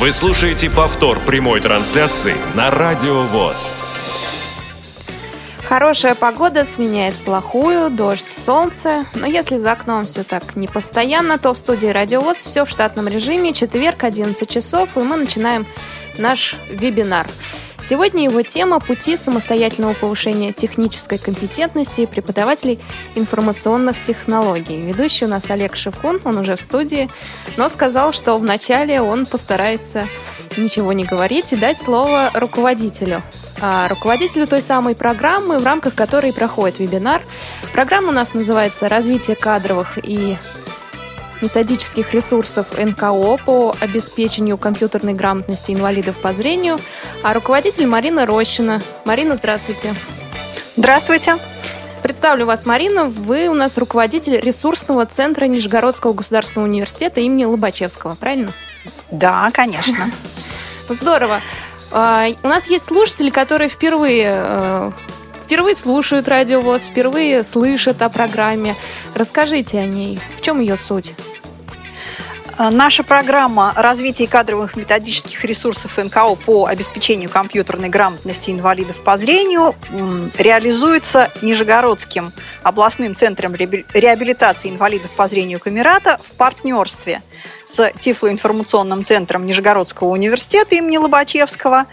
Вы слушаете повтор прямой трансляции на Радио ВОЗ. Хорошая погода сменяет плохую, дождь, солнце. Но если за окном все так не постоянно, то в студии Радиовоз все в штатном режиме. Четверг, 11 часов, и мы начинаем наш вебинар. Сегодня его тема «Пути самостоятельного повышения технической компетентности преподавателей информационных технологий». Ведущий у нас Олег Шевкун, он уже в студии, но сказал, что вначале он постарается ничего не говорить и дать слово руководителю. А руководителю той самой программы, в рамках которой проходит вебинар. Программа у нас называется «Развитие кадровых и методических ресурсов НКО по обеспечению компьютерной грамотности инвалидов по зрению, а руководитель Марина Рощина. Марина, здравствуйте. Здравствуйте. Представлю вас, Марина. Вы у нас руководитель ресурсного центра Нижегородского государственного университета имени Лобачевского, правильно? Да, конечно. Здорово. А, у нас есть слушатели, которые впервые э, впервые слушают радиовоз, впервые слышат о программе. Расскажите о ней. В чем ее суть? Э, наша программа развития кадровых методических ресурсов НКО по обеспечению компьютерной грамотности инвалидов по зрению реализуется Нижегородским областным центром реабилитации инвалидов по зрению Камерата в партнерстве с Тифлоинформационным центром Нижегородского университета имени Лобачевского,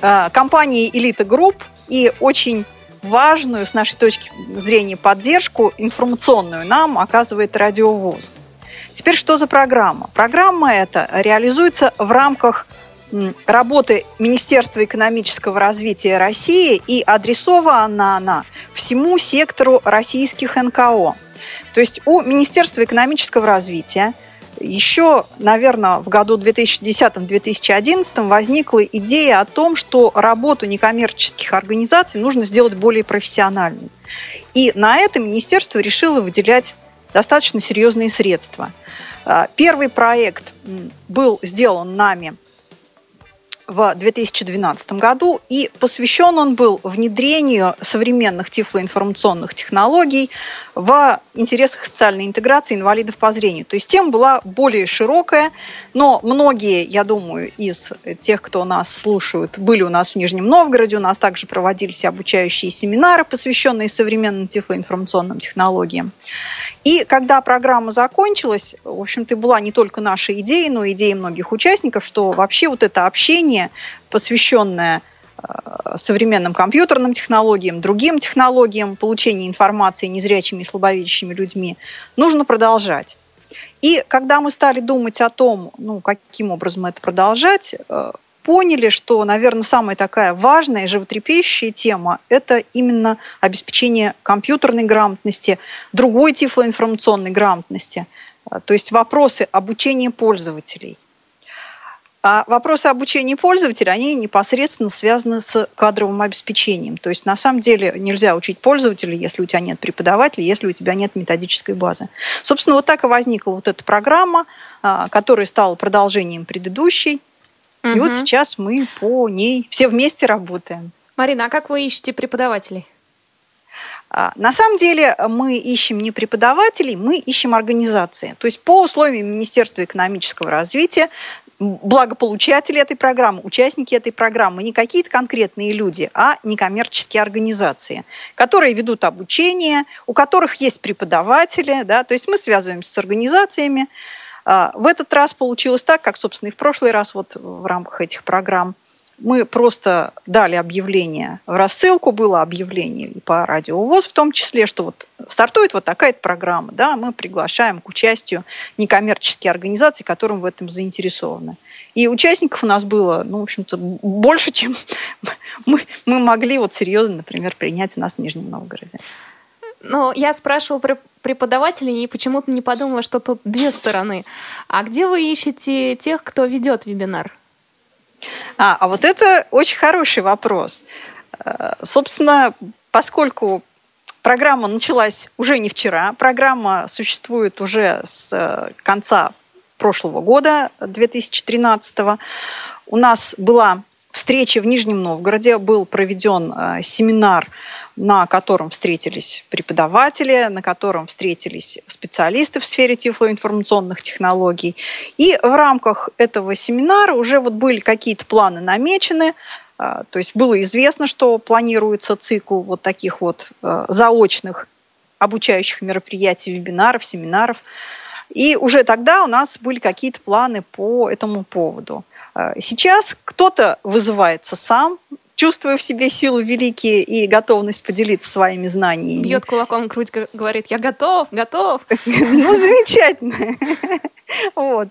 э, компанией «Элита Групп» и очень важную, с нашей точки зрения, поддержку информационную нам оказывает Радио ВОС. Теперь что за программа? Программа эта реализуется в рамках работы Министерства экономического развития России и адресована она всему сектору российских НКО. То есть у Министерства экономического развития еще, наверное, в году 2010-2011 возникла идея о том, что работу некоммерческих организаций нужно сделать более профессиональной. И на это министерство решило выделять достаточно серьезные средства. А, первый проект был сделан нами в 2012 году, и посвящен он был внедрению современных тифлоинформационных технологий в интересах социальной интеграции инвалидов по зрению. То есть тема была более широкая, но многие, я думаю, из тех, кто нас слушают, были у нас в Нижнем Новгороде, у нас также проводились обучающие семинары, посвященные современным тифлоинформационным технологиям. И когда программа закончилась, в общем-то, была не только наша идея, но и идея многих участников, что вообще вот это общение, посвященное современным компьютерным технологиям, другим технологиям получения информации незрячими и слабовидящими людьми, нужно продолжать. И когда мы стали думать о том, ну, каким образом это продолжать, э, поняли, что, наверное, самая такая важная и животрепещущая тема – это именно обеспечение компьютерной грамотности, другой тифлоинформационной грамотности, а, то есть вопросы обучения пользователей. А вопросы обучения пользователей, они непосредственно связаны с кадровым обеспечением. То есть на самом деле нельзя учить пользователей, если у тебя нет преподавателей, если у тебя нет методической базы. Собственно, вот так и возникла вот эта программа, а, которая стала продолжением предыдущей. Угу. И вот сейчас мы по ней все вместе работаем. Марина, а как вы ищете преподавателей? А, на самом деле мы ищем не преподавателей, мы ищем организации. То есть по условиям Министерства экономического развития благополучатели этой программы, участники этой программы не какие-то конкретные люди, а некоммерческие организации, которые ведут обучение, у которых есть преподаватели, да, то есть мы связываемся с организациями, а, в этот раз получилось так, как, собственно, и в прошлый раз вот в рамках этих программ. Мы просто дали объявление в рассылку, было объявление и по радио ВОЗ в том числе, что вот стартует вот такая-то программа, да, мы приглашаем к участию некоммерческие организации, которым в этом заинтересованы. И участников у нас было, ну, в общем-то, больше, чем мы, мы могли вот серьезно, например, принять у нас в Нижнем Новгороде. Ну, я спрашивала про преподавателей и почему-то не подумала, что тут две стороны. А где вы ищете тех, кто ведет вебинар? А, а вот это очень хороший вопрос. Э, собственно, поскольку программа началась уже не вчера, программа существует уже с э, конца прошлого года, 2013 у нас была встрече в Нижнем Новгороде был проведен э, семинар, на котором встретились преподаватели, на котором встретились специалисты в сфере тифлоинформационных технологий. И в рамках этого семинара уже вот были какие-то планы намечены, э, то есть было известно, что планируется цикл вот таких вот э, заочных обучающих мероприятий, вебинаров, семинаров. И уже тогда у нас были какие-то планы по этому поводу. Э, сейчас кто-то вызывается сам, чувствуя в себе силы великие и готовность поделиться своими знаниями. Бьет кулаком грудь, говорит, я готов, готов. Ну, замечательно. Вот.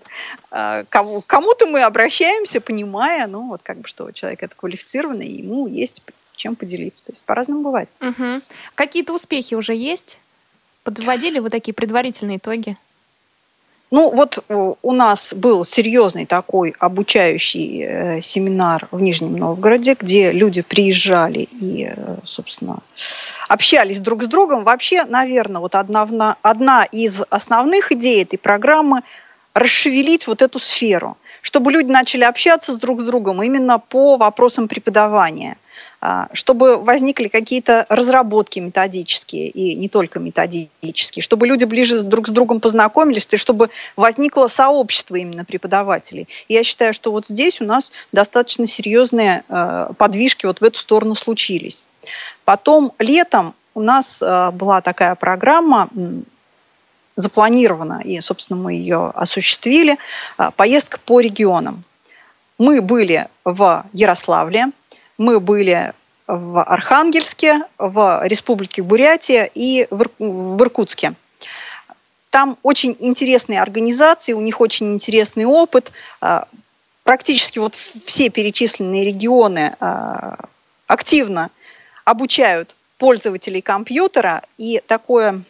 Э, кому-то мы обращаемся, понимая, ну, вот как бы, что человек это квалифицированный, ему есть чем поделиться. То есть по-разному бывает. Какие-то успехи уже есть? Подводили вы такие предварительные итоги? Ну, вот э, у нас был серьезный такой обучающий э, семинар в Нижнем Новгороде, где люди приезжали и, э, собственно, общались друг с другом. Вообще, наверное, вот одна, одна из основных идей этой программы – расшевелить вот эту сферу, чтобы люди начали общаться с друг с другом именно по вопросам преподавания – чтобы возникли какие-то разработки методические и не только методические, чтобы люди ближе друг с другом познакомились, то есть чтобы возникло сообщество именно преподавателей. И я считаю, что вот здесь у нас достаточно серьезные а, подвижки вот в эту сторону случились. Потом летом у нас а, была такая программа, запланирована, и, собственно, мы ее осуществили, поездка по регионам. Мы были в Ярославле, мы были в Архангельске, в Республике Бурятия и в Иркутске. Там очень интересные организации, у них очень интересный опыт. А, практически вот все перечисленные регионы а, активно обучают пользователей компьютера. И такое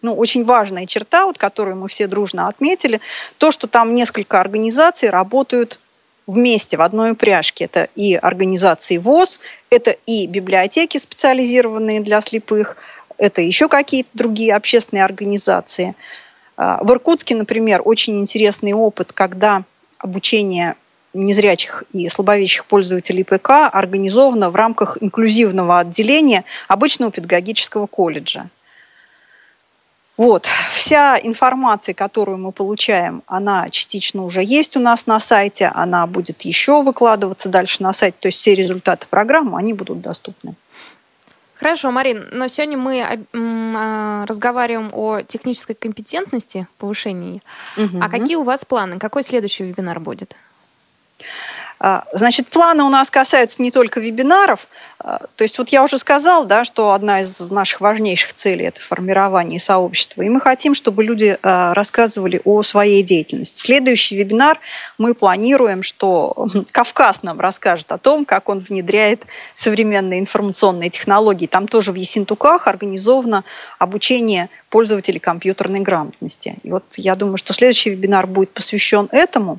ну, очень важная черта, вот, которую мы все дружно отметили, то, что там несколько организаций работают вместе в одной упряжке. Это и организации ВОЗ, это и библиотеки, специализированные для слепых, это еще какие-то другие общественные организации. А, в Иркутске, например, очень интересный опыт, когда обучение незрячих и слабовидящих пользователей ПК организовано в рамках инклюзивного отделения обычного педагогического колледжа. Вот. Вся информация, которую мы получаем, она частично уже есть у нас на сайте, она будет еще выкладываться дальше на сайте, то есть все результаты программы, они будут доступны. Хорошо, Марин, но сегодня мы а, разговариваем о технической компетентности, повышении. Угу. А какие у вас планы? Какой следующий вебинар будет? А, значит, планы у нас касаются не только вебинаров. А, то есть вот я уже сказала, да, что одна из наших важнейших целей – это формирование сообщества. И мы хотим, чтобы люди а, рассказывали о своей деятельности. Следующий вебинар мы планируем, что Кавказ нам расскажет о том, как он внедряет современные информационные технологии. Там тоже в Ессентуках организовано обучение пользователей компьютерной грамотности. И вот я думаю, что следующий вебинар будет посвящен этому.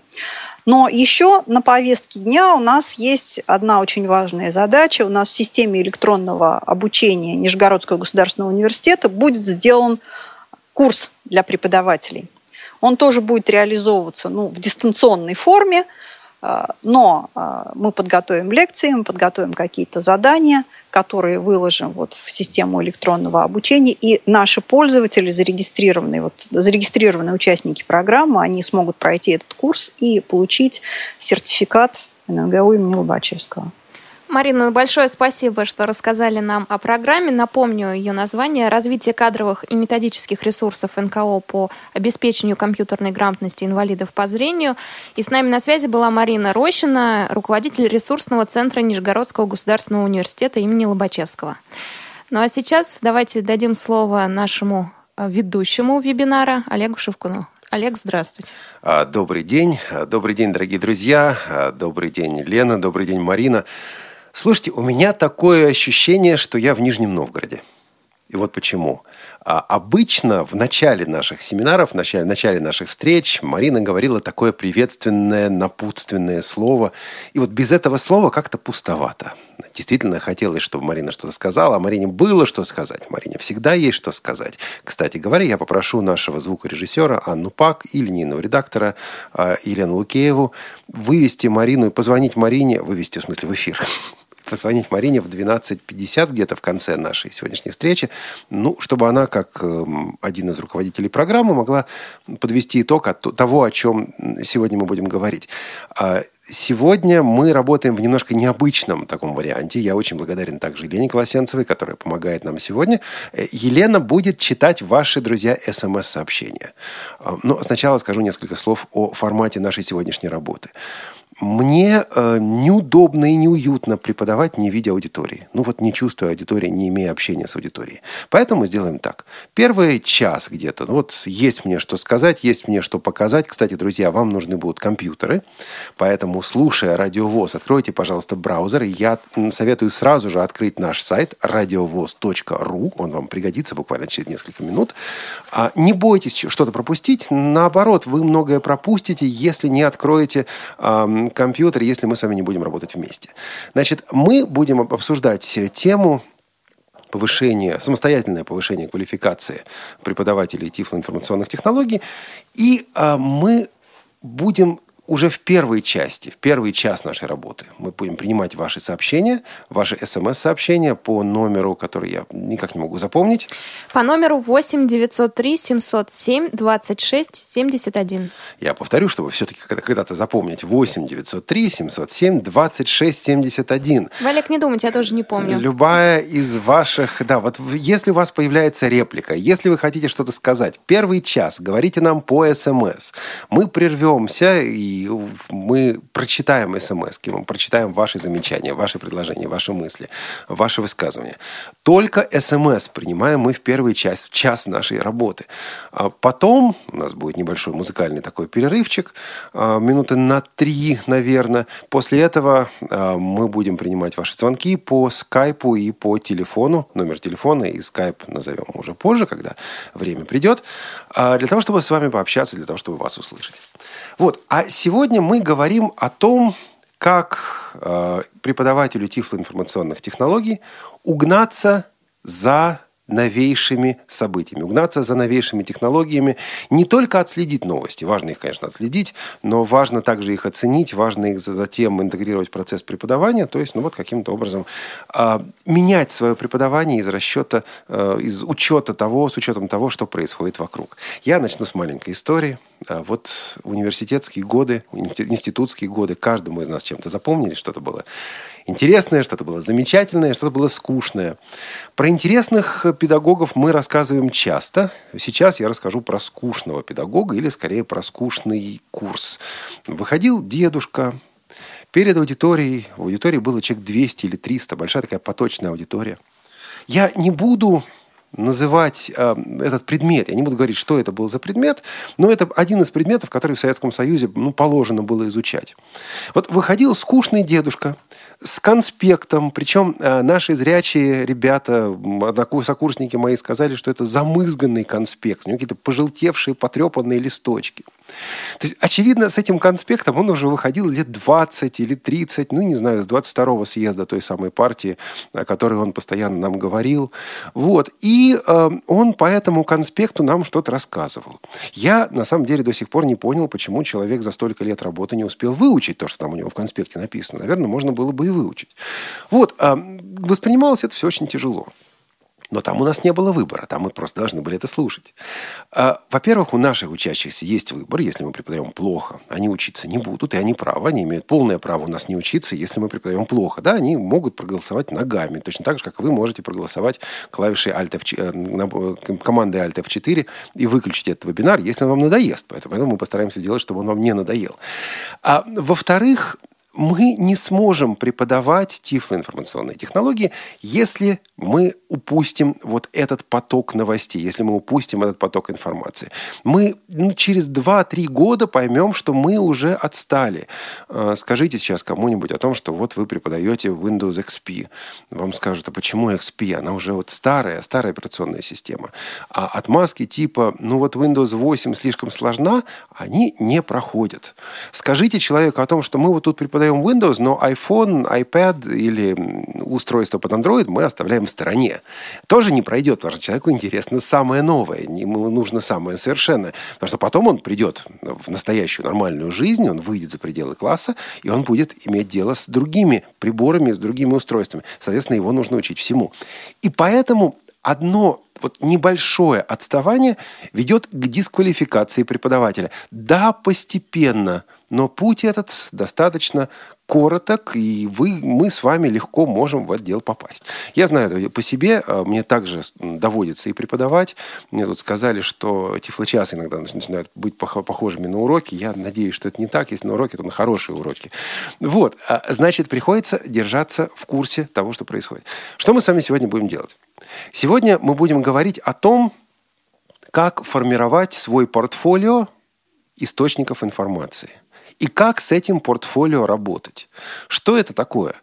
Но еще на повестке дня у нас есть одна очень важная задача. У нас в системе электронного обучения Нижегородского государственного университета будет сделан курс для преподавателей. Он тоже будет реализовываться ну, в дистанционной форме, но а, мы подготовим лекции, мы подготовим какие-то задания, которые выложим вот в систему электронного обучения, и наши пользователи, зарегистрированные, вот, зарегистрированные участники программы, они смогут пройти этот курс и получить сертификат НГУ имени Лобачевского. Марина, большое спасибо, что рассказали нам о программе. Напомню ее название «Развитие кадровых и методических ресурсов НКО по обеспечению компьютерной грамотности инвалидов по зрению». И с нами на связи была Марина Рощина, руководитель ресурсного центра Нижегородского государственного университета имени Лобачевского. Ну а сейчас давайте дадим слово нашему э, ведущему вебинара Олегу Шевкуну. Олег, здравствуйте. А, добрый день. А, добрый день, дорогие друзья. А, добрый день, Лена. Добрый день, Марина. Слушайте, у меня такое ощущение, что я в Нижнем Новгороде. И вот почему. А обычно в начале наших семинаров, в начале, в начале наших встреч Марина говорила такое приветственное, напутственное слово. И вот без этого слова как-то пустовато. Действительно хотелось, чтобы Марина что-то сказала, а Марине было что сказать. Марине всегда есть что сказать. Кстати говоря, я попрошу нашего звукорежиссера Анну Пак и линейного редактора э, Елену Лукееву вывести Марину и позвонить Марине, вывести в смысле в эфир, позвонить Марине в 12.50 где-то в конце нашей сегодняшней встречи, ну, чтобы она, как эм, один из руководителей программы, могла подвести итог от того, о чем сегодня мы будем говорить. А сегодня мы работаем в немножко необычном таком варианте. Я очень благодарен также Елене Колосенцевой, которая помогает нам сегодня. Э, Елена будет читать ваши, друзья, смс-сообщения. А, но сначала скажу несколько слов о формате нашей сегодняшней работы. Мне э, неудобно и неуютно преподавать, не видя аудитории. Ну вот не чувствуя аудитории, не имея общения с аудиторией. Поэтому сделаем так. Первый час где-то, ну вот есть мне что сказать, есть мне что показать. Кстати, друзья, вам нужны будут компьютеры. Поэтому, слушая радиовоз, откройте, пожалуйста, браузер. Я советую сразу же открыть наш сайт радиовоз.ру. Он вам пригодится буквально через несколько минут. А не бойтесь что-то пропустить. Наоборот, вы многое пропустите, если не откроете компьютер, если мы с вами не будем работать вместе. Значит, мы будем обсуждать тему повышения, самостоятельное повышение квалификации преподавателей тифлоинформационных технологий. И а, мы будем уже в первой части, в первый час нашей работы мы будем принимать ваши сообщения, ваши смс-сообщения по номеру, который я никак не могу запомнить. По номеру 8 903 707 26 71. Я повторю, чтобы все-таки когда-то запомнить. 8 903 707 26 71. Вы, Олег, не думайте, я тоже не помню. Любая из ваших... Да, вот если у вас появляется реплика, если вы хотите что-то сказать, первый час говорите нам по смс. Мы прервемся и мы прочитаем смс мы прочитаем ваши замечания, ваши предложения, ваши мысли, ваши высказывания. Только смс принимаем мы в первую часть, в час нашей работы. А потом у нас будет небольшой музыкальный такой перерывчик, а, минуты на три, наверное. После этого а, мы будем принимать ваши звонки по скайпу и по телефону. Номер телефона и скайп назовем уже позже, когда время придет, для того, чтобы с вами пообщаться, для того, чтобы вас услышать. Вот. А сегодня мы говорим о том, как э, преподавателю тифлоинформационных технологий угнаться за новейшими событиями, угнаться за новейшими технологиями, не только отследить новости, важно их, конечно, отследить, но важно также их оценить, важно их затем интегрировать в процесс преподавания, то есть, ну вот каким-то образом э, менять свое преподавание из расчета, э, из учета того, с учетом того, что происходит вокруг. Я начну с маленькой истории. А вот университетские годы, институтские годы, каждому из нас чем-то запомнили, что-то было интересное, что-то было замечательное, что-то было скучное. Про интересных педагогов мы рассказываем часто. Сейчас я расскажу про скучного педагога или скорее про скучный курс. Выходил дедушка, Перед аудиторией, в аудитории было человек 200 или 300, большая такая поточная аудитория. Я не буду называть э, этот предмет. Я не буду говорить, что это был за предмет, но это один из предметов, который в Советском Союзе ну, положено было изучать. Вот выходил скучный дедушка с конспектом, причем э, наши зрячие ребята, сокурсники мои сказали, что это замызганный конспект, у него какие-то пожелтевшие, потрепанные листочки. То есть, очевидно, с этим конспектом он уже выходил лет 20 или 30, ну, не знаю, с 22-го съезда той самой партии, о которой он постоянно нам говорил. Вот. И э, он по этому конспекту нам что-то рассказывал. Я, на самом деле, до сих пор не понял, почему человек за столько лет работы не успел выучить то, что там у него в конспекте написано. Наверное, можно было бы и выучить. Вот. Э, воспринималось это все очень тяжело. Но там у нас не было выбора, там мы просто должны были это слушать. А, во-первых, у наших учащихся есть выбор, если мы преподаем плохо, они учиться не будут, и они правы, они имеют полное право у нас не учиться, если мы преподаем плохо. Да, они могут проголосовать ногами, точно так же, как вы можете проголосовать клавишей Alt F, э, командой Alt F4 и выключить этот вебинар, если он вам надоест. Поэтому мы постараемся сделать, чтобы он вам не надоел. А во-вторых, мы не сможем преподавать тифлоинформационные технологии, если мы упустим вот этот поток новостей, если мы упустим этот поток информации. Мы ну, через 2-3 года поймем, что мы уже отстали. А, скажите сейчас кому-нибудь о том, что вот вы преподаете Windows XP. Вам скажут, а почему XP? Она уже вот старая, старая операционная система. А отмазки типа, ну вот Windows 8 слишком сложна, они не проходят. Скажите человеку о том, что мы вот тут преподаем Windows, но iPhone, iPad или устройство под Android мы оставляем в стороне. Тоже не пройдет, потому что человеку интересно самое новое, ему нужно самое совершенное. Потому что потом он придет в настоящую нормальную жизнь, он выйдет за пределы класса, и он будет иметь дело с другими приборами, с другими устройствами. Соответственно, его нужно учить всему. И поэтому одно вот небольшое отставание ведет к дисквалификации преподавателя. Да, постепенно, но путь этот достаточно короток, и вы, мы с вами легко можем в отдел попасть. Я знаю это по себе, а, мне также доводится и преподавать. Мне тут сказали, что тифлочас иногда начинают быть похожими на уроки. Я надеюсь, что это не так. Если на уроки, то на хорошие уроки. Вот. А, значит, приходится держаться в курсе того, что происходит. Что мы с вами сегодня будем делать? Сегодня мы будем говорить о том, как формировать свой портфолио источников информации. И как с этим портфолио работать? Что это такое?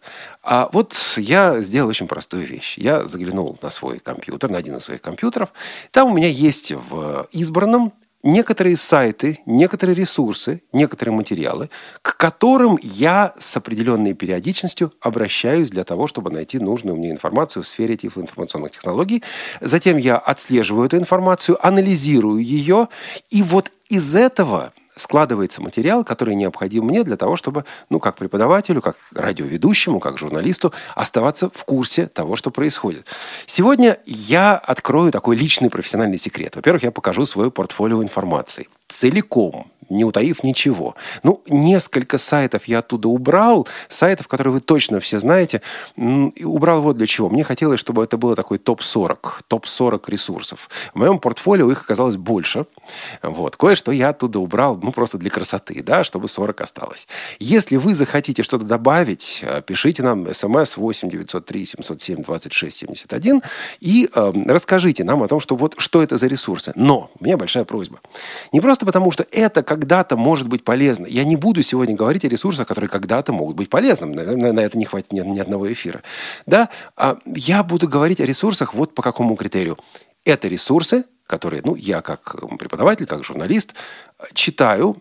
А вот я сделал очень простую вещь. Я заглянул на свой компьютер, на один из своих компьютеров. Там у меня есть в избранном некоторые сайты, некоторые ресурсы, некоторые материалы, к которым я с определенной периодичностью обращаюсь для того, чтобы найти нужную мне информацию в сфере информационных технологий. Затем я отслеживаю эту информацию, анализирую ее, и вот из этого складывается материал, который необходим мне для того, чтобы, ну, как преподавателю, как радиоведущему, как журналисту, оставаться в курсе того, что происходит. Сегодня я открою такой личный профессиональный секрет. Во-первых, я покажу свое портфолио информации целиком, не утаив ничего. Ну, несколько сайтов я оттуда убрал, сайтов, которые вы точно все знаете. Убрал вот для чего. Мне хотелось, чтобы это было такой топ-40, топ-40 ресурсов. В моем портфолио их оказалось больше. Вот. Кое-что я оттуда убрал, ну, просто для красоты, да, чтобы 40 осталось. Если вы захотите что-то добавить, э, пишите нам смс 8 903 707 26 71 и э, расскажите нам о том, что вот что это за ресурсы. Но у меня большая просьба. Не просто потому, что это когда-то может быть полезно. Я не буду сегодня говорить о ресурсах, которые когда-то могут быть полезным. На, на это не хватит ни, ни одного эфира. Да? А я буду говорить о ресурсах вот по какому критерию. Это ресурсы, которые, ну, я как преподаватель, как журналист, читаю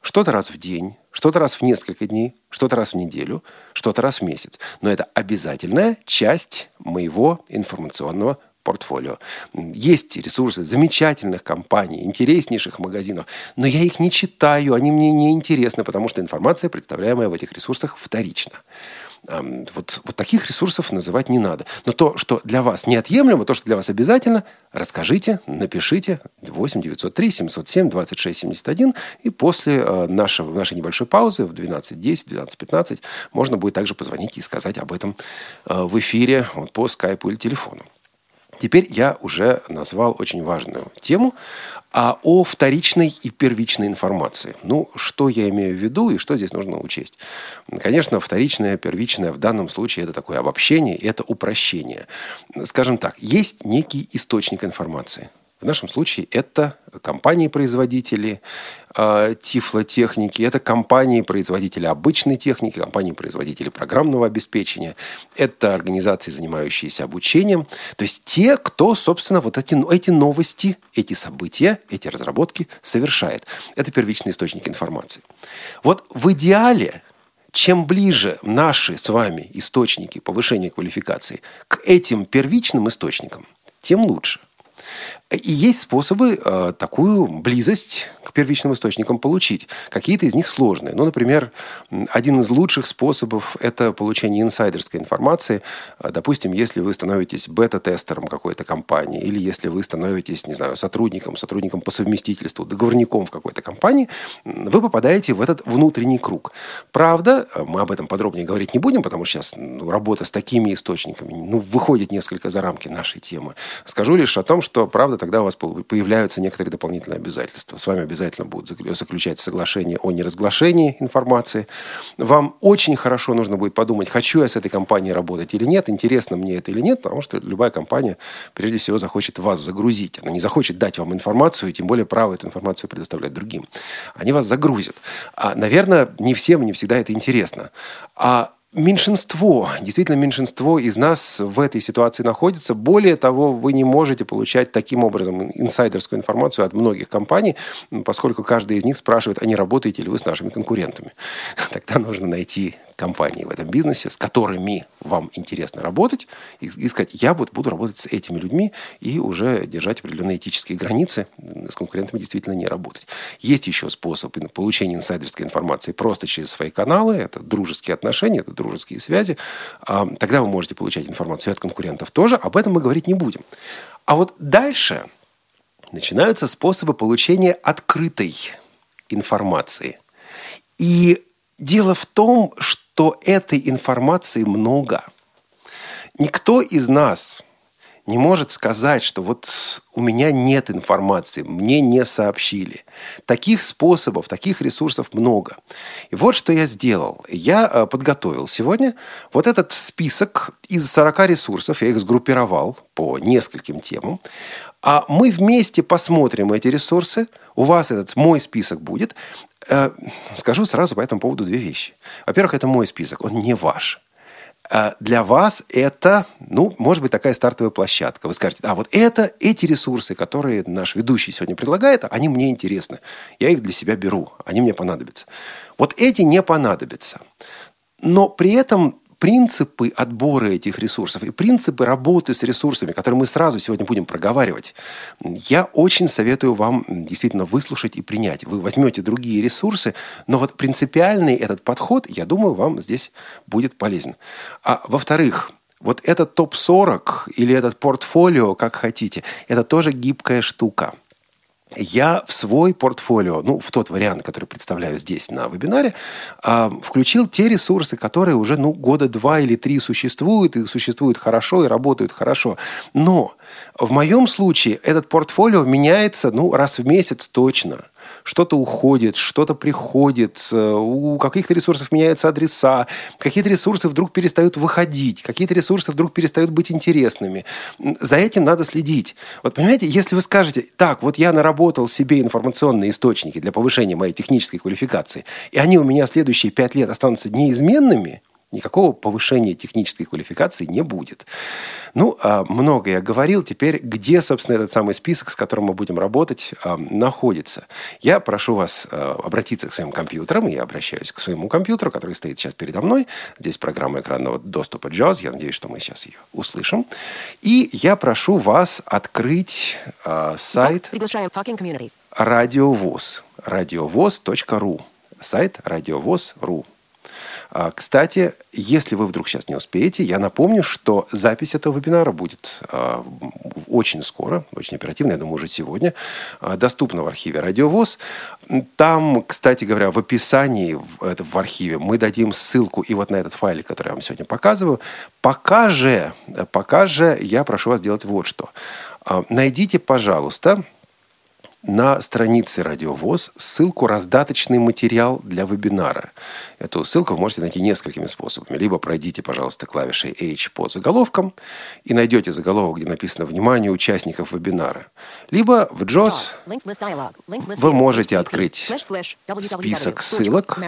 что-то раз в день, что-то раз в несколько дней, что-то раз в неделю, что-то раз в месяц. Но это обязательная часть моего информационного портфолио. Есть ресурсы замечательных компаний, интереснейших магазинов, но я их не читаю, они мне не интересны, потому что информация, представляемая в этих ресурсах, вторична. Вот, вот таких ресурсов называть не надо. Но то, что для вас неотъемлемо, то, что для вас обязательно, расскажите, напишите 8 903 707 26 71, и после э, нашего, нашей небольшой паузы в 12.10, 12.15 можно будет также позвонить и сказать об этом э, в эфире вот, по скайпу или телефону. Теперь я уже назвал очень важную тему а о вторичной и первичной информации. Ну, что я имею в виду и что здесь нужно учесть? Конечно, вторичное, первичное в данном случае это такое обобщение, это упрощение. Скажем так, есть некий источник информации. В нашем случае это компании-производители э, тифлотехники, это компании-производители обычной техники, компании-производители программного обеспечения, это организации, занимающиеся обучением. То есть те, кто, собственно, вот эти, эти новости, эти события, эти разработки совершает. Это первичный источник информации. Вот в идеале чем ближе наши с вами источники повышения квалификации к этим первичным источникам, тем лучше. И есть способы э, такую близость к первичным источникам получить. Какие-то из них сложные. Ну, например, один из лучших способов – это получение инсайдерской информации. Э, допустим, если вы становитесь бета-тестером какой-то компании, или если вы становитесь, не знаю, сотрудником, сотрудником по совместительству, договорником в какой-то компании, вы попадаете в этот внутренний круг. Правда, э, мы об этом подробнее говорить не будем, потому что сейчас ну, работа с такими источниками ну, выходит несколько за рамки нашей темы. Скажу лишь о том, что, правда, тогда у вас появляются некоторые дополнительные обязательства. С вами обязательно будут заключать соглашение о неразглашении информации. Вам очень хорошо нужно будет подумать, хочу я с этой компанией работать или нет, интересно мне это или нет, потому что любая компания прежде всего захочет вас загрузить. Она не захочет дать вам информацию, и тем более право эту информацию предоставлять другим. Они вас загрузят. А, наверное, не всем, не всегда это интересно. А меньшинство, действительно меньшинство из нас в этой ситуации находится. Более того, вы не можете получать таким образом инсайдерскую информацию от многих компаний, поскольку каждый из них спрашивает, а не работаете ли вы с нашими конкурентами. Тогда нужно найти компании в этом бизнесе, с которыми вам интересно работать, и, и сказать, я буду, буду работать с этими людьми и уже держать определенные этические границы, с конкурентами действительно не работать. Есть еще способ получения инсайдерской информации просто через свои каналы, это дружеские отношения, это дружеские связи. А, тогда вы можете получать информацию от конкурентов тоже, об этом мы говорить не будем. А вот дальше начинаются способы получения открытой информации. И дело в том, что что этой информации много. Никто из нас не может сказать, что вот у меня нет информации, мне не сообщили. Таких способов, таких ресурсов много. И вот что я сделал. Я э, подготовил сегодня вот этот список из 40 ресурсов, я их сгруппировал по нескольким темам. А мы вместе посмотрим эти ресурсы. У вас этот мой список будет. Э, скажу сразу по этому поводу две вещи. Во-первых, это мой список, он не ваш. Э, для вас это, ну, может быть, такая стартовая площадка. Вы скажете, а вот это, эти ресурсы, которые наш ведущий сегодня предлагает, они мне интересны. Я их для себя беру, они мне понадобятся. Вот эти не понадобятся. Но при этом принципы отбора этих ресурсов и принципы работы с ресурсами, которые мы сразу сегодня будем проговаривать, я очень советую вам действительно выслушать и принять. Вы возьмете другие ресурсы, но вот принципиальный этот подход, я думаю, вам здесь будет полезен. А во-вторых, вот этот топ-40 или этот портфолио, как хотите, это тоже гибкая штука – я в свой портфолио, ну, в тот вариант, который представляю здесь на вебинаре, э, включил те ресурсы, которые уже, ну, года два или три существуют, и существуют хорошо, и работают хорошо. Но в моем случае этот портфолио меняется, ну, раз в месяц точно – что-то уходит, что-то приходит, э, у каких-то ресурсов меняются адреса, какие-то ресурсы вдруг перестают выходить, какие-то ресурсы вдруг перестают быть интересными. За этим надо следить. Вот понимаете, если вы скажете, так, вот я наработал себе информационные источники для повышения моей технической квалификации, и они у меня следующие пять лет останутся неизменными, никакого повышения технической квалификации не будет. Ну, а, много я говорил. Теперь, где, собственно, этот самый список, с которым мы будем работать, а, находится? Я прошу вас а, обратиться к своим компьютерам. Я обращаюсь к своему компьютеру, который стоит сейчас передо мной. Здесь программа экранного доступа JAWS. Я надеюсь, что мы сейчас ее услышим. И я прошу вас открыть сайт радиовоз. радиовоз.ру. Сайт радиовоз.ру. А, кстати, если вы вдруг сейчас не успеете, я напомню, что запись этого вебинара будет а, очень скоро, очень оперативно, я думаю, уже сегодня, а, доступна в архиве «Радиовоз». Там, кстати говоря, в описании в, архиве мы дадим ссылку и вот на этот файлик, который я вам сегодня показываю. Пока же, пока же я прошу вас сделать вот что. Найдите, пожалуйста, на странице Радиовоз ссылку «Раздаточный материал для вебинара». Эту ссылку вы можете найти несколькими способами. Либо пройдите, пожалуйста, клавишей H по заголовкам и найдете заголовок, где написано «Внимание участников вебинара». Либо в JOS вы можете открыть список ссылок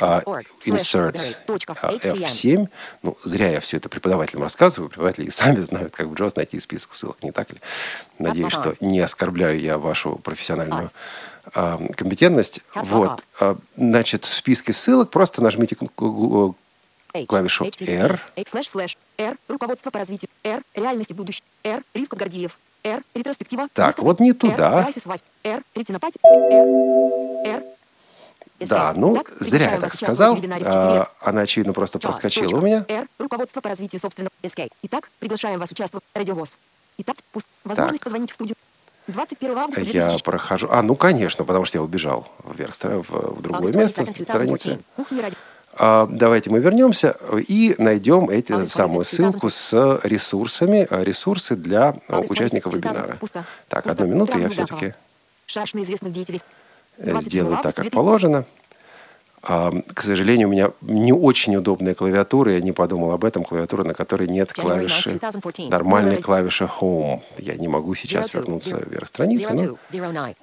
а, Insert а, F7. Ну, зря я все это преподавателям рассказываю. Преподаватели сами знают, как в JOS найти список ссылок, не так ли? Надеюсь, что не оскорбляю я вашу профессиональную а, компетентность. Вот. А, значит, в списке ссылок просто нажмите клавишу R. R. Руководство по развитию. R. Реальности будущего. R. Ривка Гордиев. R. Ретроспектива. Так, вот не туда. R. Ретинопатия. R. R. Да, ну, так, зря я так сказал. А, она, очевидно, просто проскочила у меня. R. Руководство по развитию собственного SK. Итак, приглашаем вас участвовать в радиовоз. Итак, пусть. Возможность так. позвонить в студию. 21 августа 2000... Я прохожу... А, ну, конечно, потому что я убежал вверх, в, в другое место, страницы. А, давайте мы вернемся и найдем эту самую ссылку с ресурсами, а, ресурсы для участников вебинара. Так, одну минуту, я все-таки сделаю так, как положено. А, к сожалению, у меня не очень удобная клавиатура. Я не подумал об этом. Клавиатура, на которой нет клавиши, нормальной клавиши Home. Я не могу сейчас вернуться вверх страницы. Но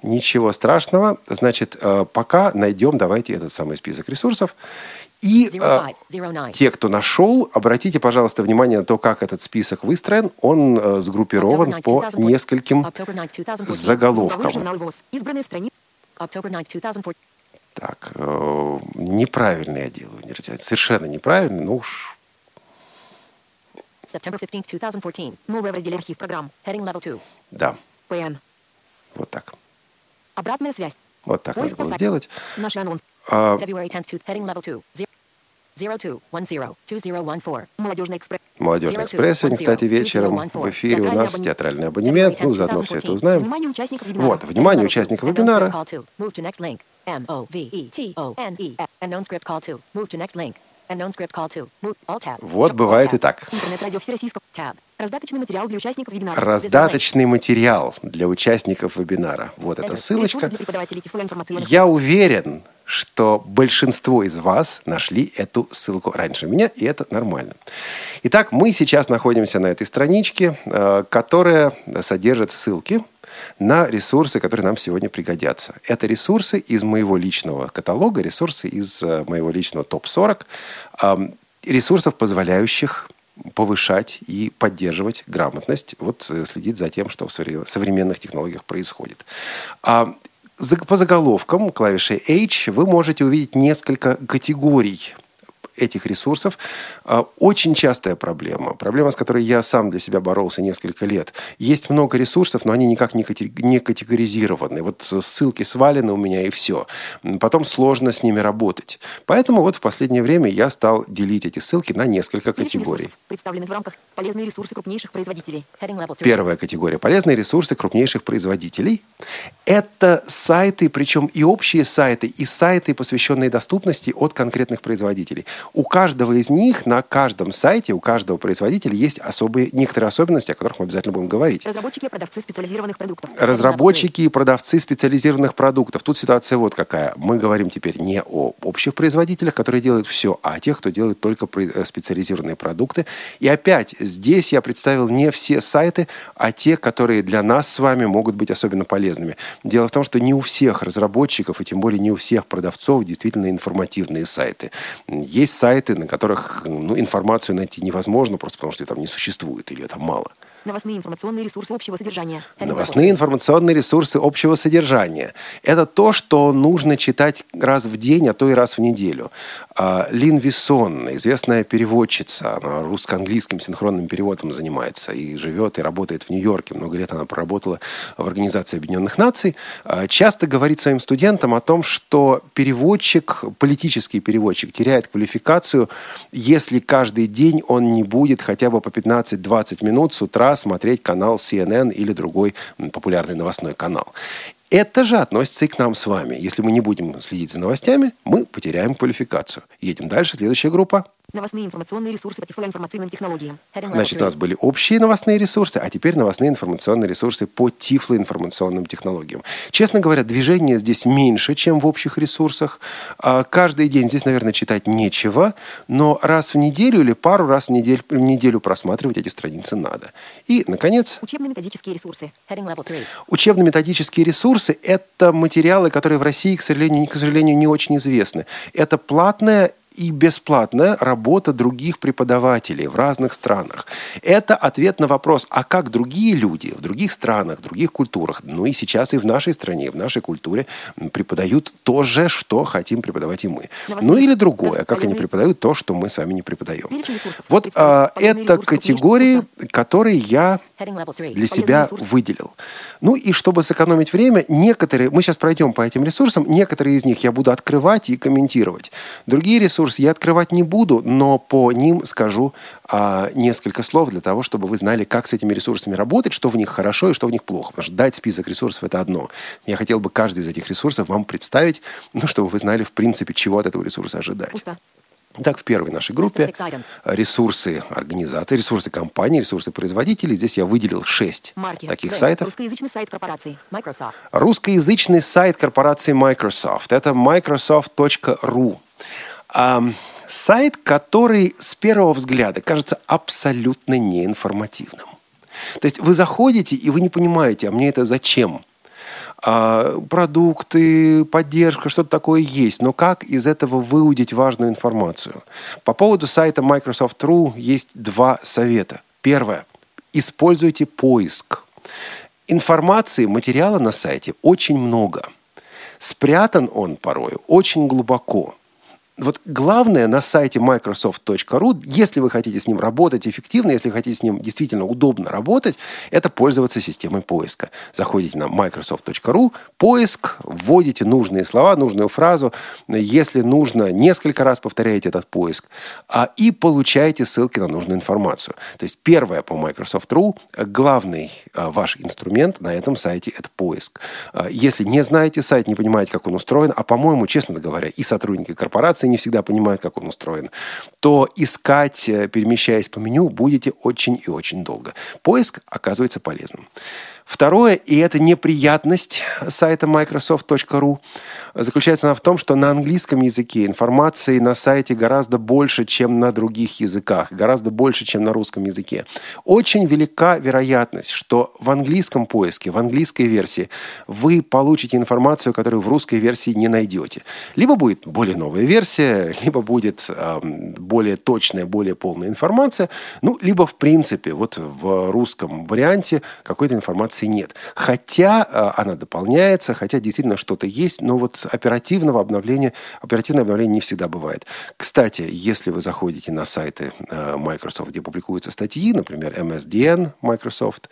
ничего страшного. Значит, а, пока найдем, давайте этот самый список ресурсов. И э, те, кто нашел, обратите, пожалуйста, внимание на то, как этот список выстроен. Он э, сгруппирован по нескольким заголовкам. Так, э, неправильный я делаю, совершенно неправильный, ну уж. September 15, 2014. Новое в разделе архив программ. Heading Level 2. Да. PN. Вот так. Обратная связь. Вот так Поиск надо было сделать. Наш анонс. А, February 10, heading Level 2. 0210-2014. Молодежный экспресс. Молодежный экспресс. сегодня, кстати, вечером в эфире у нас театральный абонемент. Ну, заодно все это узнаем. Вот, внимание участников вебинара. Вот бывает и так. Раздаточный материал для участников вебинара. Раздаточный материал для участников вебинара. Вот эта ссылочка. Я уверен, что большинство из вас нашли эту ссылку раньше меня, и это нормально. Итак, мы сейчас находимся на этой страничке, э, которая содержит ссылки на ресурсы, которые нам сегодня пригодятся. Это ресурсы из моего личного каталога, ресурсы из э, моего личного топ-40, ресурсов, позволяющих повышать и поддерживать грамотность, вот э, следить за тем, что в современных технологиях происходит. А по заголовкам клавишей H вы можете увидеть несколько категорий этих ресурсов а, очень частая проблема. Проблема, с которой я сам для себя боролся несколько лет. Есть много ресурсов, но они никак не категоризированы. Вот ссылки свалены у меня и все. Потом сложно с ними работать. Поэтому вот в последнее время я стал делить эти ссылки на несколько категорий. Представленных в рамках полезные ресурсы крупнейших производителей. Первая категория. Полезные ресурсы крупнейших производителей. Это сайты, причем и общие сайты, и сайты, посвященные доступности от конкретных производителей. У каждого из них на каждом сайте, у каждого производителя есть особые, некоторые особенности, о которых мы обязательно будем говорить. Разработчики и продавцы специализированных продуктов. Разработчики и продавцы специализированных продуктов. Тут ситуация вот какая. Мы говорим теперь не о общих производителях, которые делают все, а о тех, кто делает только э, специализированные продукты. И опять, здесь я представил не все сайты, а те, которые для нас с вами могут быть особенно полезными. Дело в том, что не у всех разработчиков, и тем более не у всех продавцов действительно информативные сайты. Есть сайты, на которых ну, информацию найти невозможно, просто потому что ее там не существует или ее там мало. Новостные информационные ресурсы общего содержания. Новостные информационные ресурсы общего содержания. Это то, что нужно читать раз в день, а то и раз в неделю. А, Лин Висон, известная переводчица, она русско-английским синхронным переводом занимается и живет и работает в Нью-Йорке. Много лет она проработала в Организации Объединенных Наций. А, часто говорит своим студентам о том, что переводчик, политический переводчик, теряет квалификацию, если каждый день он не будет хотя бы по 15-20 минут с утра смотреть канал CNN или другой популярный новостной канал. Это же относится и к нам с вами. Если мы не будем следить за новостями, мы потеряем квалификацию. Едем дальше. Следующая группа. Новостные информационные ресурсы по тифлоинформационным технологиям. Значит, у нас были общие новостные ресурсы, а теперь новостные информационные ресурсы по тифлоинформационным технологиям. Честно говоря, движения здесь меньше, чем в общих ресурсах. А, каждый день здесь, наверное, читать нечего, но раз в неделю или пару раз в неделю, в неделю просматривать эти страницы надо. И, наконец... Учебно-методические ресурсы. Учебно-методические ресурсы – это материалы, которые в России, к сожалению, к сожалению, не очень известны. Это платная и бесплатная работа других преподавателей в разных странах. Это ответ на вопрос, а как другие люди в других странах, в других культурах, ну и сейчас и в нашей стране, в нашей культуре преподают то же, что хотим преподавать и мы. Ну или другое, как они преподают то, что мы сами не преподаем. Вот а, это категории, которые я для себя выделил. Ну и чтобы сэкономить время, некоторые, мы сейчас пройдем по этим ресурсам, некоторые из них я буду открывать и комментировать. Другие ресурсы я открывать не буду, но по ним скажу а, несколько слов для того, чтобы вы знали, как с этими ресурсами работать, что в них хорошо и что в них плохо. Потому что дать список ресурсов – это одно. Я хотел бы каждый из этих ресурсов вам представить, ну, чтобы вы знали, в принципе, чего от этого ресурса ожидать. Пусто. Так, в первой нашей группе ресурсы организации, ресурсы компании, ресурсы производителей. Здесь я выделил шесть Марки. таких сайтов. Русскоязычный сайт корпорации Microsoft. Русскоязычный сайт корпорации Microsoft. Это microsoft.ru. Сайт, который с первого взгляда кажется абсолютно неинформативным. То есть вы заходите, и вы не понимаете, а мне это зачем? А, продукты, поддержка, что-то такое есть. Но как из этого выудить важную информацию? По поводу сайта Microsoft.ru есть два совета. Первое. Используйте поиск. Информации, материала на сайте очень много. Спрятан он порою очень глубоко вот главное на сайте microsoft.ru, если вы хотите с ним работать эффективно, если хотите с ним действительно удобно работать, это пользоваться системой поиска. Заходите на microsoft.ru, поиск, вводите нужные слова, нужную фразу. Если нужно, несколько раз повторяете этот поиск а, и получаете ссылки на нужную информацию. То есть первое по Microsoft.ru, главный а, ваш инструмент на этом сайте – это поиск. А, если не знаете сайт, не понимаете, как он устроен, а, по-моему, честно говоря, и сотрудники корпорации не всегда понимают, как он устроен, то искать, э, перемещаясь по меню, будете очень и очень долго. Поиск оказывается полезным. Второе, и это неприятность сайта microsoft.ru, заключается она в том, что на английском языке информации на сайте гораздо больше, чем на других языках, гораздо больше, чем на русском языке. Очень велика вероятность, что в английском поиске, в английской версии вы получите информацию, которую в русской версии не найдете. Либо будет более новая версия, либо будет э, более точная, более полная информация, ну, либо в принципе вот в русском варианте какой-то информации информации нет. Хотя она дополняется, хотя действительно что-то есть, но вот оперативного обновления, оперативное обновление не всегда бывает. Кстати, если вы заходите на сайты Microsoft, где публикуются статьи, например, MSDN Microsoft,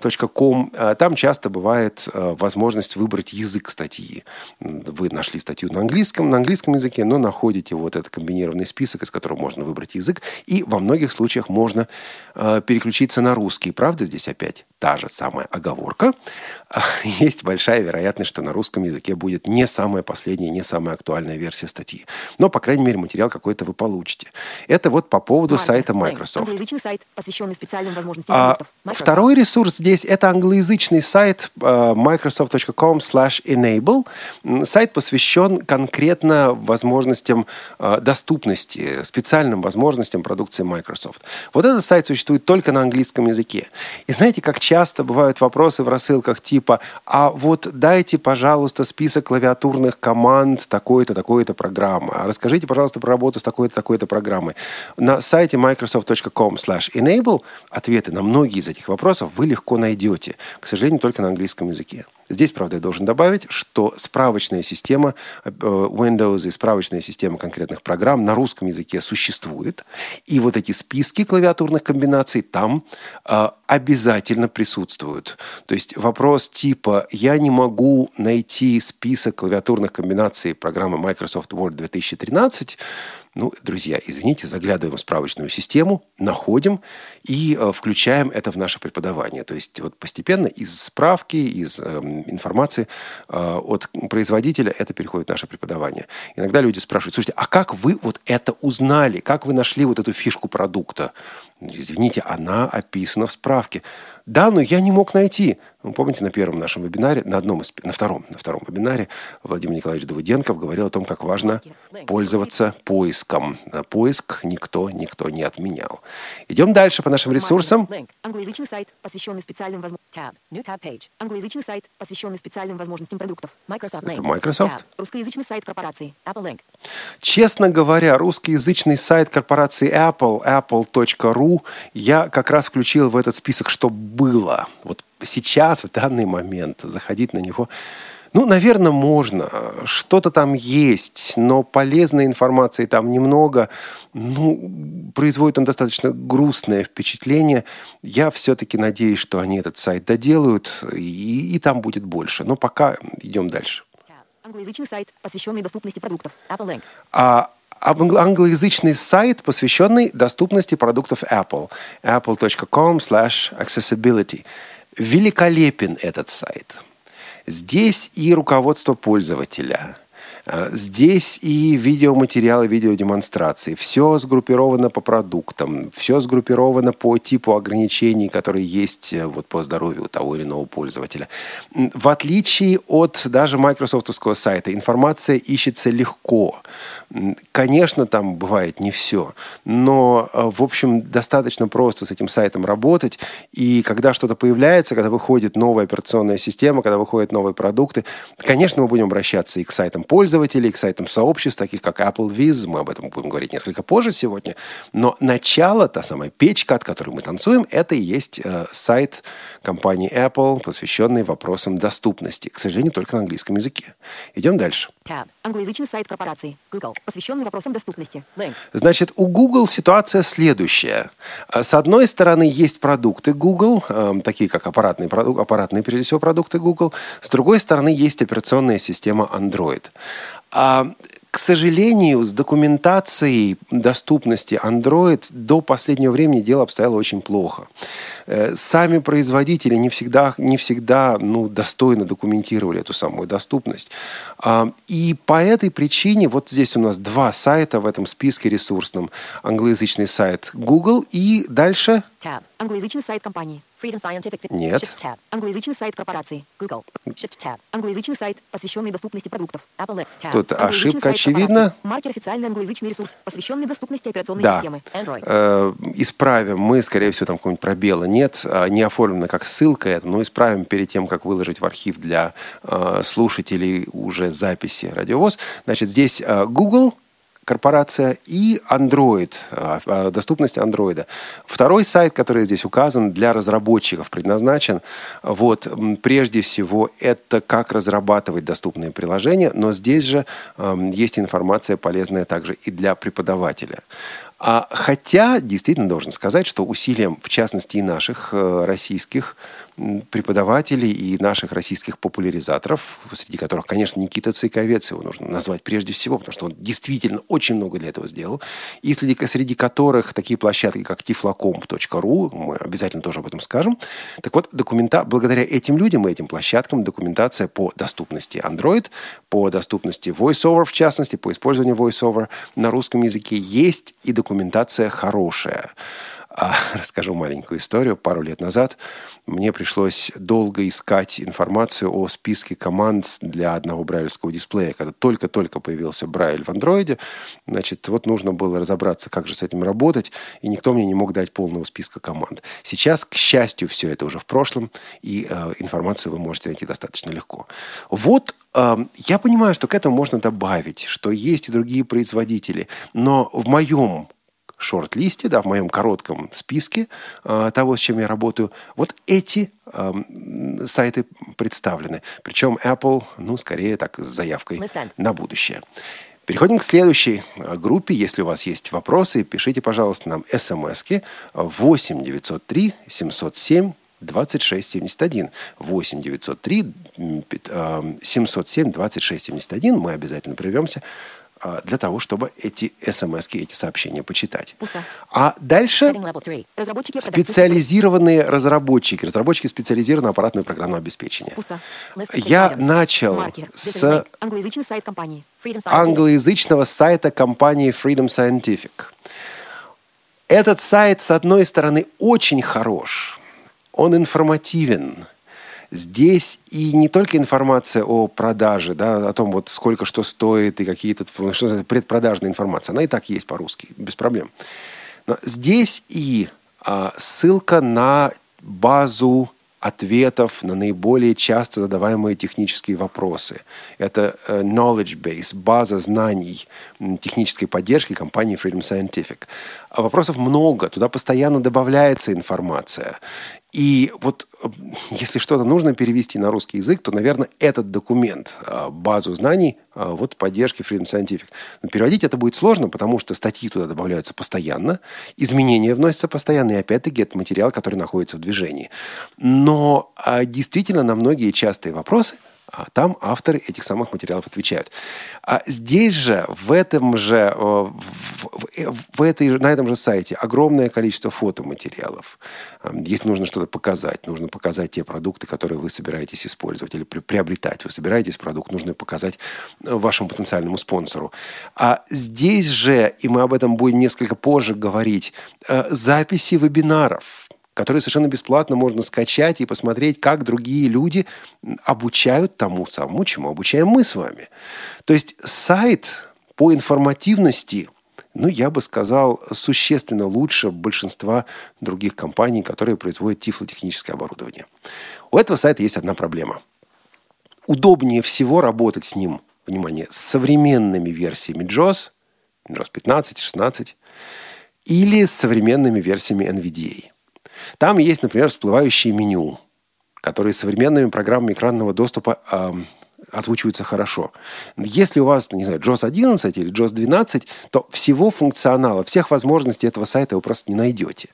com, там часто бывает возможность выбрать язык статьи. Вы нашли статью на английском, на английском языке, но находите вот этот комбинированный список, из которого можно выбрать язык, и во многих случаях можно переключиться на русский. Правда, здесь опять та же самая оговорка. Есть большая вероятность, что на русском языке будет не самая последняя, не самая актуальная версия статьи. Но, по крайней мере, материал какой-то вы получите. Это вот по поводу Маркер, сайта Microsoft. Англоязычный сайт, посвященный специальным возможностям а, Второй ресурс здесь это англоязычный сайт uh, microsoft.com enable. Сайт посвящен конкретно возможностям uh, доступности, специальным возможностям продукции Microsoft. Вот этот сайт существует только на английском языке. И знаете, как часто бывают вопросы в рассылках типа «А вот дайте, пожалуйста, список клавиатурных команд такой-то, такой-то программы. А расскажите, пожалуйста, про работу с такой-то, такой-то программой». На сайте microsoft.com enable ответы на многие из этих вопросов вы легко найдете. К сожалению, только на английском языке. Здесь, правда, я должен добавить, что справочная система э, Windows и справочная система конкретных программ на русском языке существует. И вот эти списки клавиатурных комбинаций там э, обязательно присутствуют. То есть вопрос типа «я не могу найти список клавиатурных комбинаций программы Microsoft Word 2013», ну, друзья, извините, заглядываем в справочную систему, находим и э, включаем это в наше преподавание. То есть вот постепенно из справки, из э, информации э, от производителя это переходит в наше преподавание. Иногда люди спрашивают, слушайте, а как вы вот это узнали? Как вы нашли вот эту фишку продукта? Извините, она описана в справке. Да, но я не мог найти. Вы помните, на первом нашем вебинаре, на одном из, на втором, на втором вебинаре Владимир Николаевич Давыденков говорил о том, как важно пользоваться поиском. Поиск никто, никто не отменял. Идем дальше по нашим ресурсам. Англоязычный сайт, посвященный специальным возможностям. Англоязычный сайт, посвященный специальным возможностям продуктов. Microsoft Link. Microsoft. Русскоязычный сайт корпорации. Apple Link. Честно говоря, русскоязычный сайт корпорации Apple, apple.ru, я как раз включил в этот список, что было. Вот сейчас, в данный момент, заходить на него ну, наверное, можно. Что-то там есть, но полезной информации там немного. Ну, производит он достаточно грустное впечатление. Я все-таки надеюсь, что они этот сайт доделают, и, и там будет больше. Но пока идем дальше. Англоязычный сайт, посвященный доступности продуктов. Apple. А англоязычный сайт, посвященный доступности продуктов Apple. apple.com slash accessibility. Великолепен этот сайт. Здесь и руководство пользователя. А, здесь и видеоматериалы, видеодемонстрации. Все сгруппировано по продуктам, все сгруппировано по типу ограничений, которые есть э, вот, по здоровью того или иного пользователя. В отличие от даже майкрософтовского сайта, информация ищется легко. Конечно, там бывает не все, но, э, в общем, достаточно просто с этим сайтом работать. И когда что-то появляется, когда выходит новая операционная система, когда выходят новые продукты, конечно, мы будем обращаться и к сайтам пользователей, и к сайтам сообществ, таких как Apple Viz, мы об этом будем говорить несколько позже сегодня. Но начало, та самая печка, от которой мы танцуем, это и есть э, сайт компании Apple, посвященный вопросам доступности. К сожалению, только на английском языке. Идем дальше. Tab. Англоязычный сайт корпорации. Google. Посвященный вопросам доступности. Link. Значит, у Google ситуация следующая. А, С одной стороны, есть продукты Google, эм, такие как аппаратные, аппаратные, прежде всего, продукты Google. С другой стороны, есть операционная система Android. А, к сожалению, с документацией доступности Android до последнего времени дело обстояло очень плохо. Э, Сами производители не всегда, не всегда ну, достойно документировали эту самую доступность. А, И по этой причине вот здесь у нас два сайта в этом списке ресурсном. Англоязычный сайт Google и дальше Tab. Англоязычный сайт компании. Freedom Scientific. Нет. Shift Tab. Англоязычный сайт корпорации. Google. Shift Tab. Англоязычный сайт, посвященный доступности продуктов. Apple Link. Tab. Тут ошибка очевидна. Маркер официальный англоязычный ресурс, посвященный доступности операционной Да. системы. Android. Э, исправим мы, скорее всего, там какого-нибудь пробела нет, а, не оформлено как ссылка это, но исправим перед тем, как выложить в архив для э, слушателей уже записи радиовоз. Значит, здесь э, Google корпорация и Android, а, а, доступность Android. Второй сайт, который здесь указан, для разработчиков предназначен. Вот, прежде всего, это как разрабатывать доступные приложения, но здесь же эм, есть информация полезная также и для преподавателя. А, хотя, действительно, должен сказать, что усилием, в частности, и наших э, российских преподавателей и наших российских популяризаторов, среди которых, конечно, Никита Цейковец, его нужно назвать прежде всего, потому что он действительно очень много для этого сделал, и среди, среди которых такие площадки, как tiflocomp.ru, мы обязательно тоже об этом скажем. Так вот, документа... благодаря этим людям и этим площадкам документация по доступности Android, по доступности VoiceOver, в частности, по использованию VoiceOver на русском языке есть, и документация хорошая. А, Расскажу маленькую историю. Пару лет назад мне пришлось долго искать информацию о списке команд для одного брайлевского дисплея. Когда только-только появился Брайль в андроиде, значит, вот нужно было разобраться, как же с этим работать, и никто мне не мог дать полного списка команд. Сейчас, к счастью, все это уже в прошлом, и э, информацию вы можете найти достаточно легко. Вот э, я понимаю, что к этому можно добавить, что есть и другие производители, но в моем шорт-листе, да, в моем коротком списке э, того, с чем я работаю, вот эти э, сайты представлены. Причем Apple, ну, скорее так, с заявкой на будущее. Переходим к следующей э, группе. Если у вас есть вопросы, пишите, пожалуйста, нам смски 8 903 707 2671. 8 903 м, пят- э, 707 2671. Мы обязательно прервемся для того, чтобы эти смс эти сообщения почитать. Пусто. А дальше Heading level 3. Разработчики продавцы специализированные разработчики, разработчики специализированного аппаратного программного обеспечения. Пусто. Я начал Маркер. с компании. Англоязычного сайта компании Freedom Scientific. Этот сайт, с одной стороны, очень хорош. Он информативен. Здесь и не только информация о продаже, да, о том, вот сколько что стоит и какие-то что называется, предпродажная информация. Она и так есть по-русски, без проблем. Но здесь и а, ссылка на базу ответов на наиболее часто задаваемые технические вопросы. Это э, knowledge base, база знаний технической поддержки компании Freedom Scientific. А вопросов много, туда постоянно добавляется информация. И вот э, если что-то нужно перевести на русский язык, то, наверное, этот документ, э, базу знаний, э, вот поддержки Freedom Scientific. Но переводить это будет сложно, потому что статьи туда добавляются постоянно, изменения вносятся постоянно, и опять-таки это материал, который находится в движении. Но а, действительно на многие частые вопросы там авторы этих самых материалов отвечают. А здесь же, в этом же, э, в, в, в этой, на этом же сайте огромное количество фотоматериалов. Если нужно что-то показать, нужно показать те продукты, которые вы собираетесь использовать или приобретать. Вы собираетесь продукт, нужно показать э, вашему потенциальному спонсору. А здесь же, и мы об этом будем несколько позже говорить, э, записи вебинаров – которые совершенно бесплатно можно скачать и посмотреть, как другие люди обучают тому самому, чему обучаем мы с вами. То есть сайт по информативности, ну, я бы сказал, существенно лучше большинства других компаний, которые производят тифлотехническое оборудование. У этого сайта есть одна проблема. Удобнее всего работать с ним, внимание, с современными версиями JOS, JOS 15, 16, или с современными версиями NVDA – там есть, например, всплывающее меню, которые современными программами экранного доступа озвучиваются хорошо. Если у вас, не знаю, JOS 11 или JOS 12, то всего функционала, всех возможностей этого сайта вы просто не найдете.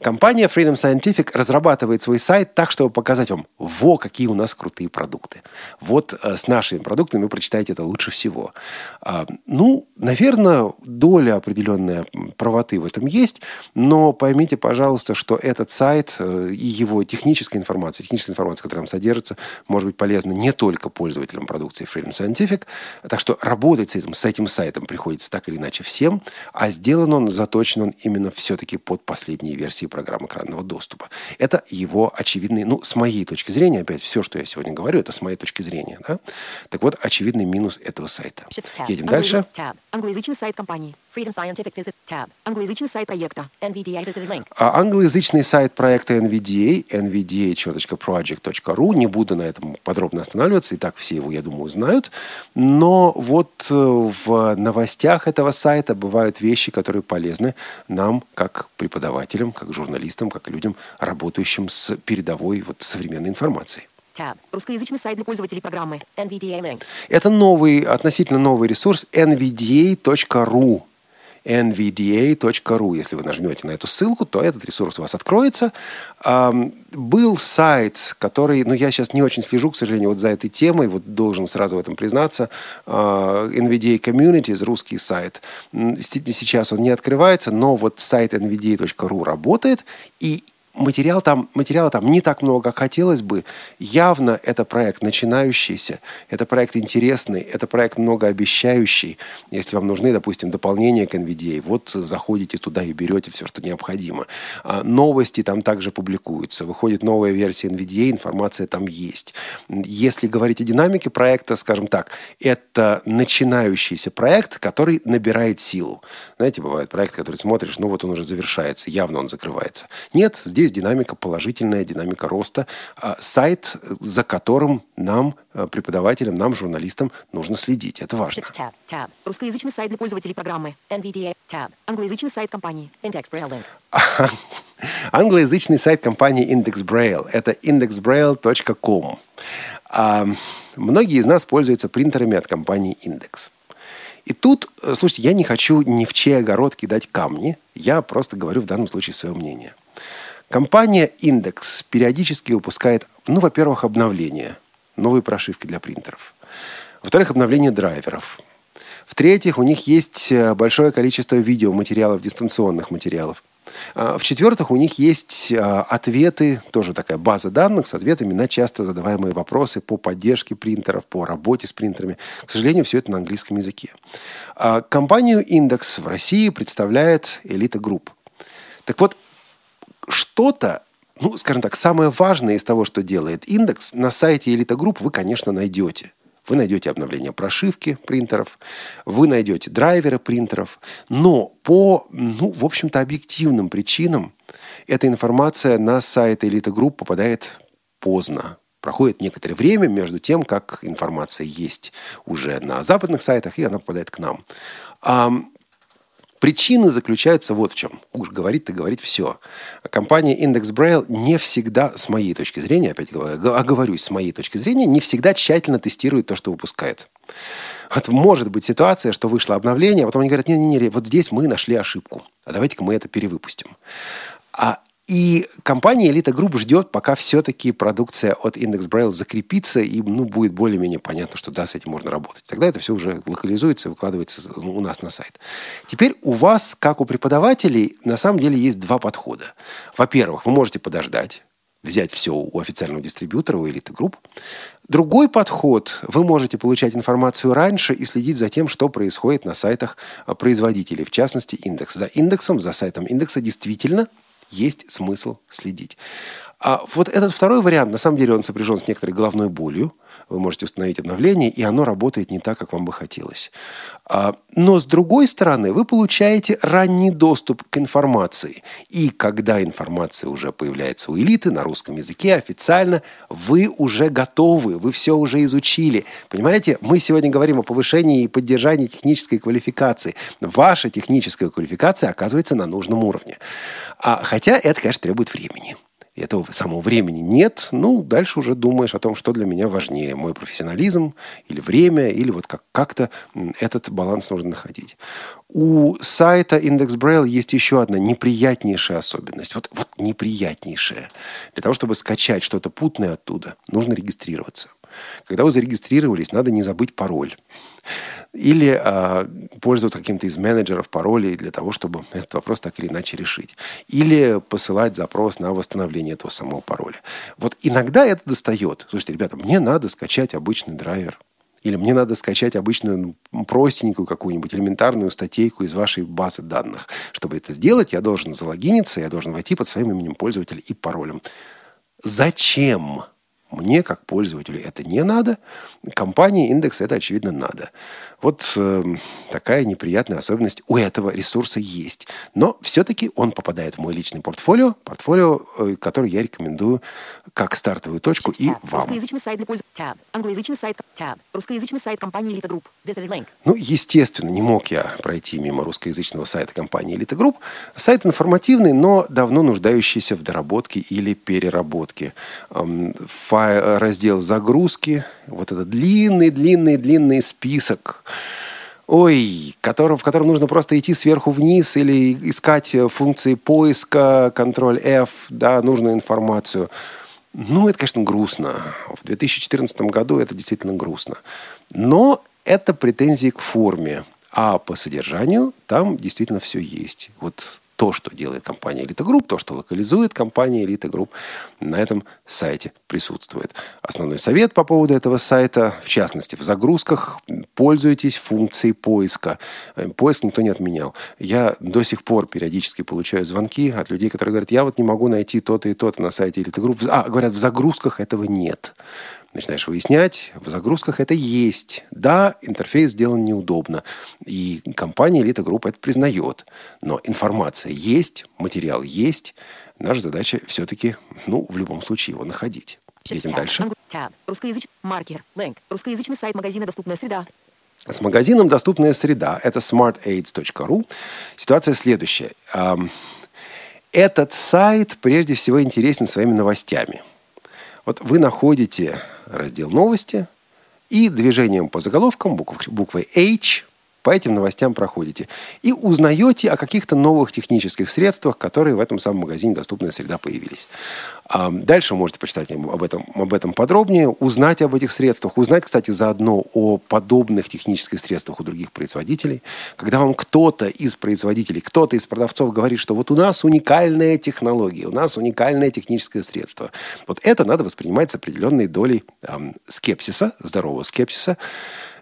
Компания Freedom Scientific разрабатывает свой сайт так, чтобы показать вам, во, какие у нас крутые продукты. Вот э, с нашими продуктами вы прочитаете это лучше всего. А, ну, наверное, доля определенная правоты в этом есть, но поймите, пожалуйста, что этот сайт э, и его техническая информация, техническая информация, которая там содержится, может быть полезна не только пользователям, продукции Freedom Scientific. Так что работать с этим, с этим сайтом приходится так или иначе всем, а сделан он, заточен он именно все-таки под последние версии программы экранного доступа. Это его очевидный, ну, с моей точки зрения, опять все, что я сегодня говорю, это с моей точки зрения. Да? Так вот, очевидный минус этого сайта. Едем дальше. Англоязычный сайт компании. Freedom Scientific Visit Tab. Англоязычный сайт проекта. NVDA Visited Link. А англоязычный сайт проекта NVDA, nvda.project.ru. Не буду на этом подробно останавливаться, и так все его, я думаю, знают. Но вот э, в новостях этого сайта бывают вещи, которые полезны нам, как преподавателям, как журналистам, как людям, работающим с передовой вот, современной информацией. Tab. Русскоязычный сайт для пользователей программы NVDA Link. Это новый, относительно новый ресурс nvda.ru nvda.ru. Если вы нажмете на эту ссылку, то этот ресурс у вас откроется. Был сайт, который, ну, я сейчас не очень слежу, к сожалению, вот за этой темой, вот должен сразу в этом признаться, а, NVDA Communities, русский сайт. Сейчас он не открывается, но вот сайт nvda.ru работает, и материал там, материала там не так много, как хотелось бы. Явно это проект начинающийся, это проект интересный, это проект многообещающий. Если вам нужны, допустим, дополнения к NVDA, вот заходите туда и берете все, что необходимо. А новости там также публикуются. Выходит новая версия NVDA, информация там есть. Если говорить о динамике проекта, скажем так, это начинающийся проект, который набирает силу. Знаете, бывает проект, который смотришь, ну вот он уже завершается, явно он закрывается. Нет, здесь здесь динамика положительная, динамика роста. А сайт, за которым нам, э, преподавателям, нам, журналистам, нужно следить. Это важно. Tab, tab. Русскоязычный сайт для пользователей программы NVDA. Tab. Англоязычный сайт компании Index Braille. Англоязычный сайт компании Index Braille. Это indexbraille.com. А многие из нас пользуются принтерами от компании Index. И тут, э, слушайте, я не хочу ни в чей огород кидать камни, я просто говорю в данном случае свое мнение – Компания Index периодически выпускает, ну, во-первых, обновления, новые прошивки для принтеров. Во-вторых, обновление драйверов. В-третьих, у них есть э, большое количество видеоматериалов, дистанционных материалов. А, в-четвертых, у них есть а, ответы, тоже такая база данных с ответами на часто задаваемые вопросы по поддержке принтеров, по работе с принтерами. К сожалению, все это на английском языке. А, компанию Index в России представляет Элита Групп. Так вот, что-то, ну, скажем так, самое важное из того, что делает индекс, на сайте Elite Group вы, конечно, найдете. Вы найдете обновление прошивки принтеров, вы найдете драйверы принтеров, но по, ну, в общем-то, объективным причинам эта информация на сайт Elite Group попадает поздно. Проходит некоторое время между тем, как информация есть уже на западных сайтах, и она попадает к нам. Причины заключаются вот в чем. Уж говорит-то говорит все. Компания Index Braille не всегда, с моей точки зрения, опять оговорюсь, с моей точки зрения, не всегда тщательно тестирует то, что выпускает. Вот может быть ситуация, что вышло обновление, а потом они говорят, не-не-не, вот здесь мы нашли ошибку, а давайте-ка мы это перевыпустим. А И компания Elite Group ждет, пока все-таки продукция от Index Braille закрепится, и ну, будет более-менее понятно, что да, с этим можно работать. Тогда это все уже локализуется и выкладывается у нас на сайт. Теперь у вас, как у преподавателей, на самом деле есть два подхода. Во-первых, вы можете подождать, взять все у официального дистрибьютора, у Elite Group. Другой подход, вы можете получать информацию раньше и следить за тем, что происходит на сайтах производителей, в частности, индекс. За индексом, за сайтом индекса действительно есть смысл следить. А вот этот второй вариант, на самом деле, он сопряжен с некоторой головной болью. Вы можете установить обновление, и оно работает не так, как вам бы хотелось. А, но, с другой стороны, вы получаете ранний доступ к информации. И когда информация уже появляется у элиты на русском языке официально, вы уже готовы, вы все уже изучили. Понимаете, мы сегодня говорим о повышении и поддержании технической квалификации. Ваша техническая квалификация оказывается на нужном уровне. А, хотя это, конечно, требует времени этого самого времени нет, ну, дальше уже думаешь о том, что для меня важнее, мой профессионализм или время, или вот как- как-то этот баланс нужно находить. У сайта Index Braille есть еще одна неприятнейшая особенность. Вот, вот неприятнейшая. Для того, чтобы скачать что-то путное оттуда, нужно регистрироваться. Когда вы зарегистрировались, надо не забыть пароль. Или э, пользоваться каким-то из менеджеров паролей для того, чтобы этот вопрос так или иначе решить. Или посылать запрос на восстановление этого самого пароля. Вот иногда это достает. Слушайте, ребята, мне надо скачать обычный драйвер. Или мне надо скачать обычную простенькую какую-нибудь элементарную статейку из вашей базы данных. Чтобы это сделать, я должен залогиниться, я должен войти под своим именем пользователя и паролем. Зачем? Мне, как пользователю, это не надо. Компании индекс это, очевидно, надо. Вот э, такая неприятная особенность у этого ресурса есть. Но все-таки он попадает в мой личный портфолио, портфолио, э, который я рекомендую как стартовую точку и вам. Русскоязычный сайт для пользователей. Tab. Англоязычный сайт. Tab. Русскоязычный сайт компании Elite Group. Visited link. Ну, естественно, не мог я пройти мимо русскоязычного сайта компании Elite Group. Сайт информативный, но давно нуждающийся в доработке или переработке. Эм, файл, раздел загрузки, вот этот длинный-длинный-длинный список Ой, которым, в котором нужно просто идти сверху вниз или искать э, функции поиска, контроль F, да, нужную информацию. Ну, это, конечно, грустно. В 2014 году это действительно грустно. Но это претензии к форме. А по содержанию там действительно все есть. Вот то, что делает компания Elite Group, то, что локализует компания Elite Group, на этом сайте присутствует. Основной совет по поводу этого сайта, в частности, в загрузках пользуйтесь функцией поиска. Э, Поиск никто не отменял. Я до сих пор периодически получаю звонки от людей, которые говорят, я вот не могу найти то-то и то-то на сайте Elite Group. А, говорят, в загрузках этого нет начинаешь выяснять, в загрузках это есть. Да, интерфейс сделан неудобно, и компания Elite Group это признает. Но информация есть, материал есть. Наша задача все-таки, ну, в любом случае его находить. Едем дальше. Русскоязычный. Маркер. Link. Русскоязычный сайт магазина «Доступная среда». С магазином «Доступная среда» это smartaids.ru. Ситуация следующая. Этот сайт прежде всего интересен своими новостями. Вот вы находите раздел «Новости» и движением по заголовкам букв- буквой H по этим новостям проходите. И узнаете о каких-то новых технических средствах, которые в этом самом магазине «Доступная среда» появились. А Дальше можете почитать об этом, об этом подробнее, узнать об этих средствах, узнать, кстати, заодно о подобных технических средствах у других производителей. Когда вам кто-то из производителей, кто-то из продавцов говорит, что вот у нас уникальная технология, у нас уникальное техническое средство. Вот это надо воспринимать с определенной долей эм, скепсиса, здорового скепсиса,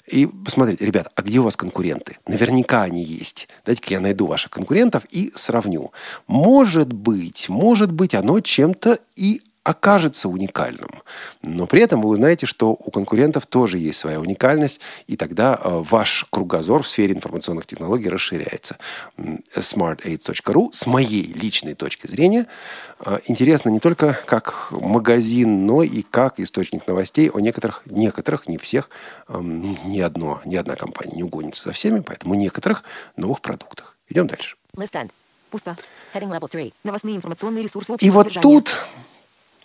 и посмотрите, ребят, а где у вас конкуренты? Наверняка они есть. Дайте-ка я найду ваших конкурентов и сравню. Может быть, может быть, оно чем-то и окажется уникальным. Но при этом вы узнаете, что у конкурентов тоже есть своя уникальность, и тогда э, ваш кругозор в сфере информационных технологий расширяется. М, smartaids.ru с моей личной точки зрения э, интересно не только как магазин, но и как источник новостей о некоторых, некоторых, не всех, эм, ни, одно, ни одна компания не угонится за всеми, поэтому некоторых новых продуктах. Идем дальше. Пусто. Heading level 3. Новостные информационные ресурсы И вот тут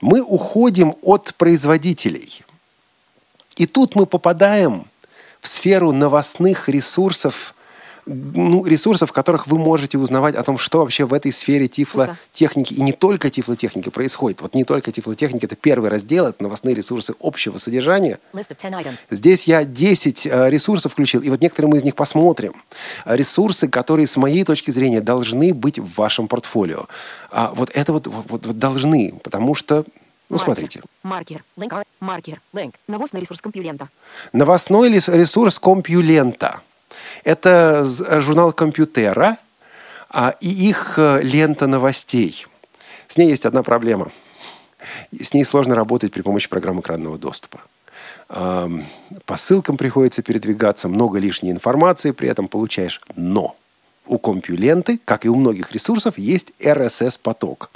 мы уходим от производителей. И тут мы попадаем в сферу новостных ресурсов, ну, ресурсов, в которых вы можете узнавать о том, что вообще в этой сфере тифлотехники и не только тифлотехники происходит. Вот не только тифлотехники, это первый раздел, это новостные ресурсы общего содержания. Здесь я 10 э, ресурсов включил, и вот некоторые мы из них посмотрим. Ресурсы, которые, с моей точки зрения, должны быть в вашем портфолио. А вот это вот, вот, вот должны, потому что ну, маркер, смотрите. Маркер, линк, маркер, линк. Новостный ресурс компьюлента. Новостной ресурс компьюлента. Это журнал компьютера а, и их э, лента новостей. С ней есть одна проблема. С ней сложно работать при помощи программы экранного доступа. По ссылкам приходится передвигаться, много лишней информации при этом получаешь. Но у компьюленты, как и у многих ресурсов, есть RSS-поток.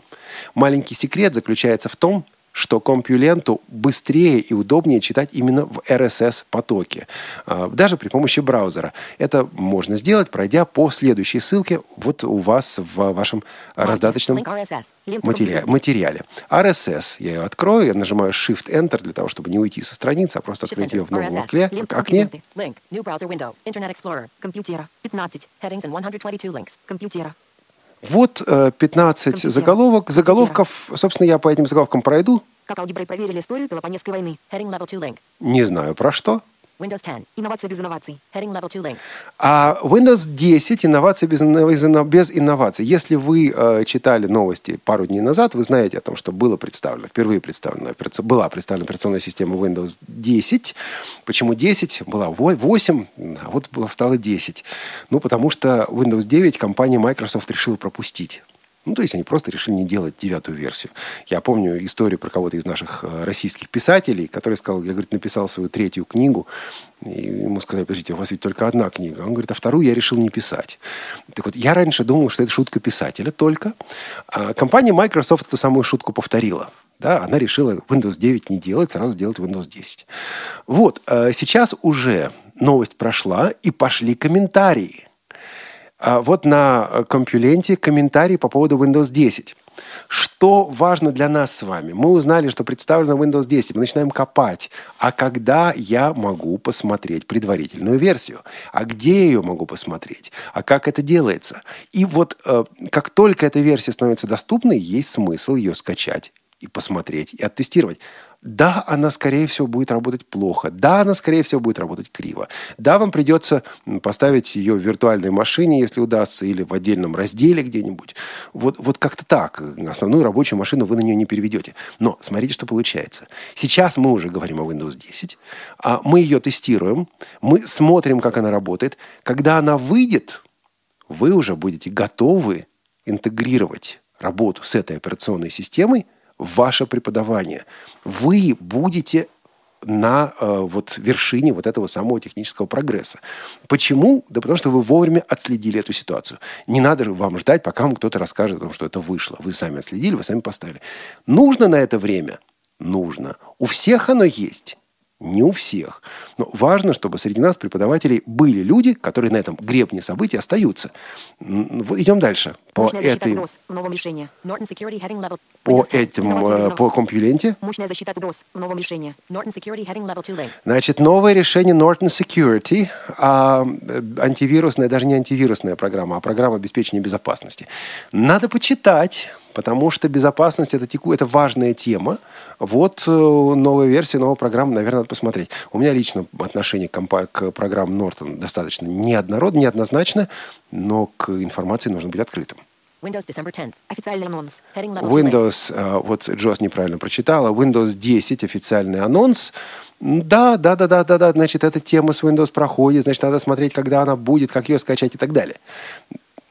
Маленький секрет заключается в том, что компьюленту быстрее и удобнее читать именно в RSS-потоке, а, даже при помощи браузера. Это можно сделать, пройдя по следующей ссылке вот у вас в вашем раздаточном материале. RSS. Я ее открою, я нажимаю Shift-Enter для того, чтобы не уйти со страницы, а просто открыть ее в новом окне. окне. Компьютера. Вот 15 э, заголовок. Заголовков, собственно, я по этим заголовкам пройду. Как алгеброй проверили историю Пелопонесской войны. Heading level 2 link. Не знаю про что. Windows 10. Инновация без инноваций. Heading level 2 link. А Windows 10 инновация без, без инноваций. Если вы э, читали новости пару дней назад, вы знаете о том, что было представлено, впервые представлена, была представлена операционная система Windows 10. Почему 10? Была 8, а вот стало 10. Ну, потому что Windows 9 компания Microsoft решила пропустить. Ну, то есть они просто решили не делать девятую версию. Я помню историю про кого-то из наших э, российских писателей, который сказал, я, говорит, написал свою третью книгу, и ему сказали, подождите, у вас ведь только одна книга. Он говорит, а вторую я решил не писать. Так вот, я раньше думал, что это шутка писателя только. А компания Microsoft эту самую шутку повторила. Да, она решила Windows 9 не делать, сразу делать Windows 10. Вот, э, сейчас уже новость прошла, и пошли комментарии – вот на э, компьюленте комментарий по поводу Windows 10. Что важно для нас с вами? Мы узнали, что представлено Windows 10. Мы начинаем копать. А когда я могу посмотреть предварительную версию? А где я ее могу посмотреть? А как это делается? И вот э, как только эта версия становится доступной, есть смысл ее скачать и посмотреть, и оттестировать. Да, она, скорее всего, будет работать плохо. Да, она, скорее всего, будет работать криво. Да, вам придется поставить ее в виртуальной машине, если удастся, или в отдельном разделе где-нибудь. Вот, вот как-то так. Основную рабочую машину вы на нее не переведете. Но смотрите, что получается. Сейчас мы уже говорим о Windows 10. А мы ее тестируем. Мы смотрим, как она работает. Когда она выйдет, вы уже будете готовы интегрировать работу с этой операционной системой ваше преподавание. Вы будете на э, вот вершине вот этого самого технического прогресса. Почему? Да потому что вы вовремя отследили эту ситуацию. Не надо вам ждать, пока вам кто-то расскажет о том, что это вышло. Вы сами отследили, вы сами поставили. Нужно на это время? Нужно. У всех оно есть. Не у всех. Но важно, чтобы среди нас, преподавателей, были люди, которые на этом гребне событий остаются. Идем дальше. По этой... По этим, э, по компьюленте. Мощная защита от угроз в новом решении. Norton Security Heading Level 2 Link. Значит, новое решение Norton Security, а, э, антивирусная, даже не антивирусная программа, а программа обеспечения безопасности. Надо почитать, потому что безопасность это, теку, это важная тема. Вот э, новая версия, новая программа, наверное, надо посмотреть. У меня лично отношение к, компа- к программам Norton достаточно неоднородно, неоднозначно, но к информации нужно быть открытым. Windows December 10. Официальный анонс. Windows, uh, вот Джос неправильно прочитала. Windows 10 официальный анонс. Да, да, да, да, да, да. Значит, эта тема с Windows проходит. Значит, надо смотреть, когда она будет, как ее скачать и так далее.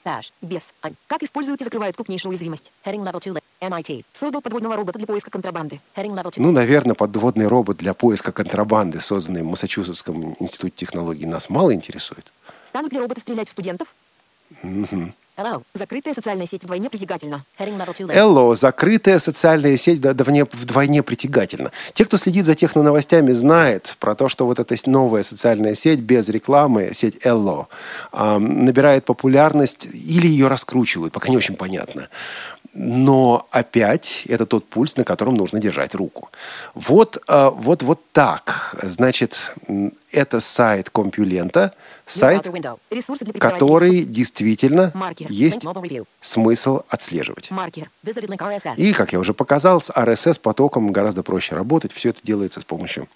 Dash. Без. Как используют и закрывают крупнейшую уязвимость? Heading level 2. MIT. Создал подводного робота для поиска контрабанды. Heading level 2. Ну, наверное, подводный робот для поиска контрабанды, созданный в Массачусетском институте технологий, нас мало интересует. Станут ли роботы стрелять в студентов? Угу. Hello. Закрытая социальная сеть вдвойне притягательна. Hello. Закрытая социальная сеть вдвойне, вдвойне притягательна. Те, кто следит за техноновостями, знает про то, что вот эта новая социальная сеть без рекламы, сеть Hello, набирает популярность или ее раскручивают, пока не очень понятно. Но опять это тот пульс, на котором нужно держать руку. Вот, а, вот, вот так. Значит, это сайт Компьюлента, сайт, который действительно есть смысл отслеживать. И, как я уже показал, с RSS-потоком гораздо проще работать. Все это делается с помощью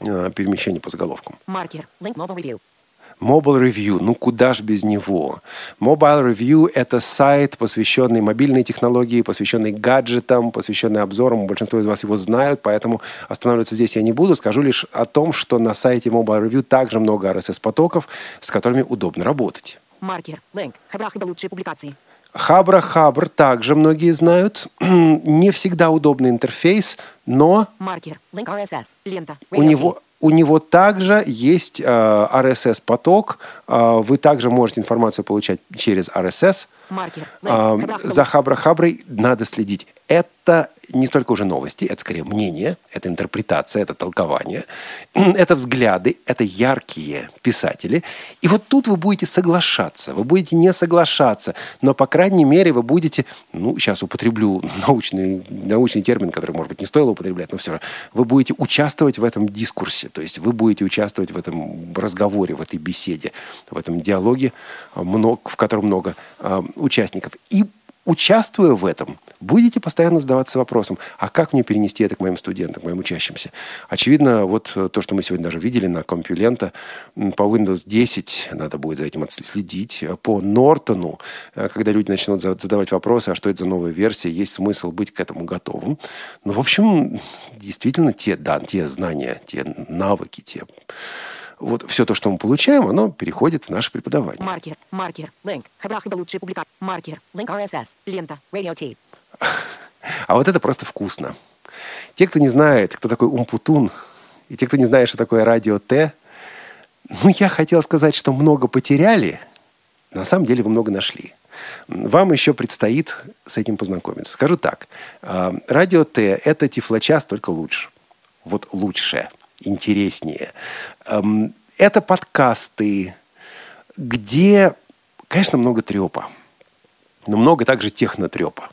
э, перемещения по заголовкам. Маркер. Link mobile review. Mobile Review, ну куда ж без него? Mobile Review – это сайт, посвященный мобильной технологии, посвященный гаджетам, посвященный обзорам. Большинство из вас его знают, поэтому останавливаться здесь я не буду. Скажу лишь о том, что на сайте Mobile Review также много RSS-потоков, с которыми удобно работать. Маркер. Link. Хабрахиба лучшие публикации. Хабра Хабр также многие знают. Не всегда удобный интерфейс, но Маркер. Link RSS. Лента. у него, у него также есть э, RSS-поток. Э, вы также можете информацию получать через RSS. Хабрахиба За Хабра-Хаброй надо следить. Это не столько уже новости, это скорее мнение, это интерпретация, это толкование, это взгляды, это яркие писатели. И вот тут вы будете соглашаться, вы будете не соглашаться, но, по крайней мере, вы будете, ну, сейчас употреблю научный, научный термин, который, может быть, не стоило употреблять, но все равно, вы будете участвовать в этом дискурсе, то есть вы будете участвовать в этом разговоре, в этой беседе, в этом диалоге, а, много, в котором много а, участников. И участвуя в этом, будете постоянно задаваться вопросом, а как мне перенести это к моим студентам, к моим учащимся? Очевидно, вот э, то, что мы сегодня даже видели на Компьюлента, по Windows 10 надо будет за этим следить. Э, По Нортону, э, когда люди начнут за- задавать вопросы, а что это за новая версия, есть смысл быть к этому готовым. Ну, в общем, действительно, те, да, те знания, те навыки, те вот все то, что мы получаем, оно переходит в наше преподавание. Маркер. Маркер. Link. Хабрахиба лучшие публикации. Маркер. Link RSS. Лента. T. А вот это просто вкусно. Те, кто не знает, кто такой Умпутун, и те, кто не знает, что такое радио Т, ну, я хотел сказать, что много потеряли, на самом деле вы много нашли. Вам еще предстоит с этим познакомиться. Скажу так. а, Радио Т – это тифлочас, только лучше. Вот лучше, интереснее. Эм, Это подкасты, где, конечно, много трепа, но много также технотрепа.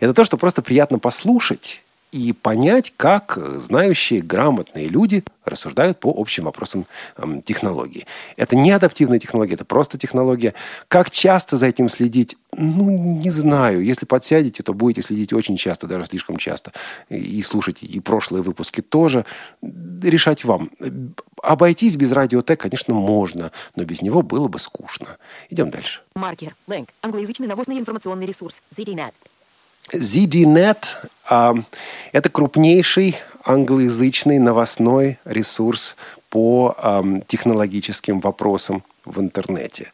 Это то, что просто приятно послушать и понять, как э, знающие, грамотные люди рассуждают по общим вопросам эм, технологии. Это не адаптивная технология, это просто технология. Как часто за этим следить? Ну, не знаю. Если подсядете, то будете следить очень часто, даже слишком часто. И слушать и прошлые выпуски тоже. Решать вам. Обойтись без радио Т, конечно, можно, но без него было бы скучно. Идем дальше. Маркер. Link. Англоязычный новостный информационный ресурс. ZDNet. ZDNet это крупнейший англоязычный новостной ресурс по технологическим вопросам в интернете.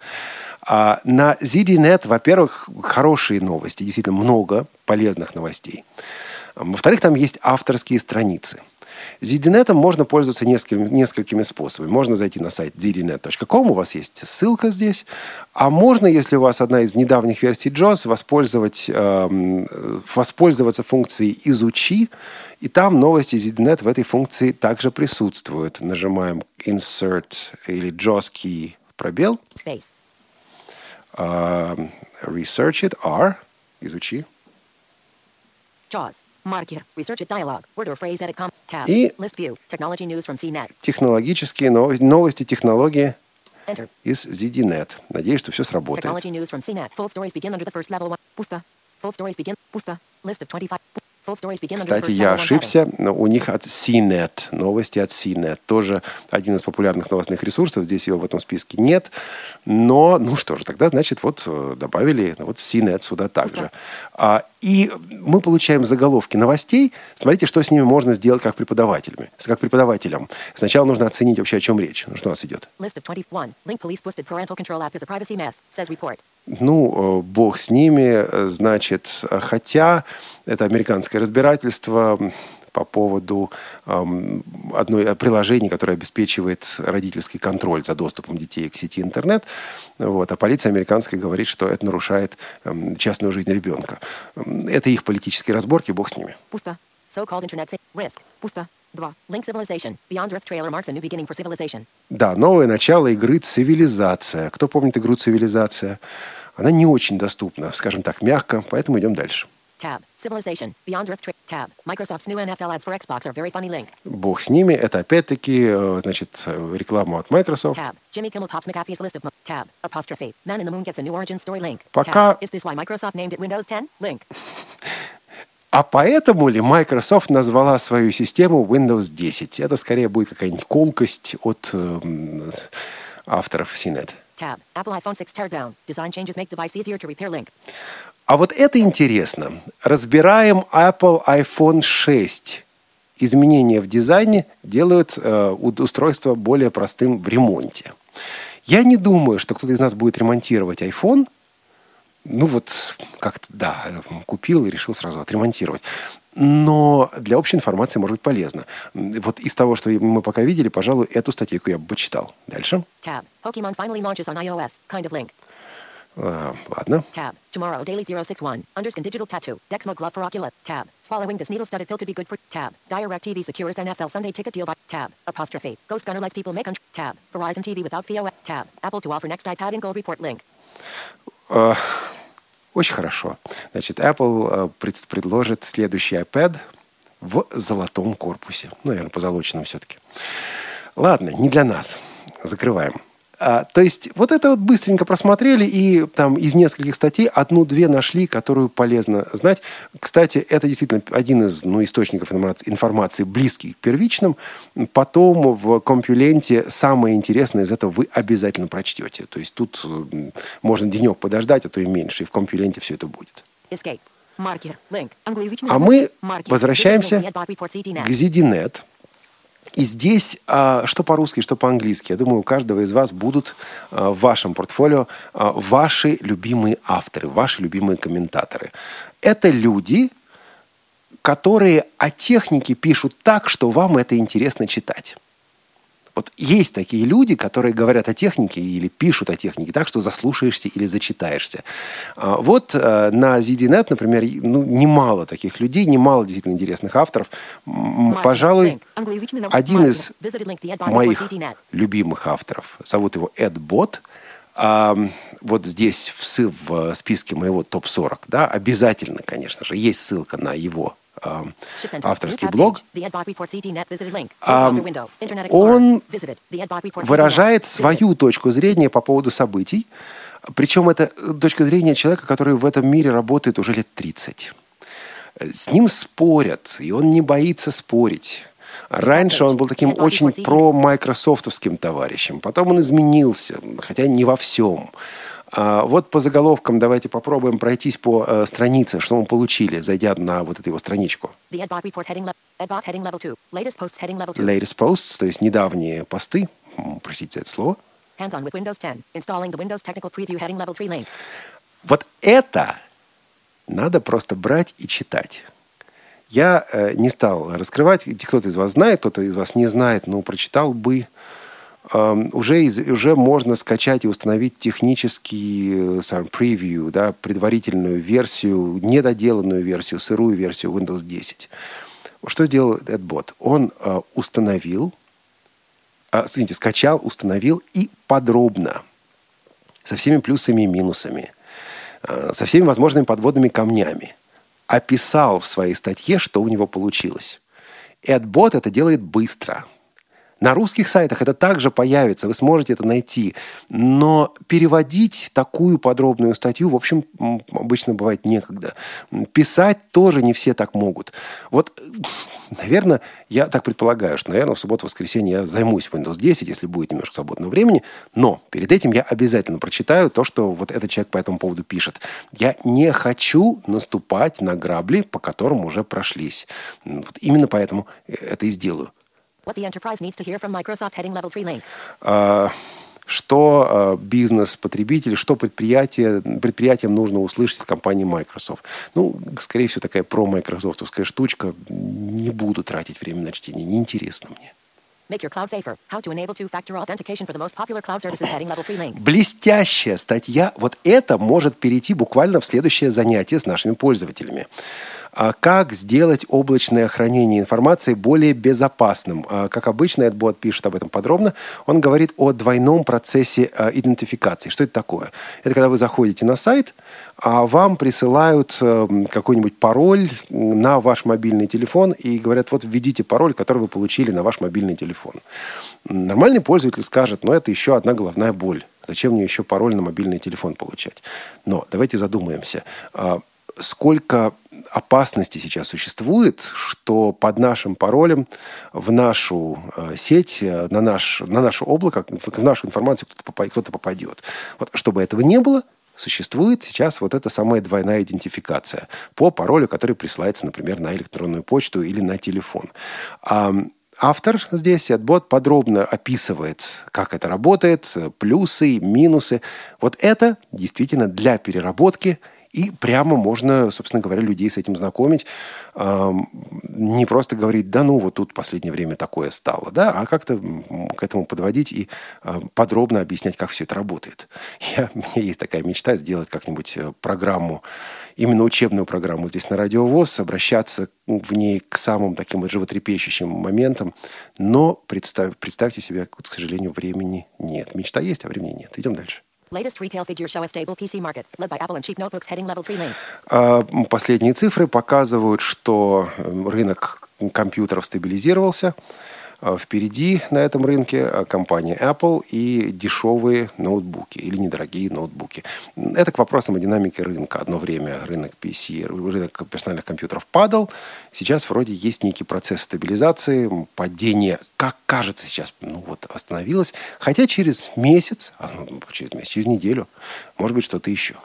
А, на ZDNet, во-первых, хорошие новости, действительно много полезных новостей. Во-вторых, там есть авторские страницы. ZDNet можно пользоваться несколькими, несколькими способами. Можно зайти на сайт zdnet.com, у вас есть ссылка здесь. А можно, если у вас одна из недавних версий JAWS, воспользовать, эм, воспользоваться функцией «Изучи», и там новости ZDNet в этой функции также присутствуют. Нажимаем Insert или JAWS key пробел, Space. эм, Research it, R, изучи. JAWS. Маркер. Research it dialog. Word or phrase edit com. Tab. И- List view. Technology news from CNET. Технологические новости, новости технологии Enter. из ZDNet. Надеюсь, что все сработает. Technology news from CNET. Full stories begin under the first level one. Пусто. Full stories begin. Пусто. List of 25. Full stories begin under the Кстати, я ошибся, но у них от CNET, новости от CNET. Тоже один из популярных новостных ресурсов, здесь его в этом списке нет. Но, ну что же, тогда, значит, вот э, добавили ну, вот CNET сюда также. А, и мы получаем заголовки новостей. Смотрите, что с ними можно сделать как преподавателями, как преподавателям. Сначала нужно оценить вообще, о чем речь. Ну, что у нас идет? List of 21. Link police boosted parental control app is a privacy mess, says report. Ну, э, бог с ними, э, значит, э, хотя это американское разбирательство по поводу эм, одной э, приложения, которое обеспечивает родительский контроль за доступом детей к сети интернет. Вот. А полиция американская говорит, что это нарушает эм, частную жизнь ребенка. М, Это их политические разборки, бог с ними. Пусто. So-called internet risk. Пусто. 2. Link civilization. Beyond Earth trailer marks a new beginning for civilization. Да, новое начало игры «Цивилизация». Кто помнит игру «Цивилизация»? Она не очень доступна, скажем так, мягко, поэтому идем дальше. Tab. Civilization. Beyond Earth Trip. Tab. Microsoft's new NFL ads for Xbox are very funny link. Бог с ними. Это опять-таки, э, значит, э, реклама от Microsoft. Tab. Jimmy Kimmel tops McAfee's list of tab. Apostrophe. Man in the Moon gets a new origin story link. Пока- Tab. Is this why Microsoft named it Windows 10? Link. А поэтому ли Microsoft назвала свою систему Windows 10? Это скорее будет какая-нибудь колкость от эм, авторов CNET. Tab. Apple iPhone 6 teardown. Design changes make device easier to repair link. А вот это интересно. Разбираем Apple iPhone 6. Изменения в дизайне делают э, устройство более простым в ремонте. Я не думаю, что кто-то из нас будет ремонтировать iPhone. Ну вот, как-то, да, купил и решил сразу отремонтировать. Но для общей информации может быть полезно. Вот из того, что мы пока видели, пожалуй, эту статейку я бы почитал. Дальше. Tab. Pokemon finally launches on iOS. Kind of link. А, ладно. Tab. Tomorrow, Daily 061. Underskin Digital Tattoo. Dexmo Glove for Oculus. Tab. Swallowing this needle-studded pill could be good for... Tab. Direct TV secures NFL Sunday ticket deal by... Tab. Apostrophe. Ghost Gunner lets people make... Un- tab. Verizon TV without FIO... Tab. Apple to offer next iPad in gold report link. А, Очень хорошо. Значит, Apple э, пред- предложит следующий iPad в золотом корпусе. Ну, наверное, позолоченном все-таки. Ладно, не для нас. Закрываем. А, то есть вот это вот быстренько просмотрели и там из нескольких статей одну-две нашли, которую полезно знать. Кстати, это действительно один из ну, источников информации, близких к первичным. Потом в компьюленте самое интересное из этого вы обязательно прочтете. То есть тут м, можно денек подождать, а то и меньше. И в компьюленте все это будет. Escape. Маркер. Link. Англоязычный А мы Маркер. возвращаемся CDNet. к ZDNet. И здесь, а, что по-русски, что по-английски, я думаю, у каждого из вас будут а, в вашем портфолио а, ваши любимые авторы, ваши любимые комментаторы. Это люди, которые о технике пишут так, что вам это интересно читать. Вот есть такие люди, которые говорят о технике или пишут о технике так, что заслушаешься или зачитаешься. А, Вот э, на ZDNet, например, ну, немало таких людей, немало действительно интересных авторов. М, Маркер. Пожалуй, один из моих любимых авторов. Зовут его Эд Бот. А, вот здесь в, в списке моего топ-40, да, обязательно, конечно же, есть ссылка на его. Авторский блог. он выражает свою точку зрения по поводу событий. Причем это точка зрения человека, который в этом мире работает уже лет 30. С ним спорят, и он не боится спорить. Раньше он был таким очень про-майкрософтовским товарищем. Потом он изменился, хотя не во всем. А вот по заголовкам давайте попробуем пройтись по э, странице, что мы получили, зайдя на вот эту его страничку. The Ed Bot report heading level. Ed Bot heading level 2. Latest posts heading level 2. Latest posts, то есть недавние посты, простите это слово, Hands on with Windows 10. Installing the Windows Technical Preview heading level 3 link. Вот это надо просто брать и читать. Я э, не стал раскрывать. Кто-то из вас знает, кто-то из вас не знает, но прочитал бы. Уже, из- уже можно скачать и установить технический э, сам превью, да, предварительную версию, недоделанную версию, сырую версию Windows 10. Что сделал этот бот? Он э, установил, э, извините, скачал, установил и подробно, со всеми плюсами и минусами, э, со всеми возможными подводными камнями, описал в своей статье, что у него получилось. AdBot это делает быстро. На русских сайтах это также появится, вы сможете это найти. Но переводить такую подробную статью, в общем, обычно бывает некогда. Писать тоже не все так могут. Вот, наверное, я так предполагаю, что, наверное, в субботу-воскресенье я займусь Windows 10, если будет немножко свободного времени. Но перед этим я обязательно прочитаю то, что вот этот человек по этому поводу пишет. Я не хочу наступать на грабли, по которым уже прошлись. Вот именно поэтому э, это и сделаю. What the enterprise needs to hear from Microsoft heading level 3 link. Что бизнес, потребители, что предприятие, предприятиям нужно услышать от компании Microsoft. Ну, скорее всего, такая про-майкрософтовская штучка. Не буду тратить время на чтение, неинтересно мне. Make your cloud safer. How to enable two-factor authentication for the most popular cloud services heading level 3 link. Блестящая статья. Вот это может перейти буквально в следующее занятие с нашими пользователями. А как сделать облачное хранение информации более безопасным? А, как обычно, Эдбот пишет об этом подробно. Он говорит о двойном процессе а, идентификации. Что это такое? Это когда вы заходите на сайт, а вам присылают эм, какой-нибудь пароль на ваш мобильный телефон и говорят, вот введите пароль, который вы получили на ваш мобильный телефон. Нормальный пользователь скажет, но это еще одна головная боль. Зачем мне еще пароль на мобильный телефон получать? Но давайте задумаемся. А, сколько опасности сейчас существует, что под нашим паролем в нашу э, сеть, э, на, наш, на наше облако, в нашу информацию кто-то попадет. Вот, чтобы этого не было, существует сейчас вот эта самая двойная идентификация по паролю, который присылается, например, на электронную почту или на телефон. Автор здесь, Эдбот, подробно описывает, как это работает, плюсы, минусы. Вот это действительно для переработки и прямо можно, собственно говоря, людей с этим знакомить. Не просто говорить, да ну, вот тут в последнее время такое стало, да, а как-то к этому подводить и а, подробно объяснять, как все это работает. Я, у меня есть такая мечта сделать как-нибудь э, программу, именно учебную программу здесь на Радиовоз, обращаться в ней к самым таким вот животрепещущим моментам. Но представь, представьте себе, к сожалению, времени нет. Мечта есть, а времени нет. Идем дальше. Последние цифры показывают, что рынок компьютеров стабилизировался. А, впереди на этом рынке а, компания Apple и дешевые ноутбуки или недорогие ноутбуки. Это к вопросам о динамике рынка. Одно время рынок PC, рынок персональных компьютеров падал. Сейчас вроде есть некий процесс стабилизации, падение, как кажется сейчас, ну вот остановилось. Хотя через месяц, а, ну, через месяц, через неделю, может быть что-то еще.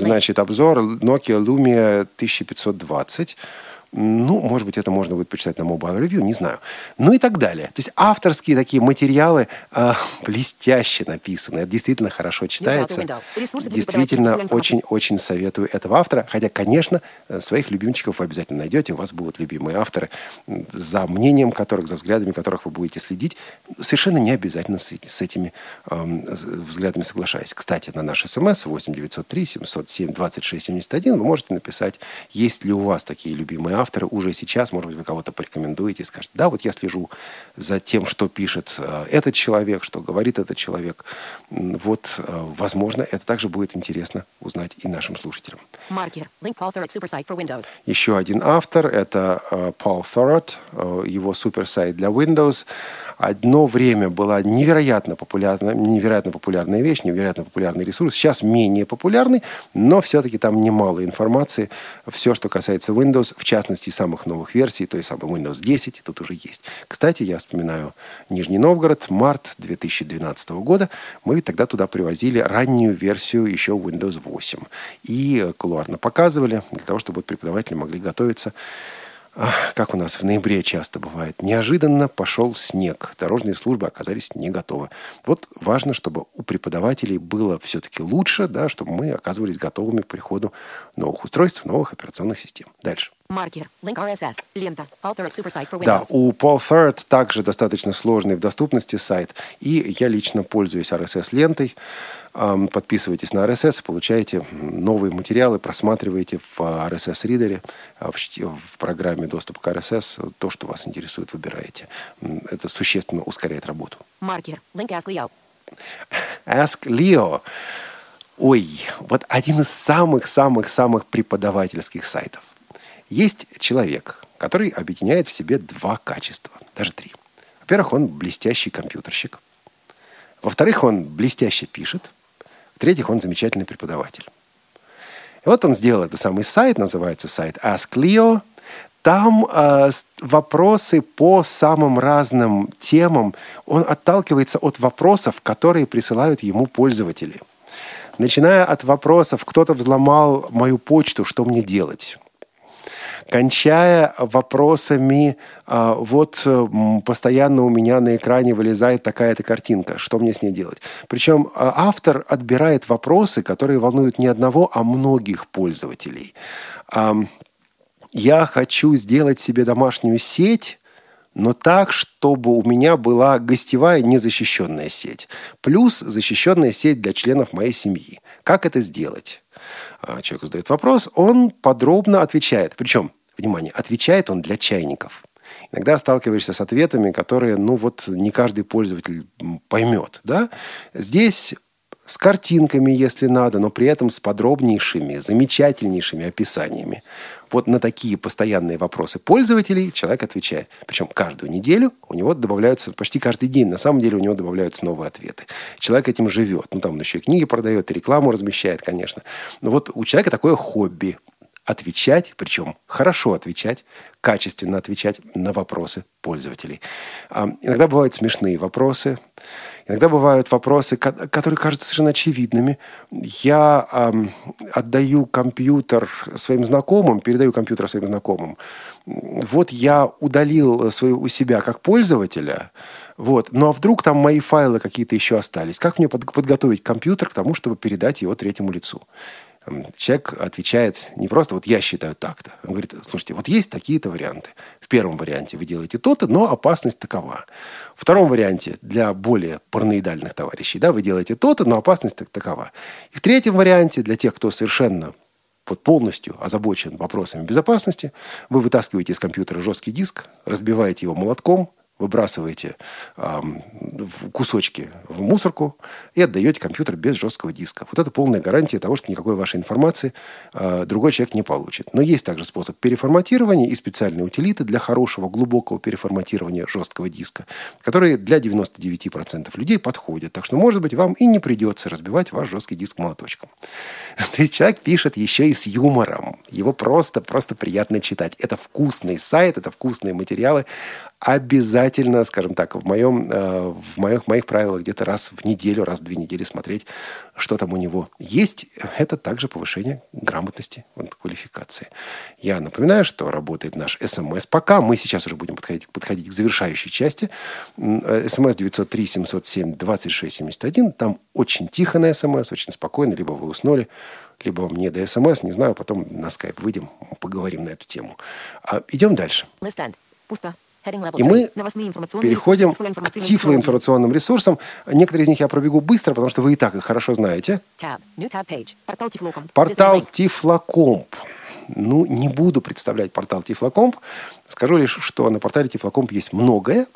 Значит, обзор Nokia Lumia 1520 ну, может быть, это можно будет почитать на Mobile Review, не знаю. Ну и так далее. То есть авторские такие материалы э, блестяще написаны. Это действительно хорошо читается. Действительно, очень-очень советую этого автора. Хотя, конечно, своих любимчиков вы обязательно найдете. У вас будут любимые авторы, за мнением которых, за взглядами которых вы будете следить. Совершенно не обязательно с, с этими э, взглядами соглашаясь. Кстати, на наш смс 8 903 707 26 71 вы можете написать, есть ли у вас такие любимые авторы, авторы уже сейчас, может быть, вы кого-то порекомендуете и скажете, да, вот я слежу за тем, что пишет э, этот человек, что говорит этот человек. Вот, э, возможно, это также будет интересно узнать и нашим слушателям. Маркер. Link Paul Thurrott Supersite for Windows. Еще один автор, это э, Paul Thurrott, его суперсайт для Windows одно время была невероятно популярная, невероятно популярная вещь, невероятно популярный ресурс. Сейчас менее популярный, но все-таки там немало информации. Все, что касается Windows, в частности, самых новых версий, то есть самый Windows 10, тут уже есть. Кстати, я вспоминаю Нижний Новгород, март 2012 года. Мы тогда туда привозили раннюю версию еще Windows 8. И кулуарно показывали, для того, чтобы преподаватели могли готовиться как у нас в ноябре часто бывает, неожиданно пошел снег. Дорожные службы оказались не готовы. Вот важно, чтобы у преподавателей было все-таки лучше, да, чтобы мы оказывались готовыми к приходу новых устройств, новых операционных систем. Дальше. Маркер. Link RSS. Лента. Paul Supersite for Windows. Да, у Paul Thurrott также достаточно сложный в доступности сайт. И я лично пользуюсь RSS-лентой. Подписывайтесь на RSS, получаете новые материалы, просматриваете в RSS-ридере, а, в, программе доступа к RSS то, что вас интересует, выбираете. Это существенно ускоряет работу. Маркер. Link Ask Leo. Ask Leo. Ой, вот один из самых-самых-самых преподавательских сайтов. Есть человек, который объединяет в себе два качества, даже три. Во-первых, он блестящий компьютерщик. Во-вторых, он блестяще пишет. В-третьих, он замечательный преподаватель. И вот он сделал этот самый сайт, называется сайт Ask Leo. Там э, вопросы по самым разным темам. Он отталкивается от вопросов, которые присылают ему пользователи. Начиная от вопросов, кто-то взломал мою почту, что мне делать? Кончая вопросами, а, вот э, постоянно у меня на экране вылезает такая-то картинка, что мне с ней делать? Причем а, автор отбирает вопросы, которые волнуют не одного, а многих пользователей. Я хочу сделать себе домашнюю сеть, но так, чтобы у меня была гостевая незащищенная сеть, плюс защищенная сеть для членов моей семьи. Как это сделать? А, человеку задает вопрос, он подробно отвечает. Причем, внимание, отвечает он для чайников. Иногда сталкиваешься с ответами, которые, ну вот, не каждый пользователь поймет. Да? Здесь с картинками, если надо, но при этом с подробнейшими, замечательнейшими описаниями. Вот на такие постоянные вопросы пользователей человек отвечает. Причем каждую неделю у него добавляются, почти каждый день, на самом деле у него добавляются новые ответы. Человек этим живет. Ну, там он еще и книги продает, и рекламу размещает, конечно. Но вот у человека такое хобби отвечать, причем хорошо отвечать, качественно отвечать на вопросы пользователей. А, иногда бывают смешные вопросы, иногда бывают вопросы, которые кажутся совершенно очевидными. Я эм, отдаю компьютер своим знакомым, передаю компьютер своим знакомым. Вот я удалил свою, у себя как пользователя, вот. Ну а вдруг там мои файлы какие-то еще остались? Как мне подготовить компьютер к тому, чтобы передать его третьему лицу? Человек отвечает не просто «вот я считаю так-то». Он говорит, слушайте, вот есть такие-то варианты. В первом варианте вы делаете то-то, но опасность такова. В втором варианте для более параноидальных товарищей, да, вы делаете то-то, но опасность такова. И в третьем варианте для тех, кто совершенно вот полностью озабочен вопросами безопасности, вы вытаскиваете из компьютера жесткий диск, разбиваете его молотком, выбрасываете э, кусочки в мусорку и отдаете компьютер без жесткого диска. Вот это полная гарантия того, что никакой вашей информации э, другой человек не получит. Но есть также способ переформатирования и специальные утилиты для хорошего, глубокого переформатирования жесткого диска, которые для 99% людей подходят. Так что, может быть, вам и не придется разбивать ваш жесткий диск молоточком. То есть человек пишет еще и с юмором. Его просто, просто приятно читать. Это вкусный сайт, это вкусные материалы обязательно, скажем так, в, моем, э, в моих, моих правилах где-то раз в неделю, раз в две недели смотреть, что там у него есть. Это также повышение грамотности, квалификации. Я напоминаю, что работает наш СМС. Пока мы сейчас уже будем подходить, подходить к завершающей части. СМС 903 707 2671. Там очень тихо на СМС, очень спокойно. Либо вы уснули, либо вам не до СМС, не знаю, потом на скайп выйдем, поговорим на эту тему. А, идем дальше. Пусто. И мы переходим к тифлоинформационным ресурсам. Некоторые из них я пробегу быстро, потому что вы и так их хорошо знаете. Портал Тифлокомп. Ну, не буду представлять портал Тифлокомп. Скажу лишь, что на портале Тифлокомп есть многое.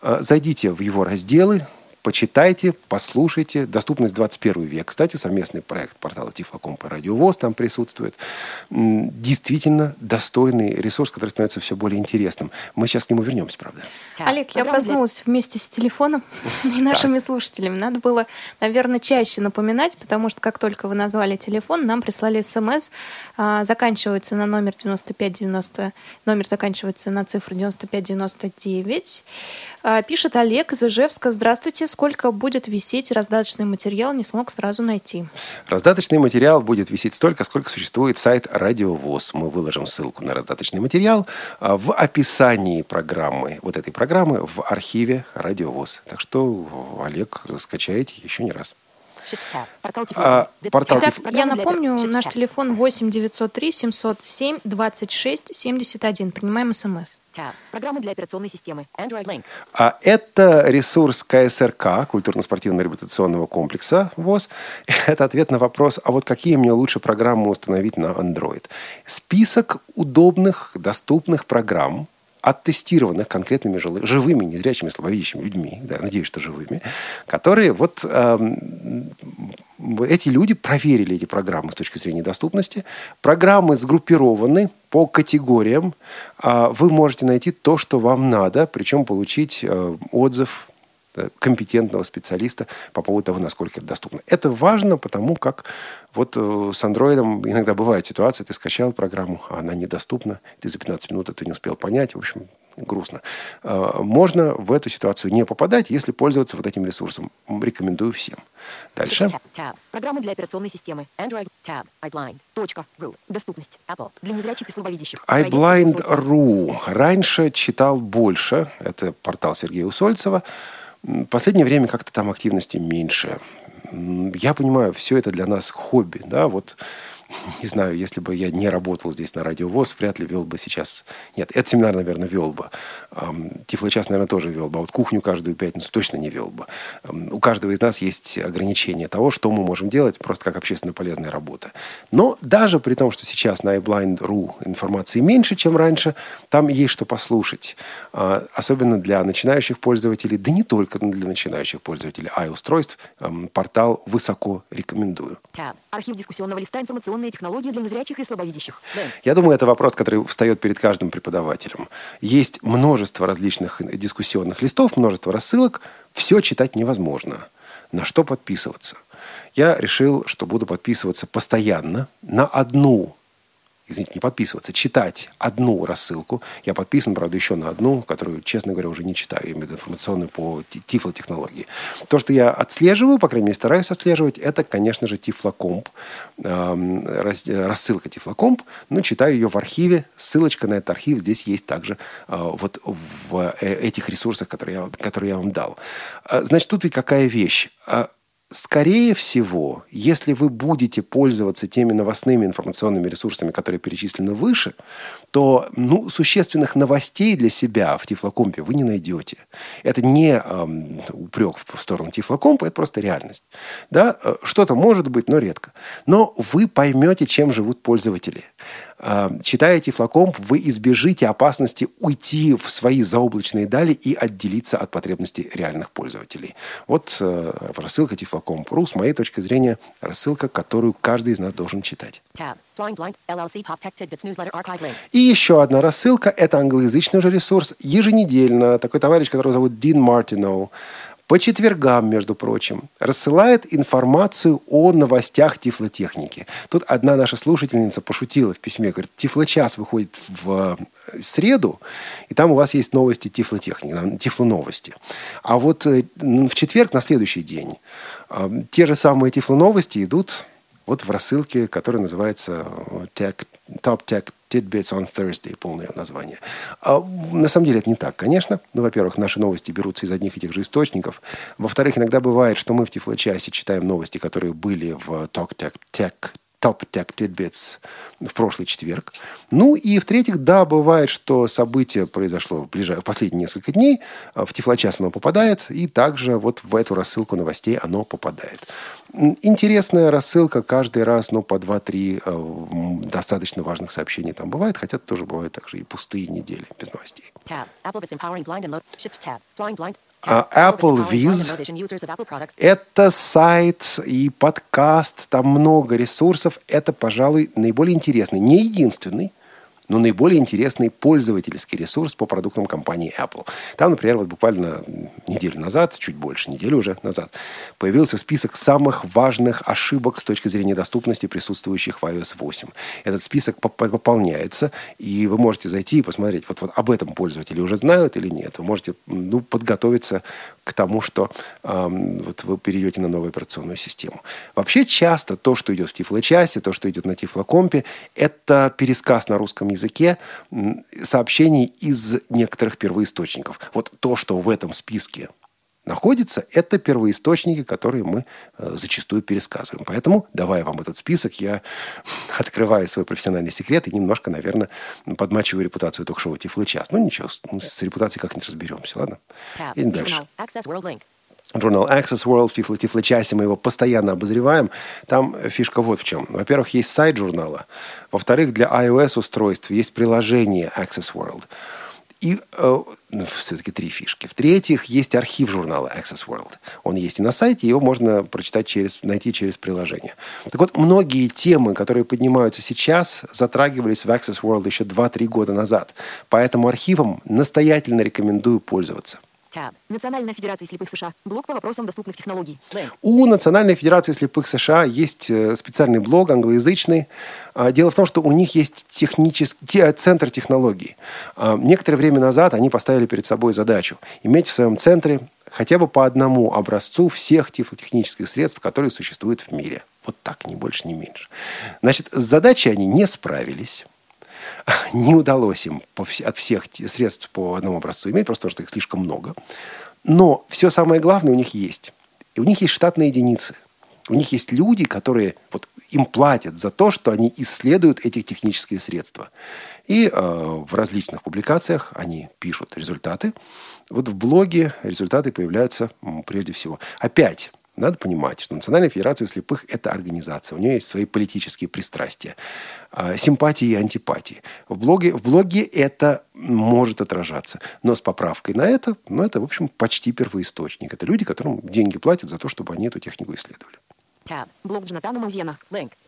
А, зайдите в его разделы, почитайте, послушайте. Доступность 21 век. Кстати, совместный проект портала Тифлокомп и Радиовоз там присутствует. Действительно достойный ресурс, который становится все более интересным. Мы сейчас к нему вернемся, правда? Олег, я проснулась вместе с телефоном и нашими слушателями. Надо было, наверное, чаще напоминать, потому что как только вы назвали телефон, нам прислали смс. А, заканчивается на номер 9590. Номер заканчивается на цифру 9599. А, пишет Олег из Ижевска. Здравствуйте. Сколько будет висеть раздаточный материал? Не смог сразу найти. Раздаточный материал будет висеть столько, сколько существует сайт Радиовоз. Мы выложим ссылку на раздаточный материал а, в описании программы, вот этой программы, в архиве Радиовоз. Так что, Олег, скачайте еще не раз. А, портал Итак, я напомню, наш телефон 8 903 707 26 71. Принимаем смс. Программы для операционной системы Android Link. А это ресурс КСРК, культурно-спортивно-реабилитационного комплекса ВОЗ. Это ответ на вопрос, а вот какие мне лучше программы установить на Android. Список удобных, доступных программ, оттестированных конкретными живыми, незрячими, слабовидящими людьми, да, надеюсь, что живыми, которые вот э, эти люди проверили эти программы с точки зрения доступности. Программы сгруппированы по категориям. Э, вы можете найти то, что вам надо, причем получить э, отзыв компетентного специалиста по поводу того, насколько это доступно. Это важно, потому как вот э, с андроидом иногда бывает ситуация, ты скачал программу, а она недоступна, ты за 15 минут это не успел понять, в общем, грустно. Э, можно в эту ситуацию не попадать, если пользоваться вот этим ресурсом. Рекомендую всем. Дальше. Tab. Программы для операционной системы. Android. Tab. iBlind.ru. Доступность. Apple. Для незрячих и слабовидящих. iBlind.ru. Раньше читал больше. Это портал Сергея Усольцева. Последнее время как-то там активности меньше. Я понимаю, все это для нас хобби, да, вот не знаю, если бы я не работал здесь на Радио ВОЗ, вряд ли вел бы сейчас... Нет, этот семинар, наверное, вел бы. Тифлочас, наверное, тоже вел бы. А вот кухню каждую пятницу точно не вел бы. У каждого из нас есть ограничения того, что мы можем делать, просто как общественно полезная работа. Но даже при том, что сейчас на iBlind.ru информации меньше, чем раньше, там есть что послушать. А, особенно для начинающих пользователей, да не только для начинающих пользователей i-устройств, портал высоко рекомендую. Архив дискуссионного листа «Информационные технологии для незрячих и слабовидящих». Б. Я думаю, это вопрос, который встает перед каждым преподавателем. Есть множество различных дискуссионных листов, множество рассылок. Все читать невозможно. На что подписываться? Я решил, что буду подписываться постоянно на одну извините, не подписываться, читать одну рассылку. Я подписан, правда, еще на одну, которую, честно говоря, уже не читаю. Я имею в виду информационную по тифлотехнологии. То, что я отслеживаю, по крайней мере, стараюсь отслеживать, это, конечно же, тифлокомп. Рассылка тифлокомп. Но читаю ее в архиве. Ссылочка на этот архив здесь есть также а, вот в э, этих ресурсах, которые я, которые я вам дал. А, значит, тут ведь какая вещь а, Скорее всего, если вы будете пользоваться теми новостными информационными ресурсами, которые перечислены выше, то ну, существенных новостей для себя в Тифлокомпе вы не найдете. Это не эм, упрек в сторону Тифлокомпа, это просто реальность. Да? Э, что-то может быть, но редко. Но вы поймете, чем живут пользователи. Э, читая Тифлокомп, вы избежите опасности уйти в свои заоблачные дали и отделиться от потребностей реальных пользователей. Вот э, рассылка Тифлокомп.ру, с моей точки зрения, рассылка, которую каждый из нас должен читать. И еще одна рассылка – это англоязычный уже ресурс. Еженедельно такой товарищ, которого зовут Дин Мартиноу, по четвергам, между прочим, рассылает информацию о новостях тифлотехники. Тут одна наша слушательница пошутила в письме, говорит, тифлочас выходит в среду, и там у вас есть новости тифлотехники, тифлоновости. А вот э, в четверг, на следующий день, э, те же самые тифлоновости идут вот в рассылке, которая называется э, Tech, Top Tech Tidbits on Thursday, полное название. А, на самом деле это не так, конечно. Ну, во-первых, наши новости берутся из одних и тех же источников. Во-вторых, иногда бывает, что мы в Тифлочасе читаем новости, которые были в Talk Tech, Tech Top Tech Tidbits в прошлый четверг. Ну и в-третьих, да, бывает, что событие произошло в, ближ... в последние несколько дней, а в Тифлочас оно попадает, и также вот в эту рассылку новостей оно попадает. Интересная рассылка каждый раз, ну, по 2-3 э, достаточно важных сообщений там бывает, хотя тоже бывают также и пустые недели без новостей. Tab. Is empowering. А. Apple Viz. Это сайт и подкаст, там много ресурсов. Это, пожалуй, наиболее интересный, не единственный, но наиболее интересный пользовательский ресурс по продуктам компании Apple. Там, например, вот буквально неделю назад, чуть больше недели уже назад, появился список самых важных ошибок с точки зрения доступности, присутствующих в iOS 8. Этот список поп- пополняется, и вы можете зайти и посмотреть, вот, вот об этом пользователи уже знают или нет. Вы можете ну, подготовиться к тому, что эм, вот вы перейдете на новую операционную систему. Вообще часто то, что идет в Тифло-часе, то, что идет на Тифлокомпе, это пересказ на русском языке сообщений из некоторых первоисточников. Вот то, что в этом списке находится, это первоисточники, которые мы э, зачастую пересказываем. Поэтому, давая вам этот список, я открываю свой профессиональный секрет и немножко, наверное, подмачиваю репутацию ток-шоу Тифлы час. Ну ничего, с, репутацией как-нибудь разберемся, ладно? Идем дальше. Журнал Access World в Тифло, Тифло-часе мы его постоянно обозреваем. Там фишка вот в чем. Во-первых, есть сайт журнала. Во-вторых, для iOS-устройств есть приложение Access World. И э, ну, все-таки три фишки. В-третьих, есть архив журнала Access World. Он есть и на сайте, его можно прочитать через, найти через приложение. Так вот, многие темы, которые поднимаются сейчас, затрагивались в Access World еще 2-3 года назад. Поэтому архивом настоятельно рекомендую пользоваться. Tab. Национальная Федерация слепых США. Блок по вопросам доступных технологий. У Национальной Федерации слепых США есть э, специальный блог англоязычный. А, Дело в том, что у них есть технический те- центр технологий. А, Некоторое время назад они поставили перед собой задачу иметь в своем центре хотя бы по одному образцу всех тифлотехнических средств, которые существуют в мире. Вот так, ни больше, ни меньше. Значит, с задачей они не справились. Не удалось им от всех средств по одному образцу иметь, просто потому что их слишком много. Но все самое главное у них есть. И у них есть штатные единицы. У них есть люди, которые вот им платят за то, что они исследуют эти технические средства. И э, в различных публикациях они пишут результаты. Вот в блоге результаты появляются прежде всего. Опять надо понимать, что Национальная Федерация слепых – это организация. У нее есть свои политические пристрастия, а, симпатии и антипатии. В блоге, в блоге это может отражаться. Но с поправкой на это, ну, это, в общем, почти первоисточник. Это люди, которым деньги платят за то, чтобы они эту технику исследовали.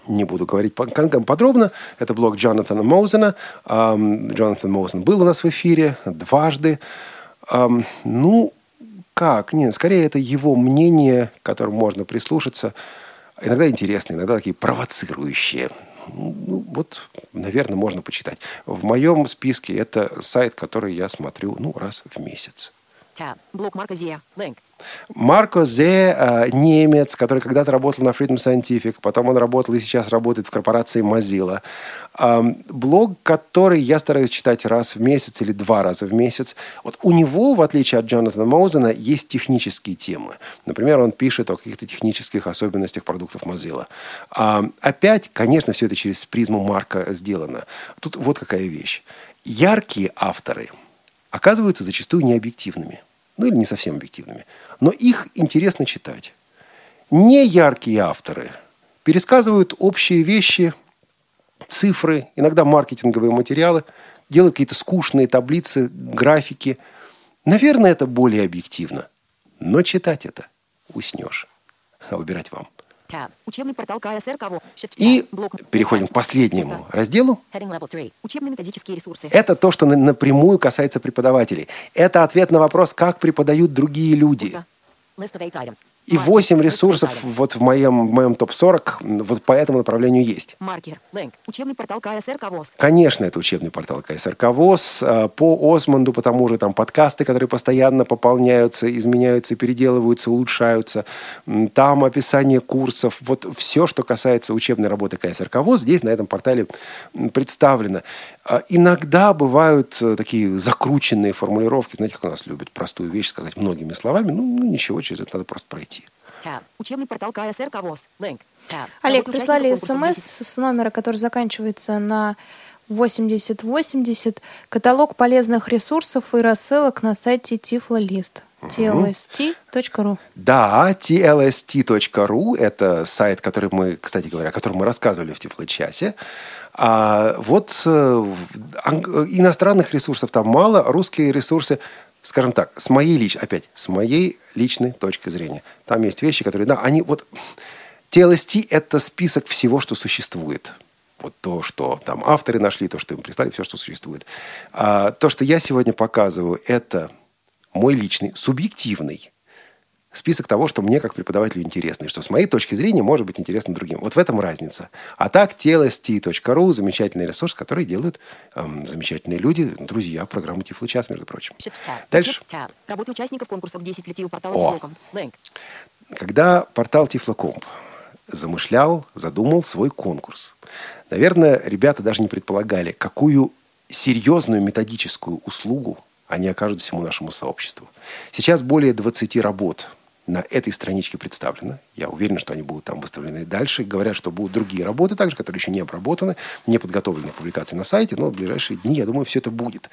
Не буду говорить подробно. Это блог Джонатана Моузена. Джонатан Моузен был у нас в эфире дважды. Ну, как? Нет, скорее это его мнение, к которому можно прислушаться. Иногда интересные, иногда такие провоцирующие. Ну, вот, наверное, можно почитать. В моем списке это сайт, который я смотрю, ну, раз в месяц. Tab. Блог Марка. Link. Марко Зе, э, немец, который когда-то работал на Freedom Scientific, потом он работал и сейчас работает в корпорации Mozilla. Блог, который я стараюсь читать раз в месяц или два раза в месяц. Вот у него, в отличие от Джонатана Моузена, есть технические темы. Например, он пишет о каких-то технических особенностях продуктов Mozilla. Опять, конечно, все это через призму Марка сделано. Тут вот какая вещь. Яркие авторы оказываются зачастую необъективными. Ну или не совсем объективными но их интересно читать. Не яркие авторы пересказывают общие вещи, цифры, иногда маркетинговые материалы, делают какие-то скучные таблицы, графики. Наверное, это более объективно. Но читать это уснешь. А выбирать вам. Учебный портал КСР кого? И переходим к последнему разделу. Heading Level 3. Учебные методические ресурсы. Это то, что на- напрямую касается преподавателей. Это ответ на вопрос, как преподают другие люди. И Маркер. 8 List of eight ресурсов вот в моем, в моем топ-40 вот по этому направлению есть. Маркер. Link. Учебный портал КСР КВОЗ. Конечно, это учебный портал КСРК ВОЗ. А, По Осмонду, по тому же там подкасты, которые постоянно пополняются, изменяются, переделываются, улучшаются. Там описание курсов. Вот все, что касается учебной работы КСРК ВОЗ, здесь на этом портале представлено. А, Иногда бывают э, такие закрученные формулировки. Знаете, как у нас любят простую вещь сказать многими словами. Ну, ну, ничего, через это надо просто пройти. Учебный портал КСР. Tab. Олег, прислали смс с номера, который заканчивается на 8080, каталог полезных ресурсов и рассылок на сайте Tiflolist. tlst.ru Да, tlst.ru – это сайт, который мы, кстати говоря, о котором мы рассказывали в Тифло-часе. А вот э, ан- иностранных ресурсов там мало, русские ресурсы, скажем так, с моей личной, опять, с моей личной точки зрения. Там есть вещи, которые, да, они вот... TLST – это список всего, что существует. Вот то, что там авторы нашли, то, что им прислали, все, что существует. А то, что я сегодня показываю, это мой личный, субъективный список того, что мне как преподавателю интересно, и что с моей точки зрения может быть интересно другим. Вот в этом разница. А так, tlst.ru – замечательный ресурс, который делают эм, замечательные люди, друзья программы Тифлы час, между прочим. Дальше. Tab. Работа участников конкурсов 10 летей у портала О. Когда портал Тифлокомп замышлял, задумал свой конкурс, наверное, ребята даже не предполагали, какую серьезную методическую услугу они окажут всему нашему сообществу. Сейчас более 20 работ на этой страничке представлено. Я уверен, что они будут там выставлены дальше. Говорят, что будут другие работы также, которые еще не обработаны, не подготовлены к публикации на сайте, но в ближайшие дни, я думаю, все это будет.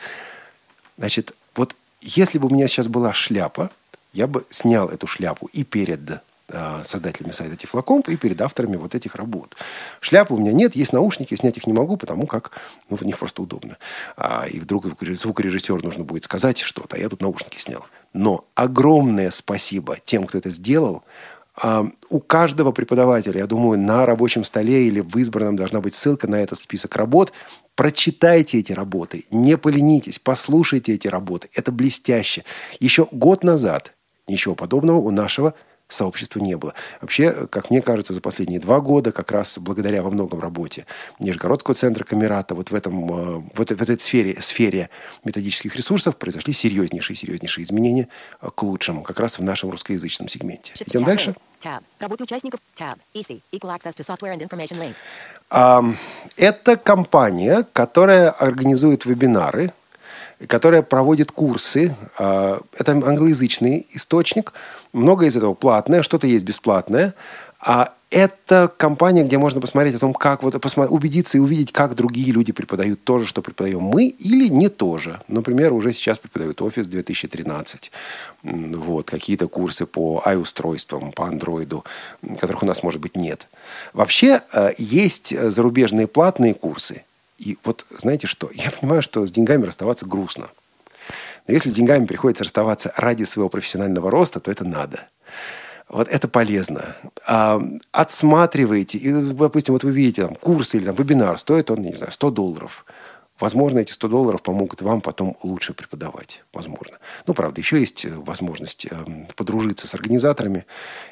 Значит, вот если бы у меня сейчас была шляпа, я бы снял эту шляпу и перед а, создателями сайта Тифлокомп и перед авторами вот этих работ. Шляпы у меня нет, есть наушники, снять их не могу, потому как ну, в них просто удобно. А, и вдруг звукорежиссеру нужно будет сказать что-то, а я тут наушники снял. Но огромное спасибо тем, кто это сделал. А, у каждого преподавателя, я думаю, на рабочем столе или в избранном должна быть ссылка на этот список работ. Прочитайте эти работы, не поленитесь, послушайте эти работы. Это блестяще. Еще год назад ничего подобного у нашего сообщества не было. Вообще, как мне кажется, за последние два года, как раз благодаря во многом работе Нижегородского центра Камерата, вот в, этом, в, этой, в этой сфере, сфере методических ресурсов произошли серьезнейшие, серьезнейшие изменения к лучшему, как раз в нашем русскоязычном сегменте. Идем дальше. Tab. Работа участников. Tab. Easy. Equal access to software and information link. Ам, Это компания, которая организует вебинары, которая проводит курсы. А, Это англоязычный источник. Много из этого платное, что-то есть бесплатное. А Это компания, где можно посмотреть о том, как вот посмотри, убедиться и увидеть, как другие люди преподают то же, что преподаем мы, или не то же. Например, уже сейчас преподают Office 2013. Вот, какие-то курсы по i-устройствам, по андроиду, которых у нас, может быть, нет. Вообще, э, есть зарубежные платные курсы. И вот знаете что? Я понимаю, что с деньгами расставаться грустно. Но если с деньгами приходится расставаться ради своего профессионального роста, то это надо. Вот это полезно. А, отсматривайте. И, допустим, вот вы видите, там, курс или там, вебинар, стоит он, не знаю, 100 долларов. Возможно, эти 100 долларов помогут вам потом лучше преподавать. Возможно. Ну, правда, еще есть э, возможность э, подружиться с организаторами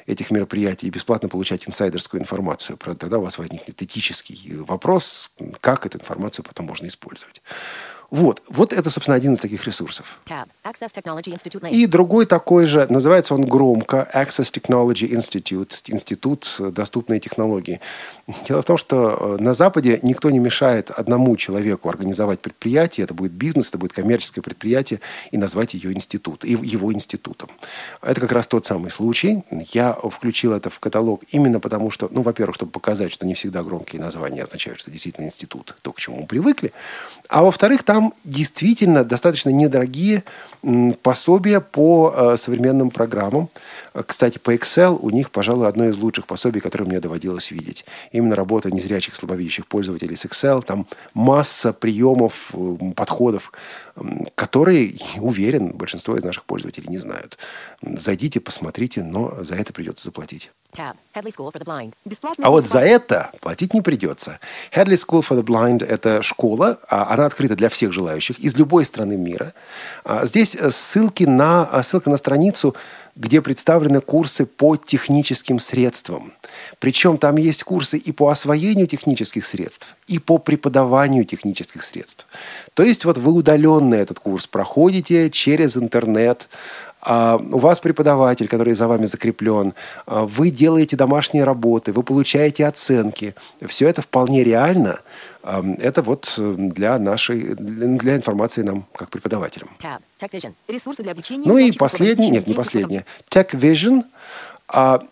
этих мероприятий и бесплатно получать инсайдерскую информацию. Правда, тогда у вас возникнет этический вопрос, как эту информацию потом можно использовать. Вот, вот это, собственно, один из таких ресурсов. И другой такой же, называется он громко Access Technology Institute, Институт доступной технологии. Дело в том, что э, на Западе никто не мешает одному человеку организовать предприятие, это будет бизнес, это будет коммерческое предприятие, и назвать ее институт, и его институтом. Это как раз тот самый случай. Я включил это в каталог именно потому, что, ну, во-первых, чтобы показать, что не всегда громкие названия означают, что действительно институт, то, к чему мы привыкли. А во-вторых, там действительно достаточно недорогие пособия по э, современным программам. Кстати, по Excel у них, пожалуй, одно из лучших пособий, которые мне доводилось видеть. Именно работа незрячих, слабовидящих пользователей с Excel. Там масса приемов, подходов, которые, уверен, большинство из наших пользователей не знают. Зайдите, посмотрите, но за это придется заплатить. А вот за это платить не придется. Headley School for the Blind – это школа, а она открыта для всех желающих из любой страны мира. А здесь э, ссылки на, э, ссылка на страницу, где представлены курсы по техническим средствам. Причем там есть курсы и по освоению технических средств, и по преподаванию технических средств. То есть вот вы удаленно этот курс проходите через интернет, у вас преподаватель, который за вами закреплен, а, вы делаете домашние работы, вы получаете оценки. Все это вполне реально. А, это вот э, для нашей, для информации нам, как преподавателям. Ну и последний, нет, не последний. Tech Vision –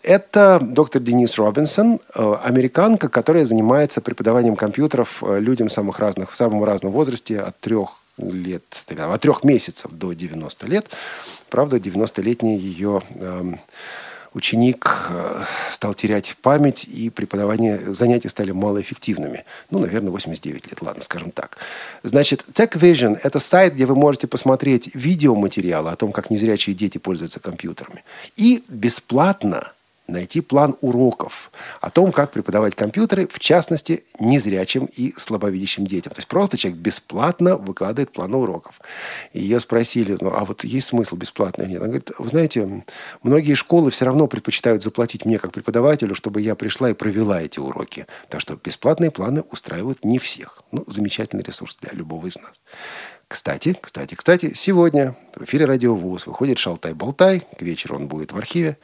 это доктор Денис Робинсон, э, американка, которая занимается преподаванием компьютеров э, людям самых разных, в самом разном возрасте, от трех лет, от трех месяцев до 90 лет. Правда, 90-летний ее эм, ученик э, стал терять память, и преподавание, занятия стали малоэффективными. Ну, наверное, 89 лет, ладно, скажем так. Значит, TechVision – это сайт, где вы можете посмотреть видеоматериалы о том, как незрячие дети пользуются компьютерами. И бесплатно – найти план уроков о том, как преподавать компьютеры, в частности, незрячим и слабовидящим детям. То есть просто человек бесплатно выкладывает план уроков. И ее спросили, ну а вот есть смысл бесплатно или нет? Она говорит, вы знаете, многие школы все равно предпочитают заплатить мне как преподавателю, чтобы я пришла и провела эти уроки. Так что бесплатные планы устраивают не всех. Ну, замечательный ресурс для любого из нас. Кстати, кстати, кстати, сегодня в эфире Радио ВУЗ выходит «Шалтай-болтай». К вечеру он будет в архиве.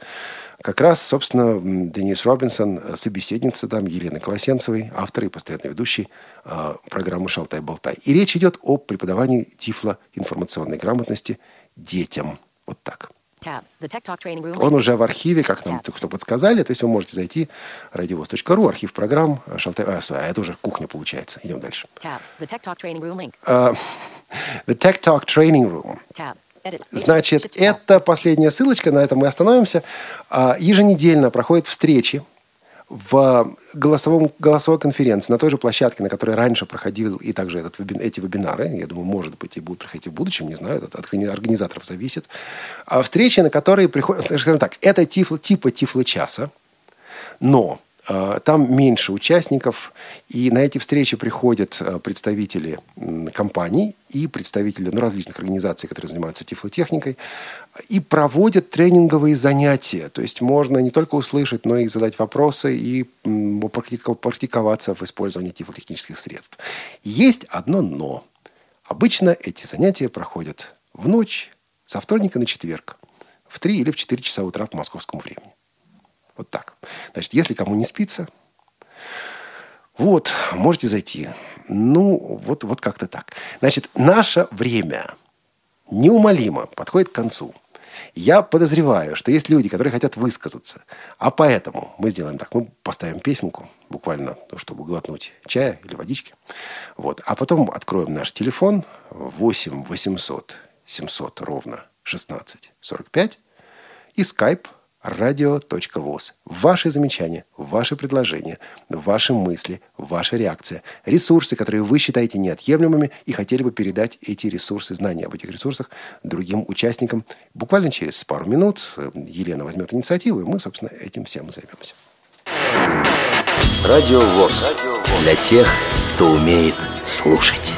Как раз, собственно, Денис Робинсон, собеседница там Елены Колосенцевой, автор и постоянный ведущий э, программы «Шалтай-болтай». И речь идет о преподавании тифло-информационной грамотности детям. Вот так. Он уже в архиве, как нам только что подсказали. То есть вы можете зайти радиовоз.ру, архив программ. Шалтай... А, а, это уже кухня получается. Идем дальше. The Tech Talk Training Room Значит, это последняя ссылочка, на этом мы остановимся. А, еженедельно проходят встречи в голосовом, голосовой конференции на той же площадке, на которой раньше проходил и также этот, эти вебинары, я думаю, может быть, и будут проходить в будущем, не знаю, это от организаторов зависит, а встречи, на которые приходят, скажем так, это тифло, типа тифло-часа, но а, там меньше участников, и на эти встречи приходят а, представители компаний и представители ну, различных организаций, которые занимаются тифлотехникой, и проводят тренинговые занятия. То есть можно не только услышать, но и задать вопросы и практиковаться в использовании тифлотехнических средств. Есть одно «но». Обычно эти занятия проходят в ночь, со вторника на четверг, в 3 или в 4 часа утра по московскому времени. Вот так. Значит, если кому не спится, вот, можете зайти. Ну, вот, вот как-то так. Значит, наше время неумолимо подходит к концу. Я подозреваю, что есть люди, которые хотят высказаться. А поэтому мы сделаем так. Мы поставим песенку, буквально, ну, чтобы глотнуть чая или водички. Вот. А потом откроем наш телефон 8 800 700 ровно 16 45 и skype radio.voz. Ваши замечания, ваши предложения, ваши мысли, ваша реакция, ресурсы, которые вы считаете неотъемлемыми и хотели бы передать эти ресурсы, знания об этих ресурсах другим участникам. Буквально через пару минут э, Елена возьмет инициативу, и мы, собственно, этим всем займемся. Радио ВОЗ. Для тех, кто умеет слушать.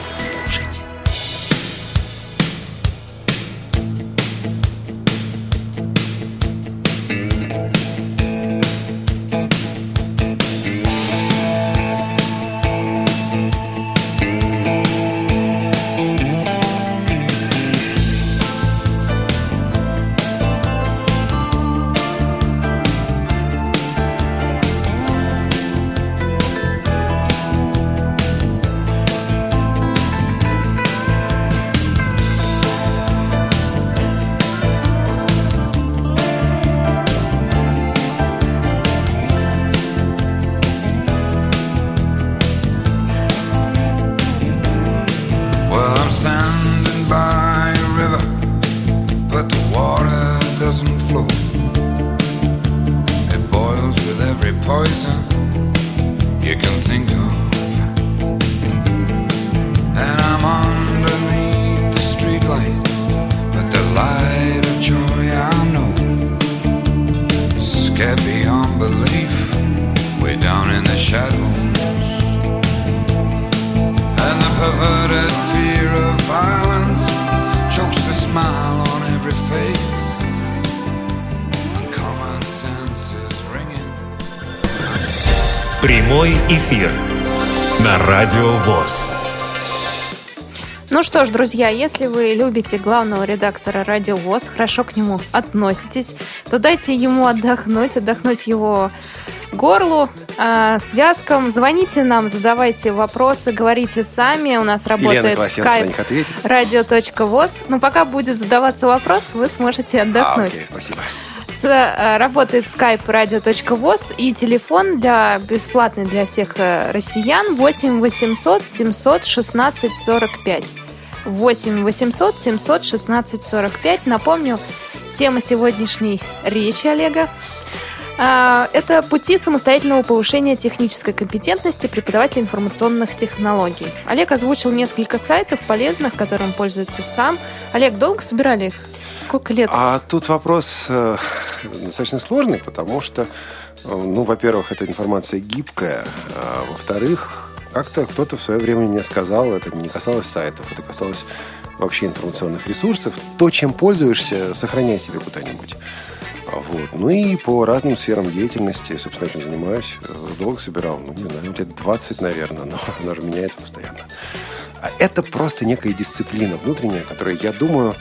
Друзья, если вы любите главного редактора Радио ВОЗ, хорошо к нему относитесь, то дайте ему отдохнуть, отдохнуть его горлу, э, связкам. Звоните нам, задавайте вопросы, говорите сами. У нас работает skype radio.voz. Но пока будет задаваться вопрос, вы сможете отдохнуть. А, окей, спасибо. Э, работает skype radio.voz и телефон для бесплатный для всех э, россиян 8 800 700 16 45. 8 800 700 16 45. Напомню, тема сегодняшней речи Олега э, это пути самостоятельного повышения технической компетентности преподавателя информационных технологий. Олег озвучил несколько сайтов полезных, которым пользуется сам. Олег, долго собирали их? Сколько лет? А тут вопрос э, достаточно сложный, потому что, э, ну, во-первых, эта информация гибкая, а во-вторых, как-то кто-то в свое время мне сказал, это не касалось сайтов, это касалось вообще информационных ресурсов. То, чем пользуешься, сохраняй себе куда-нибудь. Вот. Ну и по разным сферам деятельности, собственно, этим занимаюсь. Э, долго собирал, ну, не знаю, лет 20, наверное, но она же меняется постоянно. А это просто некая дисциплина внутренняя, которая, я думаю,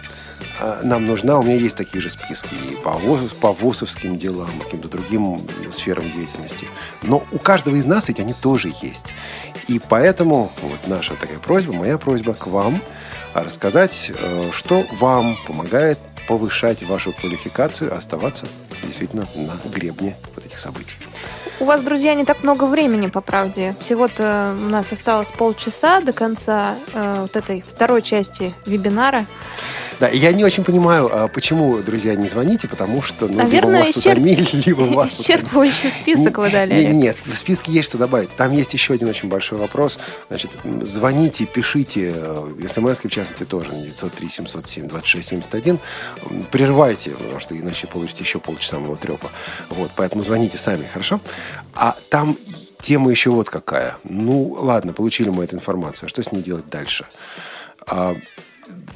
нам нужна. У меня есть такие же списки и по, по ВОСовским делам, каким-то другим сферам деятельности. Но у каждого из нас ведь они тоже есть. И поэтому вот наша такая просьба, моя просьба к вам рассказать, э, что вам помогает повышать вашу квалификацию, оставаться действительно на гребне вот этих событий. У вас, друзья, не так много времени, по правде. Всего-то у нас осталось полчаса до конца э, вот этой второй части вебинара. Да, я не очень понимаю, а почему, друзья, не звоните, потому что ну, Наверное, либо вас исчерп... утомили, либо вас Исчерпывающий список вы дали. Нет, нет, в списке есть что добавить. Там есть еще один очень большой вопрос. Значит, звоните, пишите, э, смс в частности тоже, 903 707 26 71. Прерывайте, потому что иначе получите еще полчаса моего трепа. Вот, поэтому звоните сами, хорошо? А там тема еще вот какая. Ну, ладно, получили мы эту информацию. А что с ней делать дальше? А,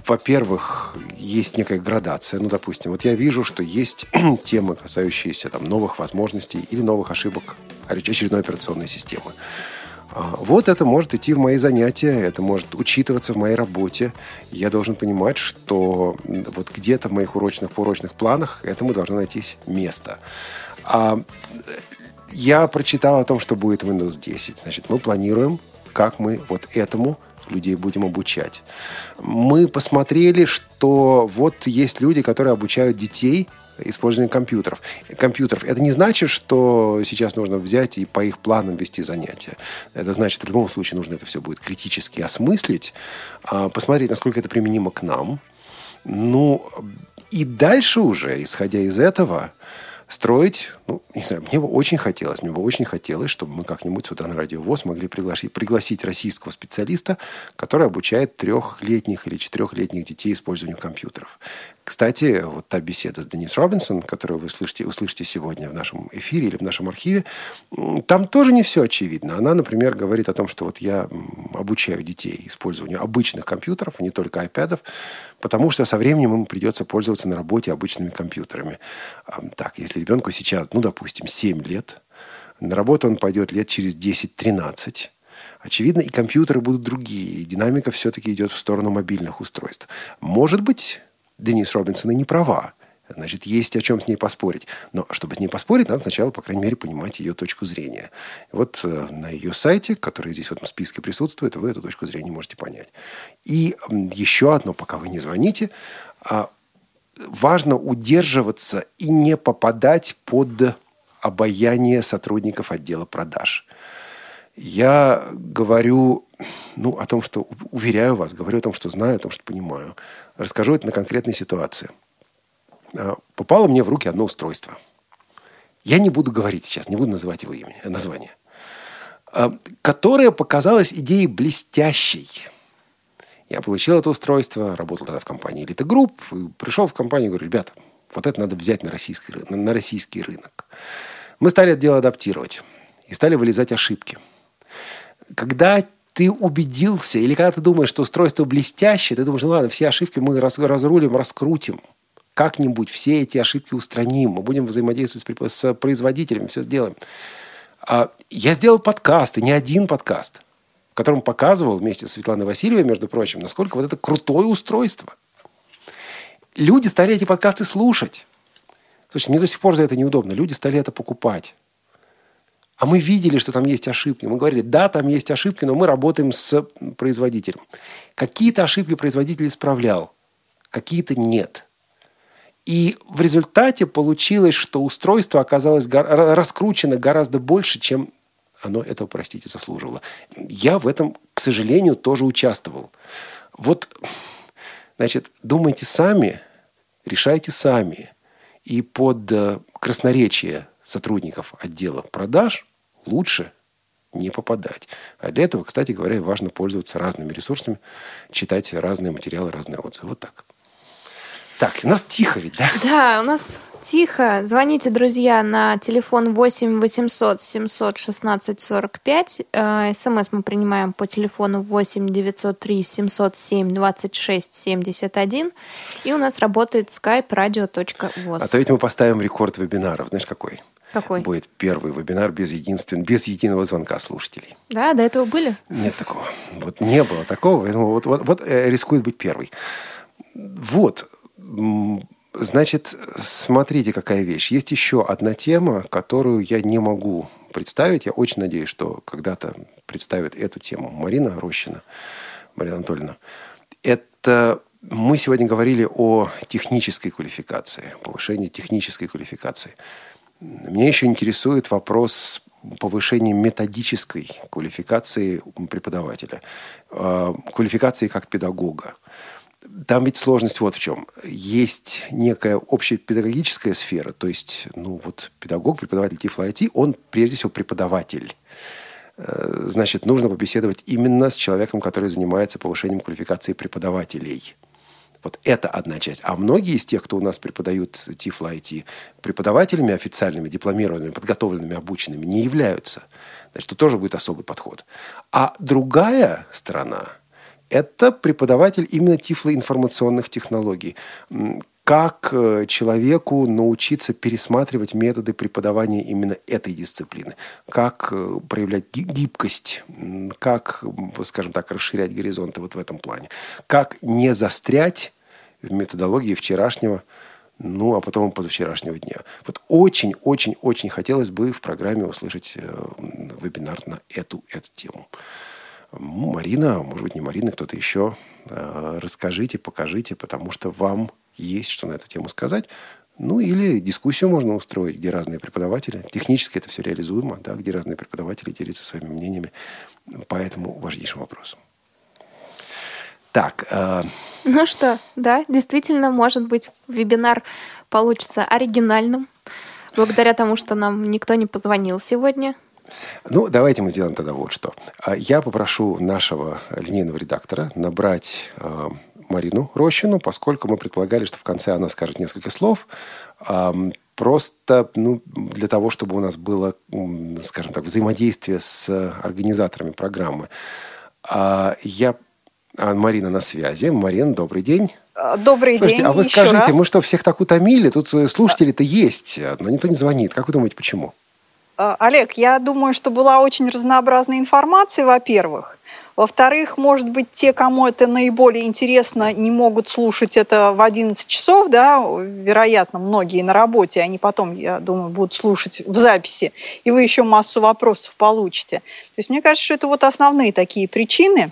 во-первых, есть некая градация. Ну, допустим, вот я вижу, что есть темы, касающиеся там, новых возможностей или новых ошибок очередной операционной системы. А, вот это может идти в мои занятия, это может учитываться в моей работе. Я должен понимать, что вот где-то в моих урочных, урочных планах этому должно найтись место. А я прочитал о том, что будет Windows 10. Значит, мы планируем, как мы вот этому людей будем обучать. Мы посмотрели, что вот есть люди, которые обучают детей использованию компьютеров. компьютеров. Это не значит, что сейчас нужно взять и по их планам вести занятия. Это значит, в любом случае нужно это все будет критически осмыслить, а, посмотреть, насколько это применимо к нам. Ну, и дальше уже, исходя из этого, строить, ну, не знаю, мне бы очень хотелось, мне бы очень хотелось, чтобы мы как-нибудь сюда на Радио ВОЗ могли пригласить, пригласить российского специалиста, который обучает трехлетних или четырехлетних детей использованию компьютеров. Кстати, вот та беседа с Денис Робинсон, которую вы слышите, услышите сегодня в нашем эфире или в нашем архиве, там тоже не все очевидно. Она, например, говорит о том, что вот я обучаю детей использованию обычных компьютеров, не только iPad, потому что со временем им придется пользоваться на работе обычными компьютерами. Так, если ребенку сейчас, ну, допустим, 7 лет, на работу он пойдет лет через 10-13, Очевидно, и компьютеры будут другие, и динамика все-таки идет в сторону мобильных устройств. Может быть, Денис Робинсон и не права. Значит, есть о чем с ней поспорить. Но чтобы с ней поспорить, надо сначала, по крайней мере, понимать ее точку зрения. Вот э, на ее сайте, который здесь в этом списке присутствует, вы эту точку зрения можете понять. И еще одно, пока вы не звоните, а, важно удерживаться и не попадать под обаяние сотрудников отдела продаж. Я говорю ну, о том, что уверяю вас, говорю о том, что знаю, о том, что понимаю. Расскажу это на конкретной ситуации. А, попало мне в руки одно устройство. Я не буду говорить сейчас, не буду называть его имя, э, название. А, которое показалось идеей блестящей. Я получил это устройство, работал тогда в компании Elite Group, пришел в компанию и говорю, ребята, вот это надо взять на российский, на российский рынок. Мы стали это дело адаптировать и стали вылезать ошибки. Когда ты убедился, или когда ты думаешь, что устройство блестящее, ты думаешь, ну ладно, все ошибки мы раз, разрулим, раскрутим. Как-нибудь все эти ошибки устраним. Мы будем взаимодействовать с, с производителями, все сделаем. А я сделал подкаст, и не один подкаст, в котором показывал вместе с Светланой Васильевой, между прочим, насколько вот это крутое устройство. Люди стали эти подкасты слушать. Слушай, мне до сих пор за это неудобно. Люди стали это покупать. А мы видели, что там есть ошибки. Мы говорили, да, там есть ошибки, но мы работаем с производителем. Какие-то ошибки производитель исправлял, какие-то нет. И в результате получилось, что устройство оказалось раскручено гораздо больше, чем оно этого, простите, заслуживало. Я в этом, к сожалению, тоже участвовал. Вот, значит, думайте сами, решайте сами. И под э, красноречие сотрудников отдела продаж лучше не попадать. А для этого, кстати говоря, важно пользоваться разными ресурсами, читать разные материалы, разные отзывы. Вот так. Так, у нас тихо ведь, да? Да, у нас тихо. Звоните, друзья, на телефон 8 800 716 45. СМС мы принимаем по телефону 8 903 707 26 71. И у нас работает skype radio.voz. А то ведь мы поставим рекорд вебинаров. Знаешь, какой? Какой? Будет первый вебинар без, единствен... без единого звонка слушателей. Да, до этого были? Нет такого. Вот не было такого. Поэтому вот, вот, вот э, рискует быть первый. Вот. Значит, смотрите, какая вещь. Есть еще одна тема, которую я не могу представить. Я очень надеюсь, что когда-то представит эту тему Марина Рощина, Марина Анатольевна. Это мы сегодня говорили о технической квалификации, повышении технической квалификации. Меня еще интересует вопрос повышения методической квалификации преподавателя, а, квалификации как педагога. Там ведь сложность вот в чем. Есть некая общая педагогическая сфера, то есть, ну вот педагог, преподаватель TIFL IT, он прежде всего преподаватель. Э, значит, нужно побеседовать именно с человеком, который занимается повышением квалификации преподавателей – вот это одна часть. А многие из тех, кто у нас преподают TIFL IT, преподавателями официальными, дипломированными, подготовленными, обученными не являются. Значит, тут тоже будет особый подход. А другая сторона – это преподаватель именно тифлоинформационных технологий. Как э, человеку научиться пересматривать методы преподавания именно этой дисциплины? Как э, проявлять гибкость? Как, скажем так, расширять горизонты вот в этом плане? Как не застрять в методологии вчерашнего, ну, а потом позавчерашнего дня. Вот очень-очень-очень хотелось бы в программе услышать э, вебинар на эту, эту тему. Марина, может быть, не Марина, кто-то еще, расскажите, покажите, потому что вам есть что на эту тему сказать. Ну, или дискуссию можно устроить, где разные преподаватели. Технически это все реализуемо, да, где разные преподаватели делятся своими мнениями по этому важнейшему вопросу. Так. Э... Ну что, да, действительно, может быть, вебинар получится оригинальным, благодаря тому, что нам никто не позвонил сегодня. Ну, давайте мы сделаем тогда вот что. А, я попрошу нашего линейного редактора набрать э, Марину Рощину, поскольку мы предполагали, что в конце она скажет несколько слов. Просто ну, для того, чтобы у нас было, скажем так, взаимодействие с организаторами программы. А я а Марина на связи. Марина, добрый день. Добрый Слушайте, день. а вы скажите, раз. мы что, всех так утомили? Тут э, слушатели-то есть, но никто не звонит. Как вы думаете, почему? А, Олег, я думаю, что была очень разнообразная информация, во-первых. Во-вторых, может быть, те, кому это наиболее интересно, не могут слушать это в 11 часов, да, вероятно, многие на работе, они потом, я думаю, будут слушать в записи, и вы еще массу вопросов получите. То есть мне кажется, что это вот основные такие причины.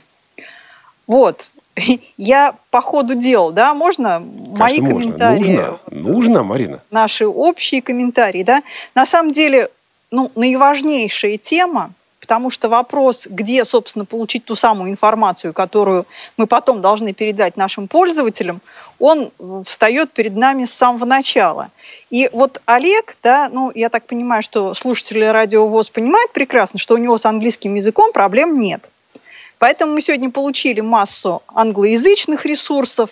Вот, я по ходу дел, да, можно Конечно, мои можно. комментарии? Нужно, нужно, Марина. Наши общие комментарии, да. На самом деле ну, наиважнейшая тема, потому что вопрос, где, собственно, получить ту самую информацию, которую мы потом должны передать нашим пользователям, он встает перед нами с самого начала. И вот Олег, да, ну, я так понимаю, что слушатели радио ВОЗ понимают прекрасно, что у него с английским языком проблем нет. Поэтому мы сегодня получили массу англоязычных ресурсов.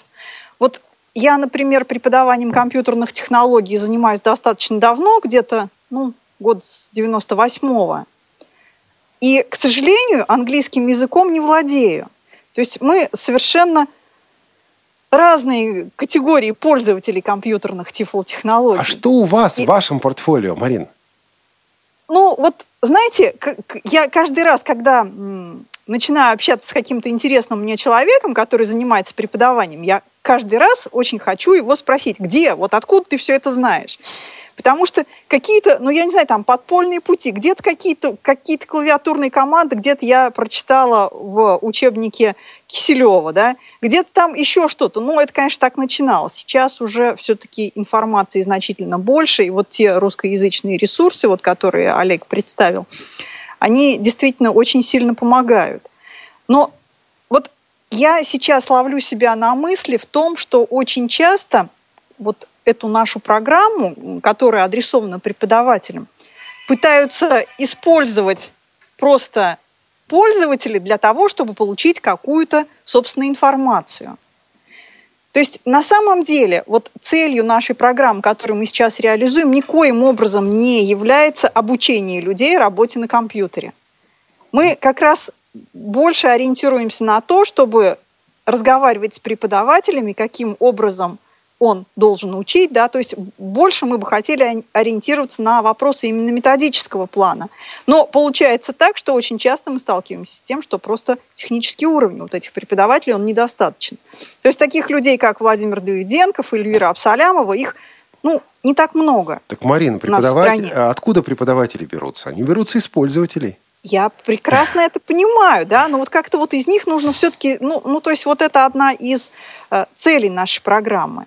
Вот я, например, преподаванием компьютерных технологий занимаюсь достаточно давно, где-то, ну, год с 98-го. И, к сожалению, английским языком не владею. То есть мы совершенно разные категории пользователей компьютерных тифлотехнологий. А что у вас И... в вашем портфолио, Марин? Ну, вот, знаете, я каждый раз, когда начинаю общаться с каким-то интересным мне человеком, который занимается преподаванием, я каждый раз очень хочу его спросить, где, вот откуда ты все это знаешь. Потому что какие-то, ну я не знаю, там подпольные пути, где-то какие-то какие клавиатурные команды, где-то я прочитала в учебнике Киселева, да, где-то там еще что-то. Ну, это, конечно, так начиналось. Сейчас уже все-таки информации значительно больше, и вот те русскоязычные ресурсы, вот, которые Олег представил, они действительно очень сильно помогают. Но вот я сейчас ловлю себя на мысли в том, что очень часто вот эту нашу программу, которая адресована преподавателям, пытаются использовать просто пользователи для того, чтобы получить какую-то, собственную информацию. То есть на самом деле вот целью нашей программы, которую мы сейчас реализуем, никоим образом не является обучение людей работе на компьютере. Мы как раз больше ориентируемся на то, чтобы разговаривать с преподавателями, каким образом он должен учить, да, то есть больше мы бы хотели ориентироваться на вопросы именно методического плана. Но получается так, что очень часто мы сталкиваемся с тем, что просто технический уровень вот этих преподавателей, он недостаточен. То есть таких людей, как Владимир Давиденков, Эльвира Абсалямова, их ну, не так много. Так, Марина, преподаватели, а откуда преподаватели берутся? Они берутся из пользователей. Я прекрасно это понимаю, да, но вот как-то вот из них нужно все-таки, ну, ну, то есть вот это одна из э, целей нашей программы.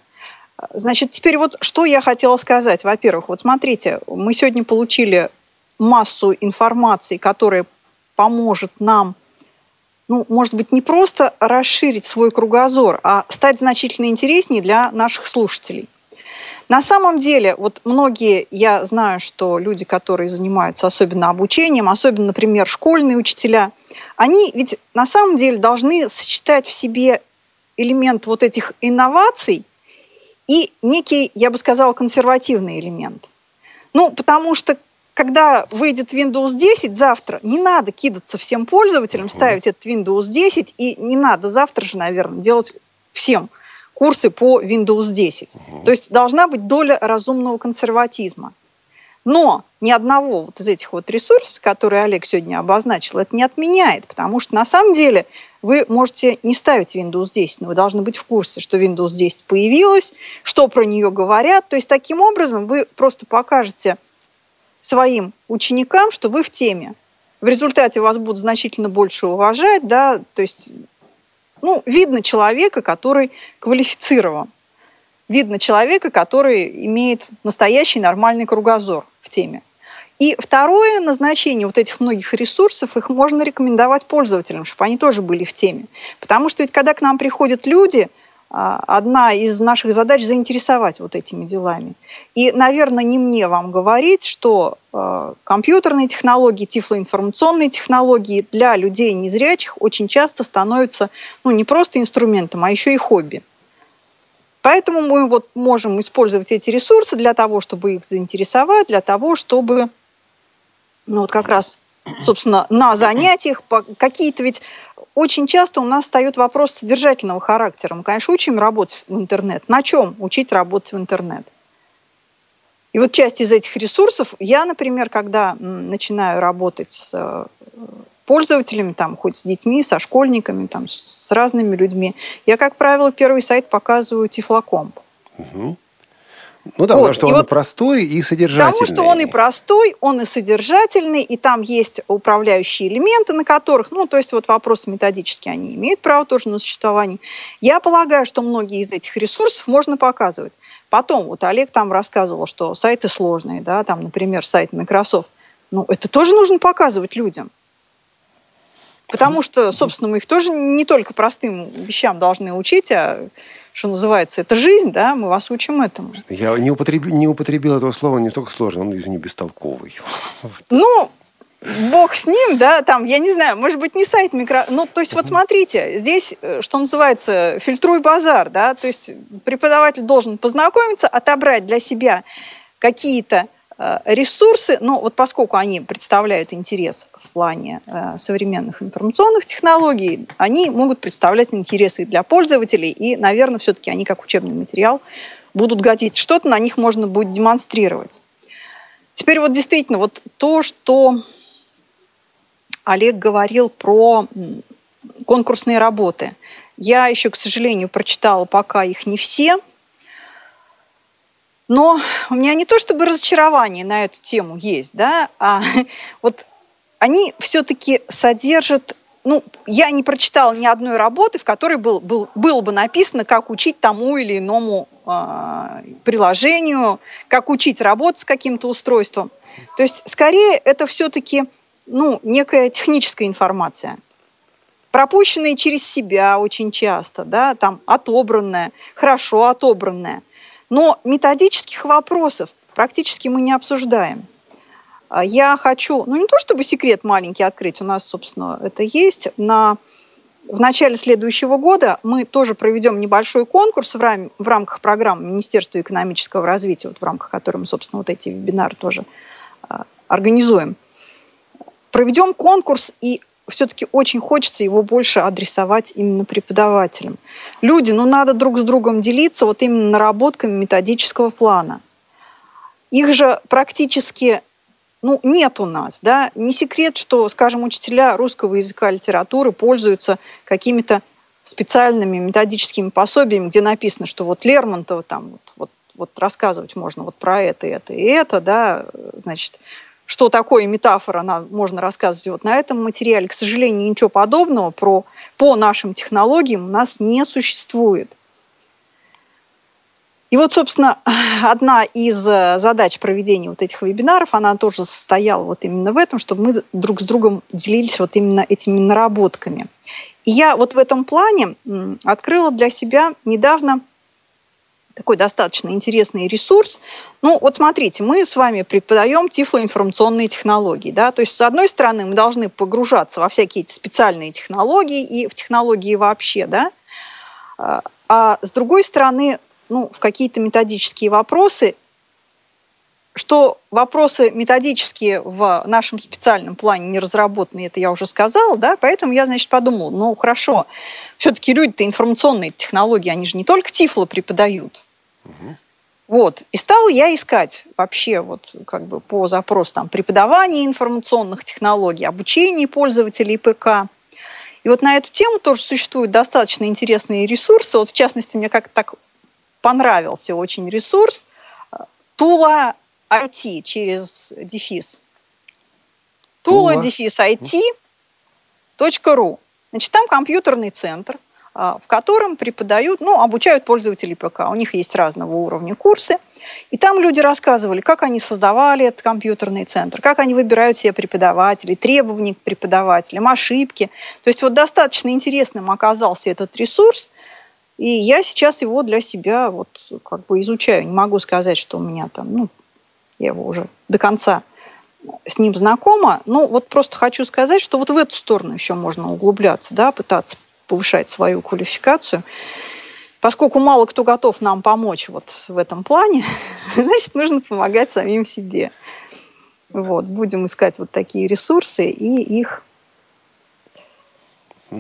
Значит, теперь вот что я хотела сказать. Во-первых, вот смотрите, мы сегодня получили массу информации, которая поможет нам, ну, может быть, не просто расширить свой кругозор, а стать значительно интереснее для наших слушателей. На самом деле, вот многие, я знаю, что люди, которые занимаются особенно обучением, особенно, например, школьные учителя, они ведь на самом деле должны сочетать в себе элемент вот этих инноваций – и некий, я бы сказала, консервативный элемент. Ну, потому что когда выйдет Windows 10 завтра, не надо кидаться всем пользователям, ставить этот Windows 10, и не надо завтра же, наверное, делать всем курсы по Windows 10. То есть должна быть доля разумного консерватизма. Но ни одного вот из этих вот ресурсов, которые Олег сегодня обозначил, это не отменяет, потому что на самом деле вы можете не ставить Windows 10, но вы должны быть в курсе, что Windows 10 появилась, что про нее говорят. То есть таким образом вы просто покажете своим ученикам, что вы в теме. В результате вас будут значительно больше уважать, да, то есть, ну, видно человека, который квалифицирован. Видно человека, который имеет настоящий нормальный кругозор в теме. И второе назначение вот этих многих ресурсов, их можно рекомендовать пользователям, чтобы они тоже были в теме. Потому что ведь когда к нам приходят люди, а, одна из наших задач заинтересовать вот этими делами. И, наверное, не мне вам говорить, что э, компьютерные технологии, тифлоинформационные технологии для людей незрячих очень часто становятся ну, не просто инструментом, а еще и хобби. Поэтому мы вот можем использовать эти ресурсы для того, чтобы их заинтересовать, для того, чтобы ну, вот как раз, собственно, на занятиях какие-то ведь очень часто у нас встает вопрос содержательного характера. Мы, конечно, учим работать в интернет. На чем учить работать в интернет? И вот часть из этих ресурсов, я, например, когда начинаю работать с э, пользователями, там, хоть с детьми, со школьниками, там, с разными людьми, я, как правило, первый сайт показываю Тифлокомп. Угу. Ну да, вот. потому что и он вот простой и содержательный. Потому что он и простой, он и содержательный, и там есть управляющие элементы, на которых, ну, то есть вот вопросы методические, они имеют право тоже на существование. Я полагаю, что многие из этих ресурсов можно показывать. Потом, вот Олег там рассказывал, что сайты сложные, да, там, например, сайт Microsoft. Ну, это тоже нужно показывать людям. Потому что, собственно, мы их тоже не только простым вещам должны учить, а что называется, это жизнь, да, мы вас учим этому. Я не, употреб... не употребил этого слова не столько сложно, он, извини, бестолковый. Ну, бог с ним, да, там, я не знаю, может быть, не сайт микро... Ну, то есть, вот смотрите, здесь, э, что называется, фильтруй базар, да, то есть преподаватель должен познакомиться, отобрать для себя какие-то Э, ресурсы, но вот поскольку они представляют интерес плане э, современных информационных технологий, они могут представлять интересы для пользователей, и, наверное, все-таки они как учебный материал будут годиться. Что-то на них можно будет демонстрировать. Теперь вот действительно, вот то, что Олег говорил про конкурсные работы. Я еще, к сожалению, прочитала пока их не все – но у меня не то чтобы разочарование на эту тему есть, да, а вот они все-таки содержат ну, я не прочитала ни одной работы, в которой был, был, было бы написано, как учить тому или иному э, приложению, как учить работать с каким-то устройством. То есть, скорее, это все-таки ну, некая техническая информация, пропущенная через себя очень часто, да, там отобранная, хорошо отобранная. Но методических вопросов практически мы не обсуждаем. А я хочу, ну не то чтобы секрет маленький открыть, у нас, собственно, это есть. На, в начале следующего года мы тоже проведем небольшой конкурс в, рам, в рамках программы Министерства экономического развития, вот в рамках которой мы, собственно, вот эти вебинары тоже а, организуем. Проведем конкурс, и все-таки очень хочется его больше адресовать именно преподавателям. Люди, ну надо друг с другом делиться вот именно наработками методического плана. Их же практически ну, нет у нас. Да? Не секрет, что, скажем, учителя русского языка и литературы пользуются какими-то специальными методическими пособиями, где написано, что вот Лермонтова там вот, вот, вот рассказывать можно вот про это, это и это, да, значит, что такое метафора, она, можно рассказывать вот на этом материале. К сожалению, ничего подобного про, по нашим технологиям у нас не существует. И вот, собственно, одна из э, задач проведения вот этих вебинаров, она тоже состояла вот именно в этом, чтобы мы друг с другом делились вот именно этими наработками. И я вот в этом плане открыла для себя недавно такой достаточно интересный ресурс. Ну, вот смотрите, мы с вами преподаем тифлоинформационные технологии, да, то есть, с одной стороны, мы должны погружаться во всякие эти специальные технологии и в технологии вообще, да, а, а с другой стороны, ну, в какие-то методические вопросы, что вопросы методические в нашем специальном плане не разработаны, это я уже сказала, да, поэтому я, значит, подумала, ну, хорошо, все-таки люди-то информационные технологии, они же не только тифло преподают, вот. И стала я искать вообще вот как бы по запросу там преподавания информационных технологий, обучения пользователей ПК. И вот на эту тему тоже существуют достаточно интересные ресурсы. Вот в частности, мне как-то так понравился очень ресурс Тула IT через дефис. Тула, дефис IT.ру. Значит, там компьютерный центр, а, в котором преподают, ну, обучают пользователей ПК. У них есть разного уровня курсы. И там люди рассказывали, как они создавали этот компьютерный центр, как они выбирают себе преподавателей, требования к преподавателям, ошибки. То есть вот достаточно интересным оказался этот ресурс, и я сейчас его для себя вот как бы изучаю. Не могу сказать, что у меня там, ну, я его уже до конца с ним знакома. Ну, вот просто хочу сказать, что вот в эту сторону еще можно углубляться, да, пытаться повышать свою квалификацию. Поскольку мало кто готов нам помочь вот в этом плане, значит, нужно помогать самим себе. Вот, будем искать вот такие ресурсы и их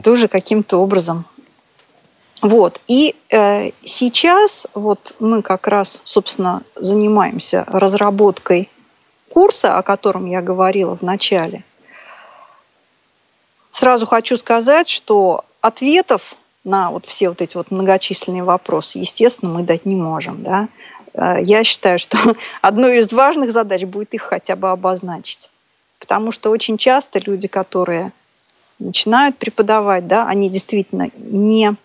тоже каким-то образом. Вот. И э, сейчас вот мы как раз, собственно, занимаемся разработкой курса, о котором я говорила в начале. Сразу хочу сказать, что ответов на вот все вот эти вот многочисленные вопросы, естественно, мы дать не можем. Да? Э, я считаю, что одной из важных задач будет их хотя бы обозначить. Потому что очень часто люди, которые начинают преподавать, да, они действительно не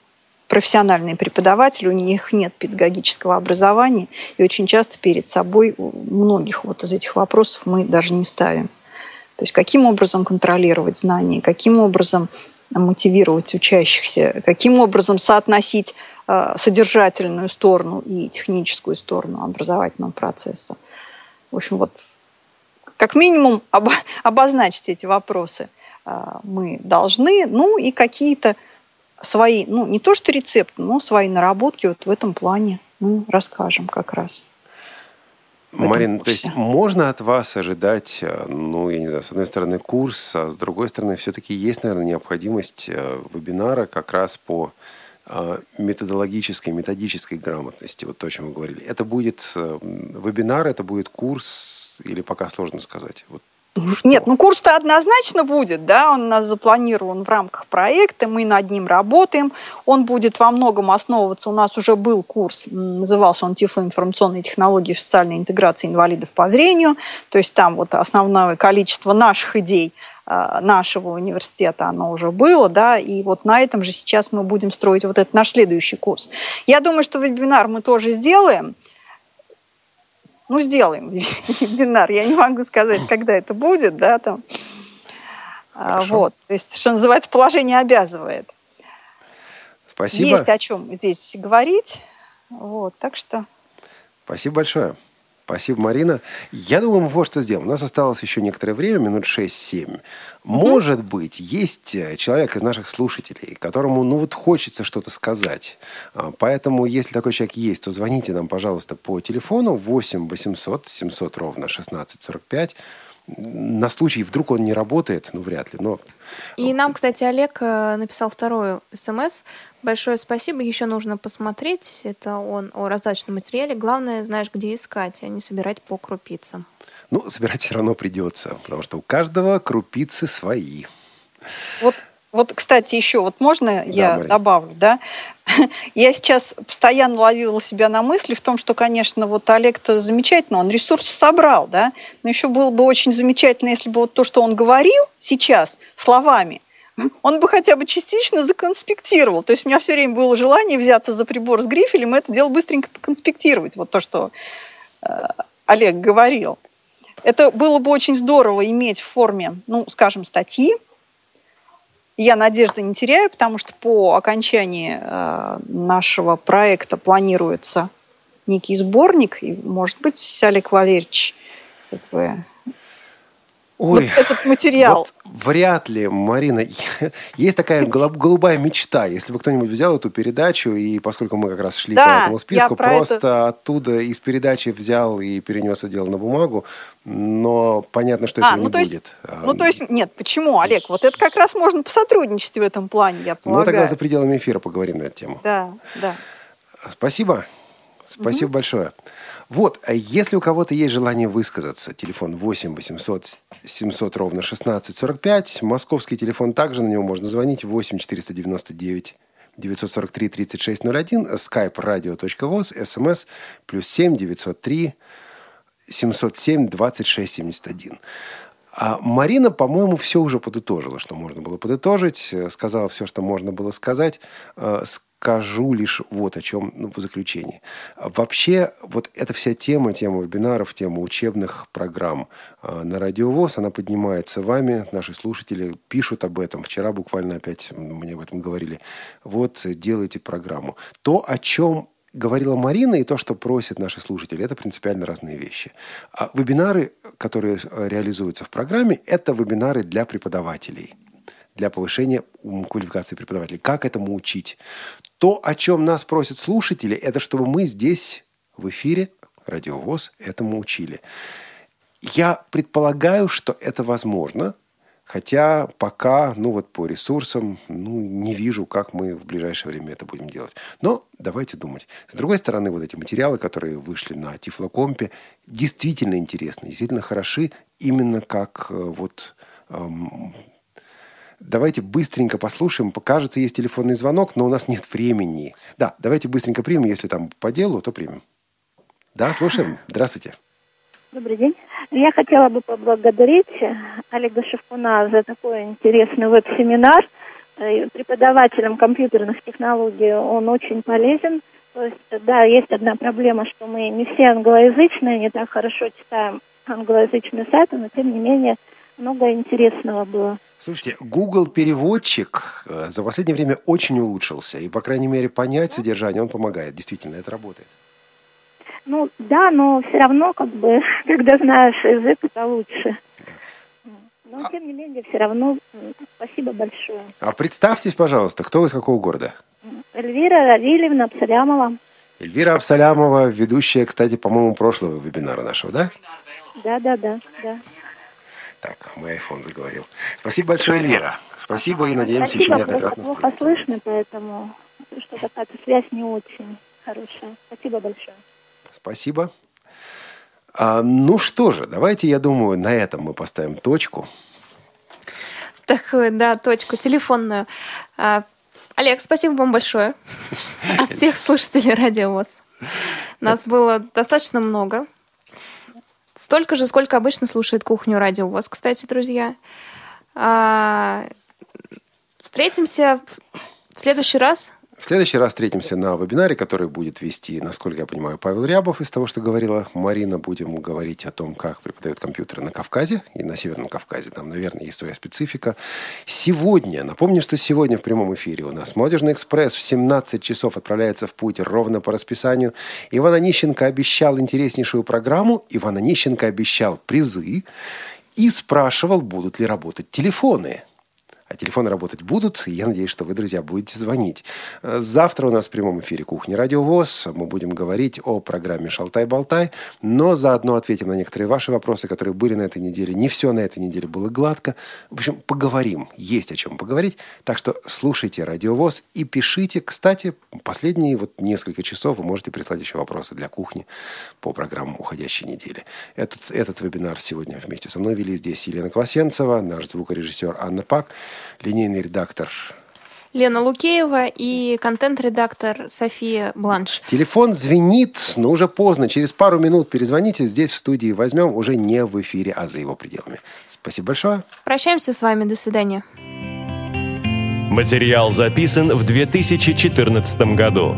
профессиональные преподаватели, у них нет педагогического образования, и очень часто перед собой многих вот из этих вопросов мы даже не ставим. То есть каким образом контролировать знания, каким образом мотивировать учащихся, каким образом соотносить э, содержательную сторону и техническую сторону образовательного процесса. В общем, вот как минимум об, обозначить эти вопросы э, мы должны, ну и какие-то свои, ну не то что рецепты, но свои наработки вот в этом плане мы расскажем как раз. Марина, то есть можно от вас ожидать, э, ну, я не знаю, с одной стороны курс, а с другой стороны все-таки есть, наверное, необходимость э, вебинара как раз по э, методологической, методической грамотности, вот то, о чем вы говорили. Это будет вебинар, это будет курс или пока сложно сказать? Вот что? Нет, ну курс-то однозначно будет, да, он у нас запланирован в рамках проекта, мы над ним работаем, он будет во многом основываться, у нас уже был курс, назывался он «Тифлоинформационные технологии социальной интеграции инвалидов по зрению», то есть там вот основное количество наших идей а, нашего университета оно уже было, да, и вот на этом же сейчас мы будем строить вот этот наш следующий курс. Я думаю, что вебинар мы тоже сделаем, ну, сделаем вебинар. Я не могу сказать, когда это будет, да, там. А, Хорошо. Вот, то есть, что называется, положение обязывает. Спасибо. Есть о чем здесь говорить. Вот, так что... Спасибо большое. Спасибо, Марина. Я думаю, мы вот что сделаем. У нас осталось еще некоторое время, минут 6-7. Может быть, есть э, человек из наших слушателей, которому, ну вот, хочется что-то сказать. А, поэтому, если такой человек есть, то звоните нам, пожалуйста, по телефону 8 800 700 ровно 1645 на случай, вдруг он не работает, ну, вряд ли, но... И нам, кстати, Олег э, написал вторую смс. Большое спасибо. Еще нужно посмотреть. Это он о раздачном материале. Главное, знаешь, где искать, а не собирать по крупицам. Ну, собирать все равно придется, потому что у каждого крупицы свои. Вот вот, кстати, еще вот можно я Марин. добавлю, да? Я сейчас постоянно ловила себя на мысли в том, что, конечно, вот Олег-то замечательно, он ресурсы собрал, да, но еще было бы очень замечательно, если бы вот то, что он говорил сейчас словами, он бы хотя бы частично законспектировал. То есть у меня все время было желание взяться за прибор с грифелем и это дело быстренько поконспектировать, вот то, что э, Олег говорил. Это было бы очень здорово иметь в форме, ну, скажем, статьи, я надежды не теряю, потому что по окончании э, нашего проекта планируется некий сборник, и, может быть, Олег Валерьевич как бы, Ой, вот этот материал. Вот вряд ли, Марина. Есть такая голубая мечта. Если бы кто-нибудь взял эту передачу, и поскольку мы как раз шли да, по этому списку, просто это... оттуда из передачи взял и перенес это дело на бумагу, но понятно, что а, этого ну, не будет. Есть, ну, то есть, нет, почему, Олег? Вот это как раз можно посотрудничать в этом плане, я полагаю. Ну, тогда за пределами эфира поговорим на эту тему. Да, да. Спасибо. Спасибо угу. большое. Вот, а если у кого-то есть желание высказаться, телефон 8 800 700 ровно 16 45, московский телефон также, на него можно звонить 8 499 943 3601, skype radio.voz, смс плюс 7 903 707 26 71. А Марина, по-моему, все уже подытожила, что можно было подытожить, э, сказала все, что можно было сказать. Скажу лишь вот о чем ну, в заключении. Вообще, вот эта вся тема, тема вебинаров, тема учебных программ э, на Радиовоз, она поднимается вами, наши слушатели пишут об этом. Вчера буквально опять мне об этом говорили. Вот, делайте программу. То, о чем говорила Марина, и то, что просят наши слушатели, это принципиально разные вещи. А вебинары, которые э, реализуются в программе, это вебинары для преподавателей для повышения квалификации преподавателей. Как этому учить? То, о чем нас просят слушатели, это чтобы мы здесь, в эфире, радиовоз, этому учили. Я предполагаю, что это возможно, Хотя пока, ну вот по ресурсам, ну не вижу, как мы в ближайшее время это будем делать. Но давайте думать. С другой стороны, вот эти материалы, которые вышли на Тифлокомпе, действительно интересны, действительно хороши, именно как э, вот эм, Давайте быстренько послушаем. Кажется, есть телефонный звонок, но у нас нет времени. Да, давайте быстренько примем. Если там по делу, то примем. Да, слушаем. Здравствуйте. Добрый день. Я хотела бы поблагодарить Олега Шевкуна за такой интересный веб-семинар. Э, преподавателям компьютерных технологий он очень полезен. То есть, да, есть одна проблема, что мы не все англоязычные, не так хорошо читаем англоязычные сайты, но тем не менее много интересного было. Слушайте, Google переводчик э, за последнее время очень улучшился, и, по крайней мере, понять содержание он помогает. Действительно, это работает. Ну да, но все равно, как бы, когда знаешь язык, это лучше. Но, а тем не менее, все равно спасибо большое. А представьтесь, пожалуйста, кто вы из какого города? Эльвира Равильевна Абсалямова. Эльвира Абсалямова, ведущая, кстати, по-моему, прошлого вебинара нашего, да? Да, да, да, да. Так, мой iPhone заговорил. Спасибо большое, Эльвира. Спасибо и надеемся Спасибо, еще неоднократно плохо слышно, поэтому что какая-то связь не очень хорошая. Спасибо большое. Спасибо. А, ну что же, давайте, я думаю, на этом мы поставим точку. Такую, да, точку телефонную. А, Олег, спасибо вам большое от всех слушателей Радио ВОЗ. Нас было достаточно много. Столько же, сколько обычно слушает кухню Радио ВОЗ, кстати, друзья. А, встретимся в следующий раз в следующий раз встретимся на вебинаре, который будет вести, насколько я понимаю, Павел Рябов. Из того, что говорила Марина, будем говорить о том, как преподают компьютеры на Кавказе и на Северном Кавказе. Там, наверное, есть своя специфика. Сегодня, напомню, что сегодня в прямом эфире у нас «Молодежный экспресс» в 17 часов отправляется в путь ровно по расписанию. Иван Онищенко обещал интереснейшую программу. Иван Онищенко обещал призы и спрашивал, будут ли работать телефоны. А телефоны работать будут, и я надеюсь, что вы, друзья, будете звонить. Завтра у нас в прямом эфире «Кухня Радио ВОЗ». Мы будем говорить о программе «Шалтай-болтай», но заодно ответим на некоторые ваши вопросы, которые были на этой неделе. Не все на этой неделе было гладко. В общем, поговорим. Есть о чем поговорить. Так что слушайте «Радио ВОЗ» и пишите. Кстати, последние вот несколько часов вы можете прислать еще вопросы для кухни по программам уходящей недели. Этот, этот вебинар сегодня вместе со мной вели здесь Елена Колосенцева, наш звукорежиссер Анна Пак линейный редактор Лена Лукеева и контент-редактор София Бланш. Телефон звенит, но уже поздно. Через пару минут перезвоните. Здесь в студии возьмем уже не в эфире, а за его пределами. Спасибо большое. Прощаемся с вами. До свидания. Материал записан в 2014 году.